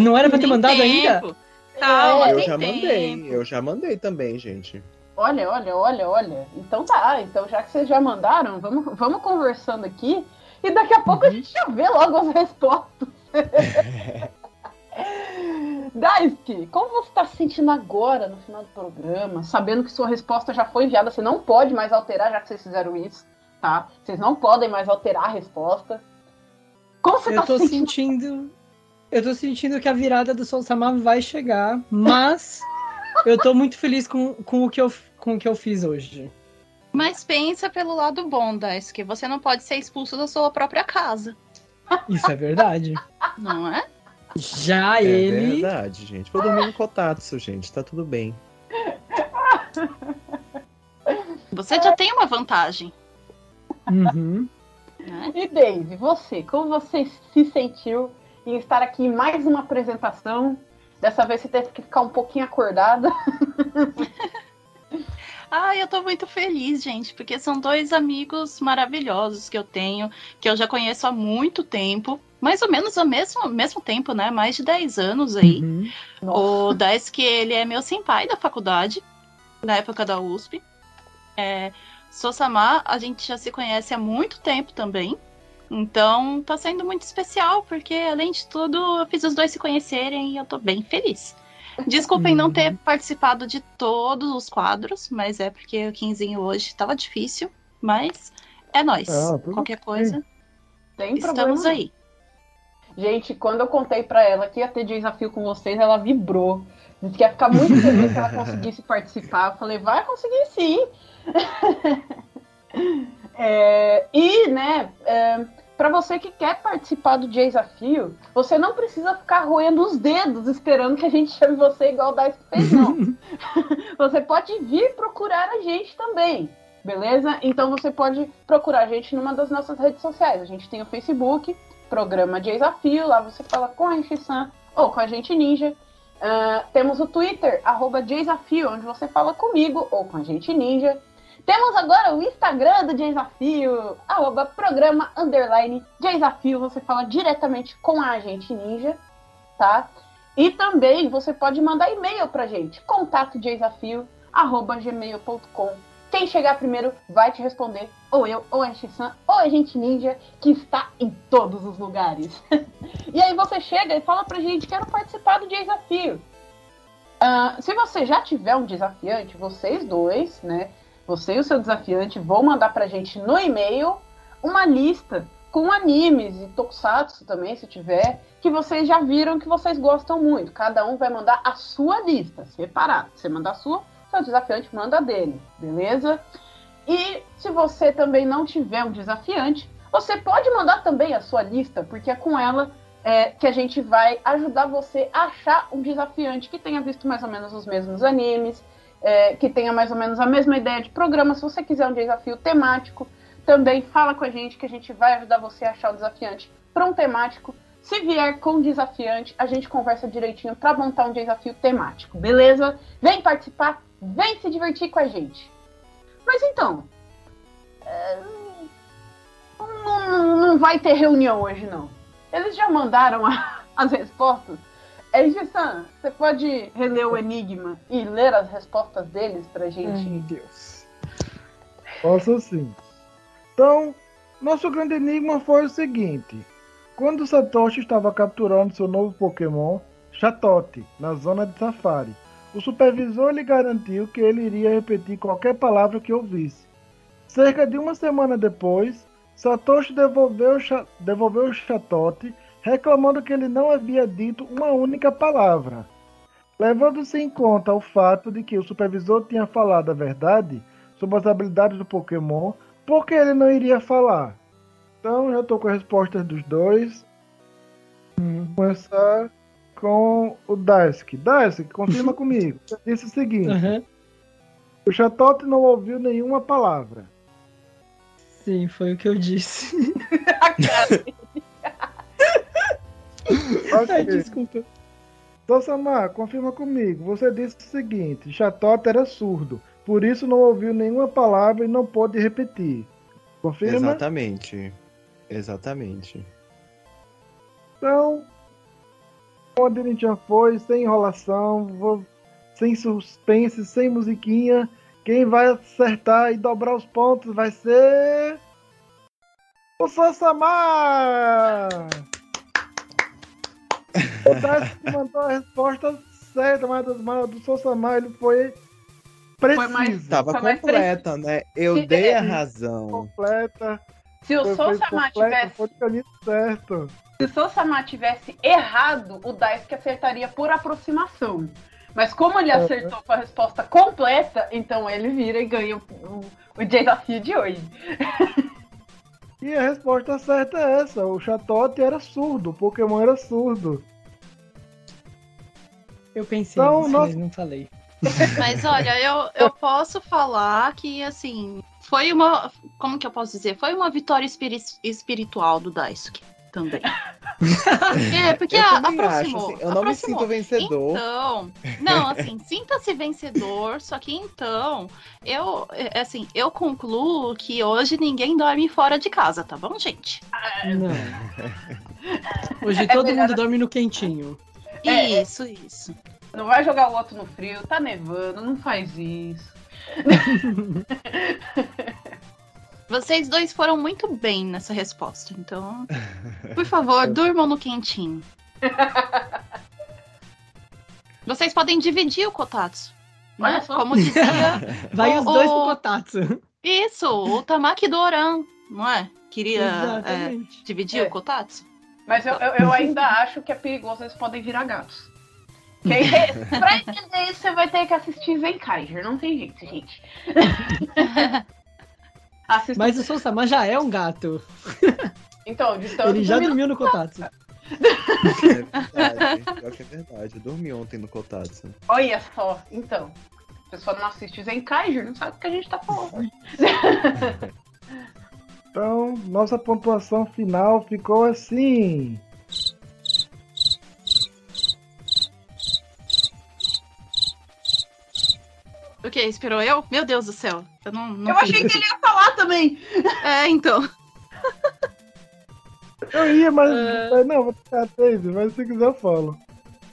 Não era pra ter mandado ainda? tempo. Calma, É, eu já tempo. mandei, eu já mandei também, gente. Olha, olha, olha, olha. Então tá, então já que vocês já mandaram, vamos, vamos conversando aqui e daqui a pouco a gente já vê logo as respostas. Daisuke, como você tá se sentindo agora no final do programa, sabendo que sua resposta já foi enviada, você não pode mais alterar já que vocês fizeram isso, tá? Vocês não podem mais alterar a resposta. Como você Eu tá tô se sentindo? sentindo. Eu tô sentindo que a virada do Soul Samar vai chegar, mas eu tô muito feliz com, com, o, que eu, com o que eu fiz hoje. Mas pensa pelo lado bom, Daisuke. Você não pode ser expulso da sua própria casa. Isso é verdade. Não é? Já É ele. verdade, gente. Vou dormir no Kotatsu, gente. Tá tudo bem. Você já tem uma vantagem. Uhum. E Daisy, você, como você se sentiu em estar aqui em mais uma apresentação? Dessa vez você teve que ficar um pouquinho acordada. Ah, eu tô muito feliz, gente, porque são dois amigos maravilhosos que eu tenho, que eu já conheço há muito tempo. Mais ou menos ao mesmo, mesmo tempo, né? Mais de 10 anos aí. Uhum. O Daisuke, ele é meu senpai da faculdade, na época da USP. É, Sosama, a gente já se conhece há muito tempo também. Então, tá sendo muito especial, porque além de tudo, eu fiz os dois se conhecerem e eu tô bem feliz. Desculpem não ter participado de todos os quadros, mas é porque o quinzinho hoje tava difícil. Mas é nós. Ah, Qualquer coisa, Tem estamos problema. aí. Gente, quando eu contei pra ela que ia ter desafio com vocês, ela vibrou. Disse que ia ficar muito feliz se ela conseguisse participar. Eu falei, vai conseguir sim. É, e, né, é, para você que quer participar do desafio, você não precisa ficar roendo os dedos esperando que a gente chame você igual Dice fez, não. você pode vir procurar a gente também, beleza? Então você pode procurar a gente numa das nossas redes sociais. A gente tem o Facebook, programa Desafio, lá você fala com a Enchi-san ou com a gente Ninja. Ah, temos o Twitter, arroba Desafio, onde você fala comigo ou com a gente Ninja. Temos agora o Instagram do Desafio, arroba programa underline Desafio. Você fala diretamente com a Agente Ninja, tá? E também você pode mandar e-mail pra gente, contato desafio, arroba gmail.com. Quem chegar primeiro vai te responder, ou eu, ou a Shisan, ou a Agente Ninja, que está em todos os lugares. e aí você chega e fala pra gente, quero participar do desafio. Ah, se você já tiver um desafiante, vocês dois, né? Você e o seu desafiante vão mandar pra gente no e-mail uma lista com animes e tokusatsu também, se tiver, que vocês já viram que vocês gostam muito. Cada um vai mandar a sua lista, separado. Você manda a sua, seu desafiante manda a dele, beleza? E se você também não tiver um desafiante, você pode mandar também a sua lista, porque é com ela é, que a gente vai ajudar você a achar um desafiante que tenha visto mais ou menos os mesmos animes, é, que tenha mais ou menos a mesma ideia de programa. Se você quiser um desafio temático, também fala com a gente que a gente vai ajudar você a achar o desafiante para um temático. Se vier com desafiante, a gente conversa direitinho para montar um desafio temático, beleza? Vem participar, vem se divertir com a gente. Mas então, é, não, não vai ter reunião hoje não. Eles já mandaram a- as respostas. É, Gissan, você pode reler o enigma e ler as respostas deles pra gente? Meu Deus. Posso sim. Então, nosso grande enigma foi o seguinte: quando Satoshi estava capturando seu novo Pokémon, Chatote, na zona de safari, o supervisor lhe garantiu que ele iria repetir qualquer palavra que ouvisse. Cerca de uma semana depois, Satoshi devolveu, devolveu o Chatote, reclamando que ele não havia dito uma única palavra. Levando-se em conta o fato de que o supervisor tinha falado a verdade sobre as habilidades do Pokémon, por que ele não iria falar? Então, já estou com as respostas dos dois. Vou começar com o Daisuke. Daisuke, confirma comigo. Você disse o seguinte: Aham. o Chatote não ouviu nenhuma palavra. Sim, foi o que eu disse. Ai, desculpa. Sosama, confirma comigo. Você disse o seguinte: Chatote era surdo, por isso não ouviu nenhuma palavra e não pôde repetir. Confirma? Exatamente. Exatamente. Então, onde a gente já foi, sem enrolação, vou- sem suspense, sem musiquinha. Quem vai acertar e dobrar os pontos vai ser. O Sosama! O Daisuke mandou a resposta certa, mas do, mas do Sosama ele foi preciso. mais- Tava Foi mais completa, né? Eu Se- dei a é, razão. completa. Se o Foi- foi completa, tivesse, Foi caminho certo. se o Sousama tivesse errado, o Daisuke acertaria por aproximação. Mas como ele Uhum. acertou com a resposta completa, então ele vira e ganha o, o- o desafio de hoje. E a resposta certa é essa: o Chatote era surdo, o Pokémon era surdo. Eu pensei Então, nisso, nós- mas não falei. Mas olha, eu, eu posso falar que, assim, foi uma. Como que eu posso dizer? Foi uma vitória espiri- espiritual do Daisuke também. É, porque Eu a- também acho, aproximou. assim, eu não me aproximou. sinto vencedor. Então, não, assim, sinta-se vencedor, só que então, eu, é, assim, eu concluo que hoje ninguém dorme fora de casa, tá bom, gente? Não. Hoje É todo melhor- mundo dorme no quentinho. É, Isso, isso. Não vai jogar o outro no frio, tá nevando, não faz isso. Vocês dois foram muito bem nessa resposta, então, por favor, durmam no quentinho. Vocês podem dividir o Kotatsu. Né? Como dizia. Vai o- os dois o- pro Kotatsu. Isso, o Tamaki Doran, não é? Queria é, dividir o Kotatsu. Mas eu, eu, eu ainda acho que é perigoso, eles podem virar gatos. Quem- pra entender isso, você vai ter que assistir Zenkaiger, não tem jeito, gente. Assista- Mas o Sousama já é um gato. Então, de tanto Ele já dormiu no Kotatsu. É verdade, que é verdade. Eu dormi ontem no Kotatsu. Olha só, então. A pessoa não assiste Zenkaiger, não sabe o que a gente tá falando. Então, nossa pontuação final ficou assim. O que? Esperou eu? Meu Deus do céu. Eu não, não Eu achei que ele ia falar também. É, então. Eu ia, mas. Mas Não, vou ficar Daisy, mas se quiser eu falo.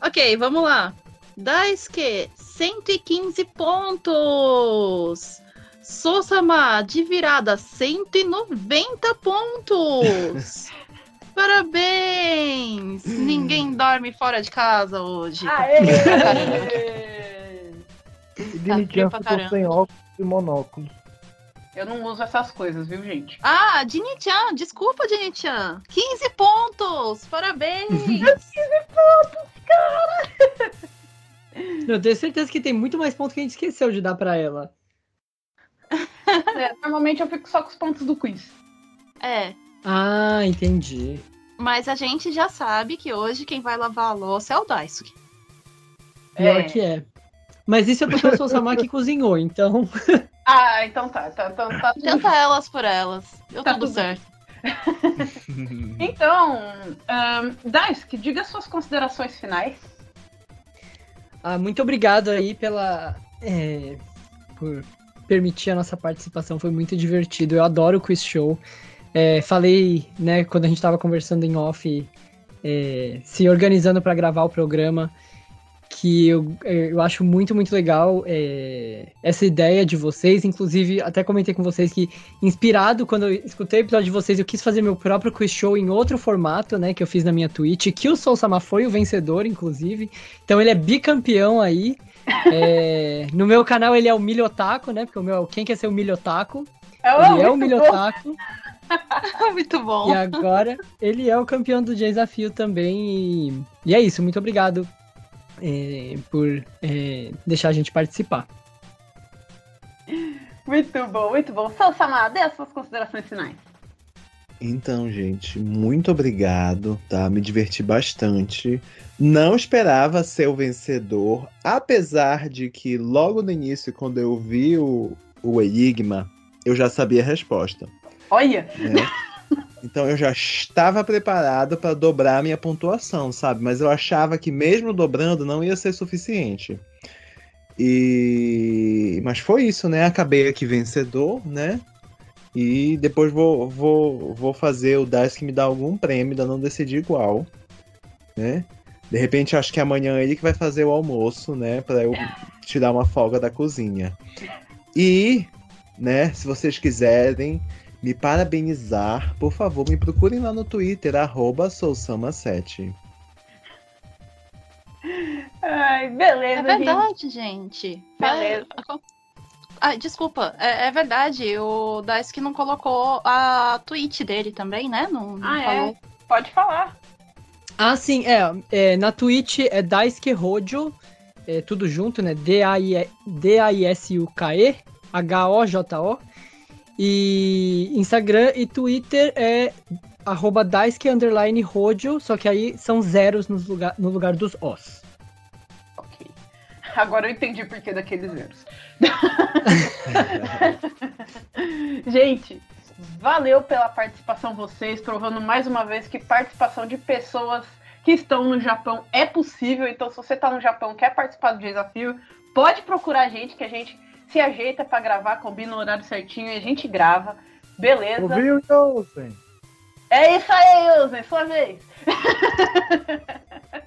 Ok, vamos lá. Daisuke, 115 pontos. Sosama, de virada, 190 pontos. Parabéns! Ninguém dorme fora de casa hoje. Aê! Pra ficou sem óculos e monóculos. Eu não uso essas coisas, viu, gente? Ah, Dini-chan, desculpa, Dini-chan. 15 pontos! Parabéns! Eu tenho certeza que tem muito mais pontos que a gente esqueceu de dar pra ela. É, normalmente eu fico só com os pontos do quiz. é, Ah, entendi. mas a gente já sabe que hoje quem vai lavar a louça é o Daisuke. Pior É. que é. Mas isso é porque o Sousama que cozinhou, então. Ah, então tá. tá, tá, tá tudo Tenta elas por elas. Deu Tá tudo tudo certo. Então, um, Daisuke, diga suas considerações finais. Ah, muito obrigado aí pela. é, por permitir a nossa participação, foi muito divertido. Eu adoro o quiz show. É, falei, né, quando a gente tava conversando em off, é, se organizando para gravar o programa, que eu, é, eu acho muito, muito legal é, essa ideia de vocês. Inclusive, até comentei com vocês que, inspirado, quando eu escutei o episódio de vocês, eu quis fazer meu próprio quiz show em outro formato, né, que eu fiz na minha Twitch, que o Soul Sama foi o vencedor, inclusive. Então ele é bicampeão aí. É, no meu canal ele é o Milho Otaku, né? Porque o meu é o Quem Quer Ser o Milho Otaku. Ele é o Milho Otaku. Muito bom. E agora ele é o campeão do desafio também. E, e é isso, muito obrigado é, por é, deixar a gente participar. Muito bom, muito bom. São Samar, dê as suas considerações finais. Então, gente, muito obrigado, tá? Me diverti bastante. Não esperava ser o vencedor, apesar de que logo no início, quando eu vi o, o Enigma, eu já sabia a resposta. Olha! né? Então eu já estava preparado para dobrar minha pontuação, sabe? Mas eu achava que mesmo dobrando não ia ser suficiente. E mas foi isso, né? Acabei aqui vencedor, né? E depois vou, vou, vou fazer o Dice que me dá algum prêmio, ainda não decidi qual, né? De repente acho que amanhã é ele que vai fazer o almoço, né? Para eu tirar uma folga da cozinha. E, né? Se vocês quiserem me parabenizar, por favor, me procurem lá no Twitter, arroba sousama7. Ai, beleza, É verdade, gente. Beleza. É- Ah, desculpa, é, é verdade. O Daisuke não colocou a tweet dele também, né? Não, não Ah, é? falou. Pode falar. Ah, sim, é. é, na Twitch é Daisuke Hojo, é tudo junto, né? D-A-I- D-A-I-S-U-K-E, H-O-J-O. E Instagram e Twitter é arroba Daisuke underline Hojo, só que aí são zeros nos lugar, no lugar dos Os. Ok. Agora eu entendi o porquê daqueles erros. Gente, valeu pela participação vocês, provando mais uma vez que participação de pessoas que estão no Japão é possível. Então, se você está no Japão e quer participar do desafio, pode procurar a gente, que a gente se ajeita para gravar, combina o horário certinho e a gente grava. Beleza. Ouviu, Ilsen? É isso aí, Ilsen, sua vez.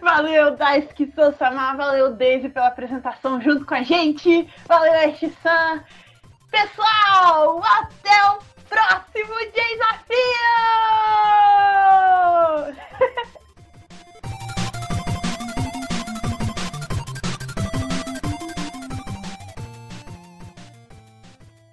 Valeu, Daisuke Sousama. Valeu, Daisy, pela apresentação junto com a gente. Valeu, Ash-san. Pessoal, até o próximo desafio!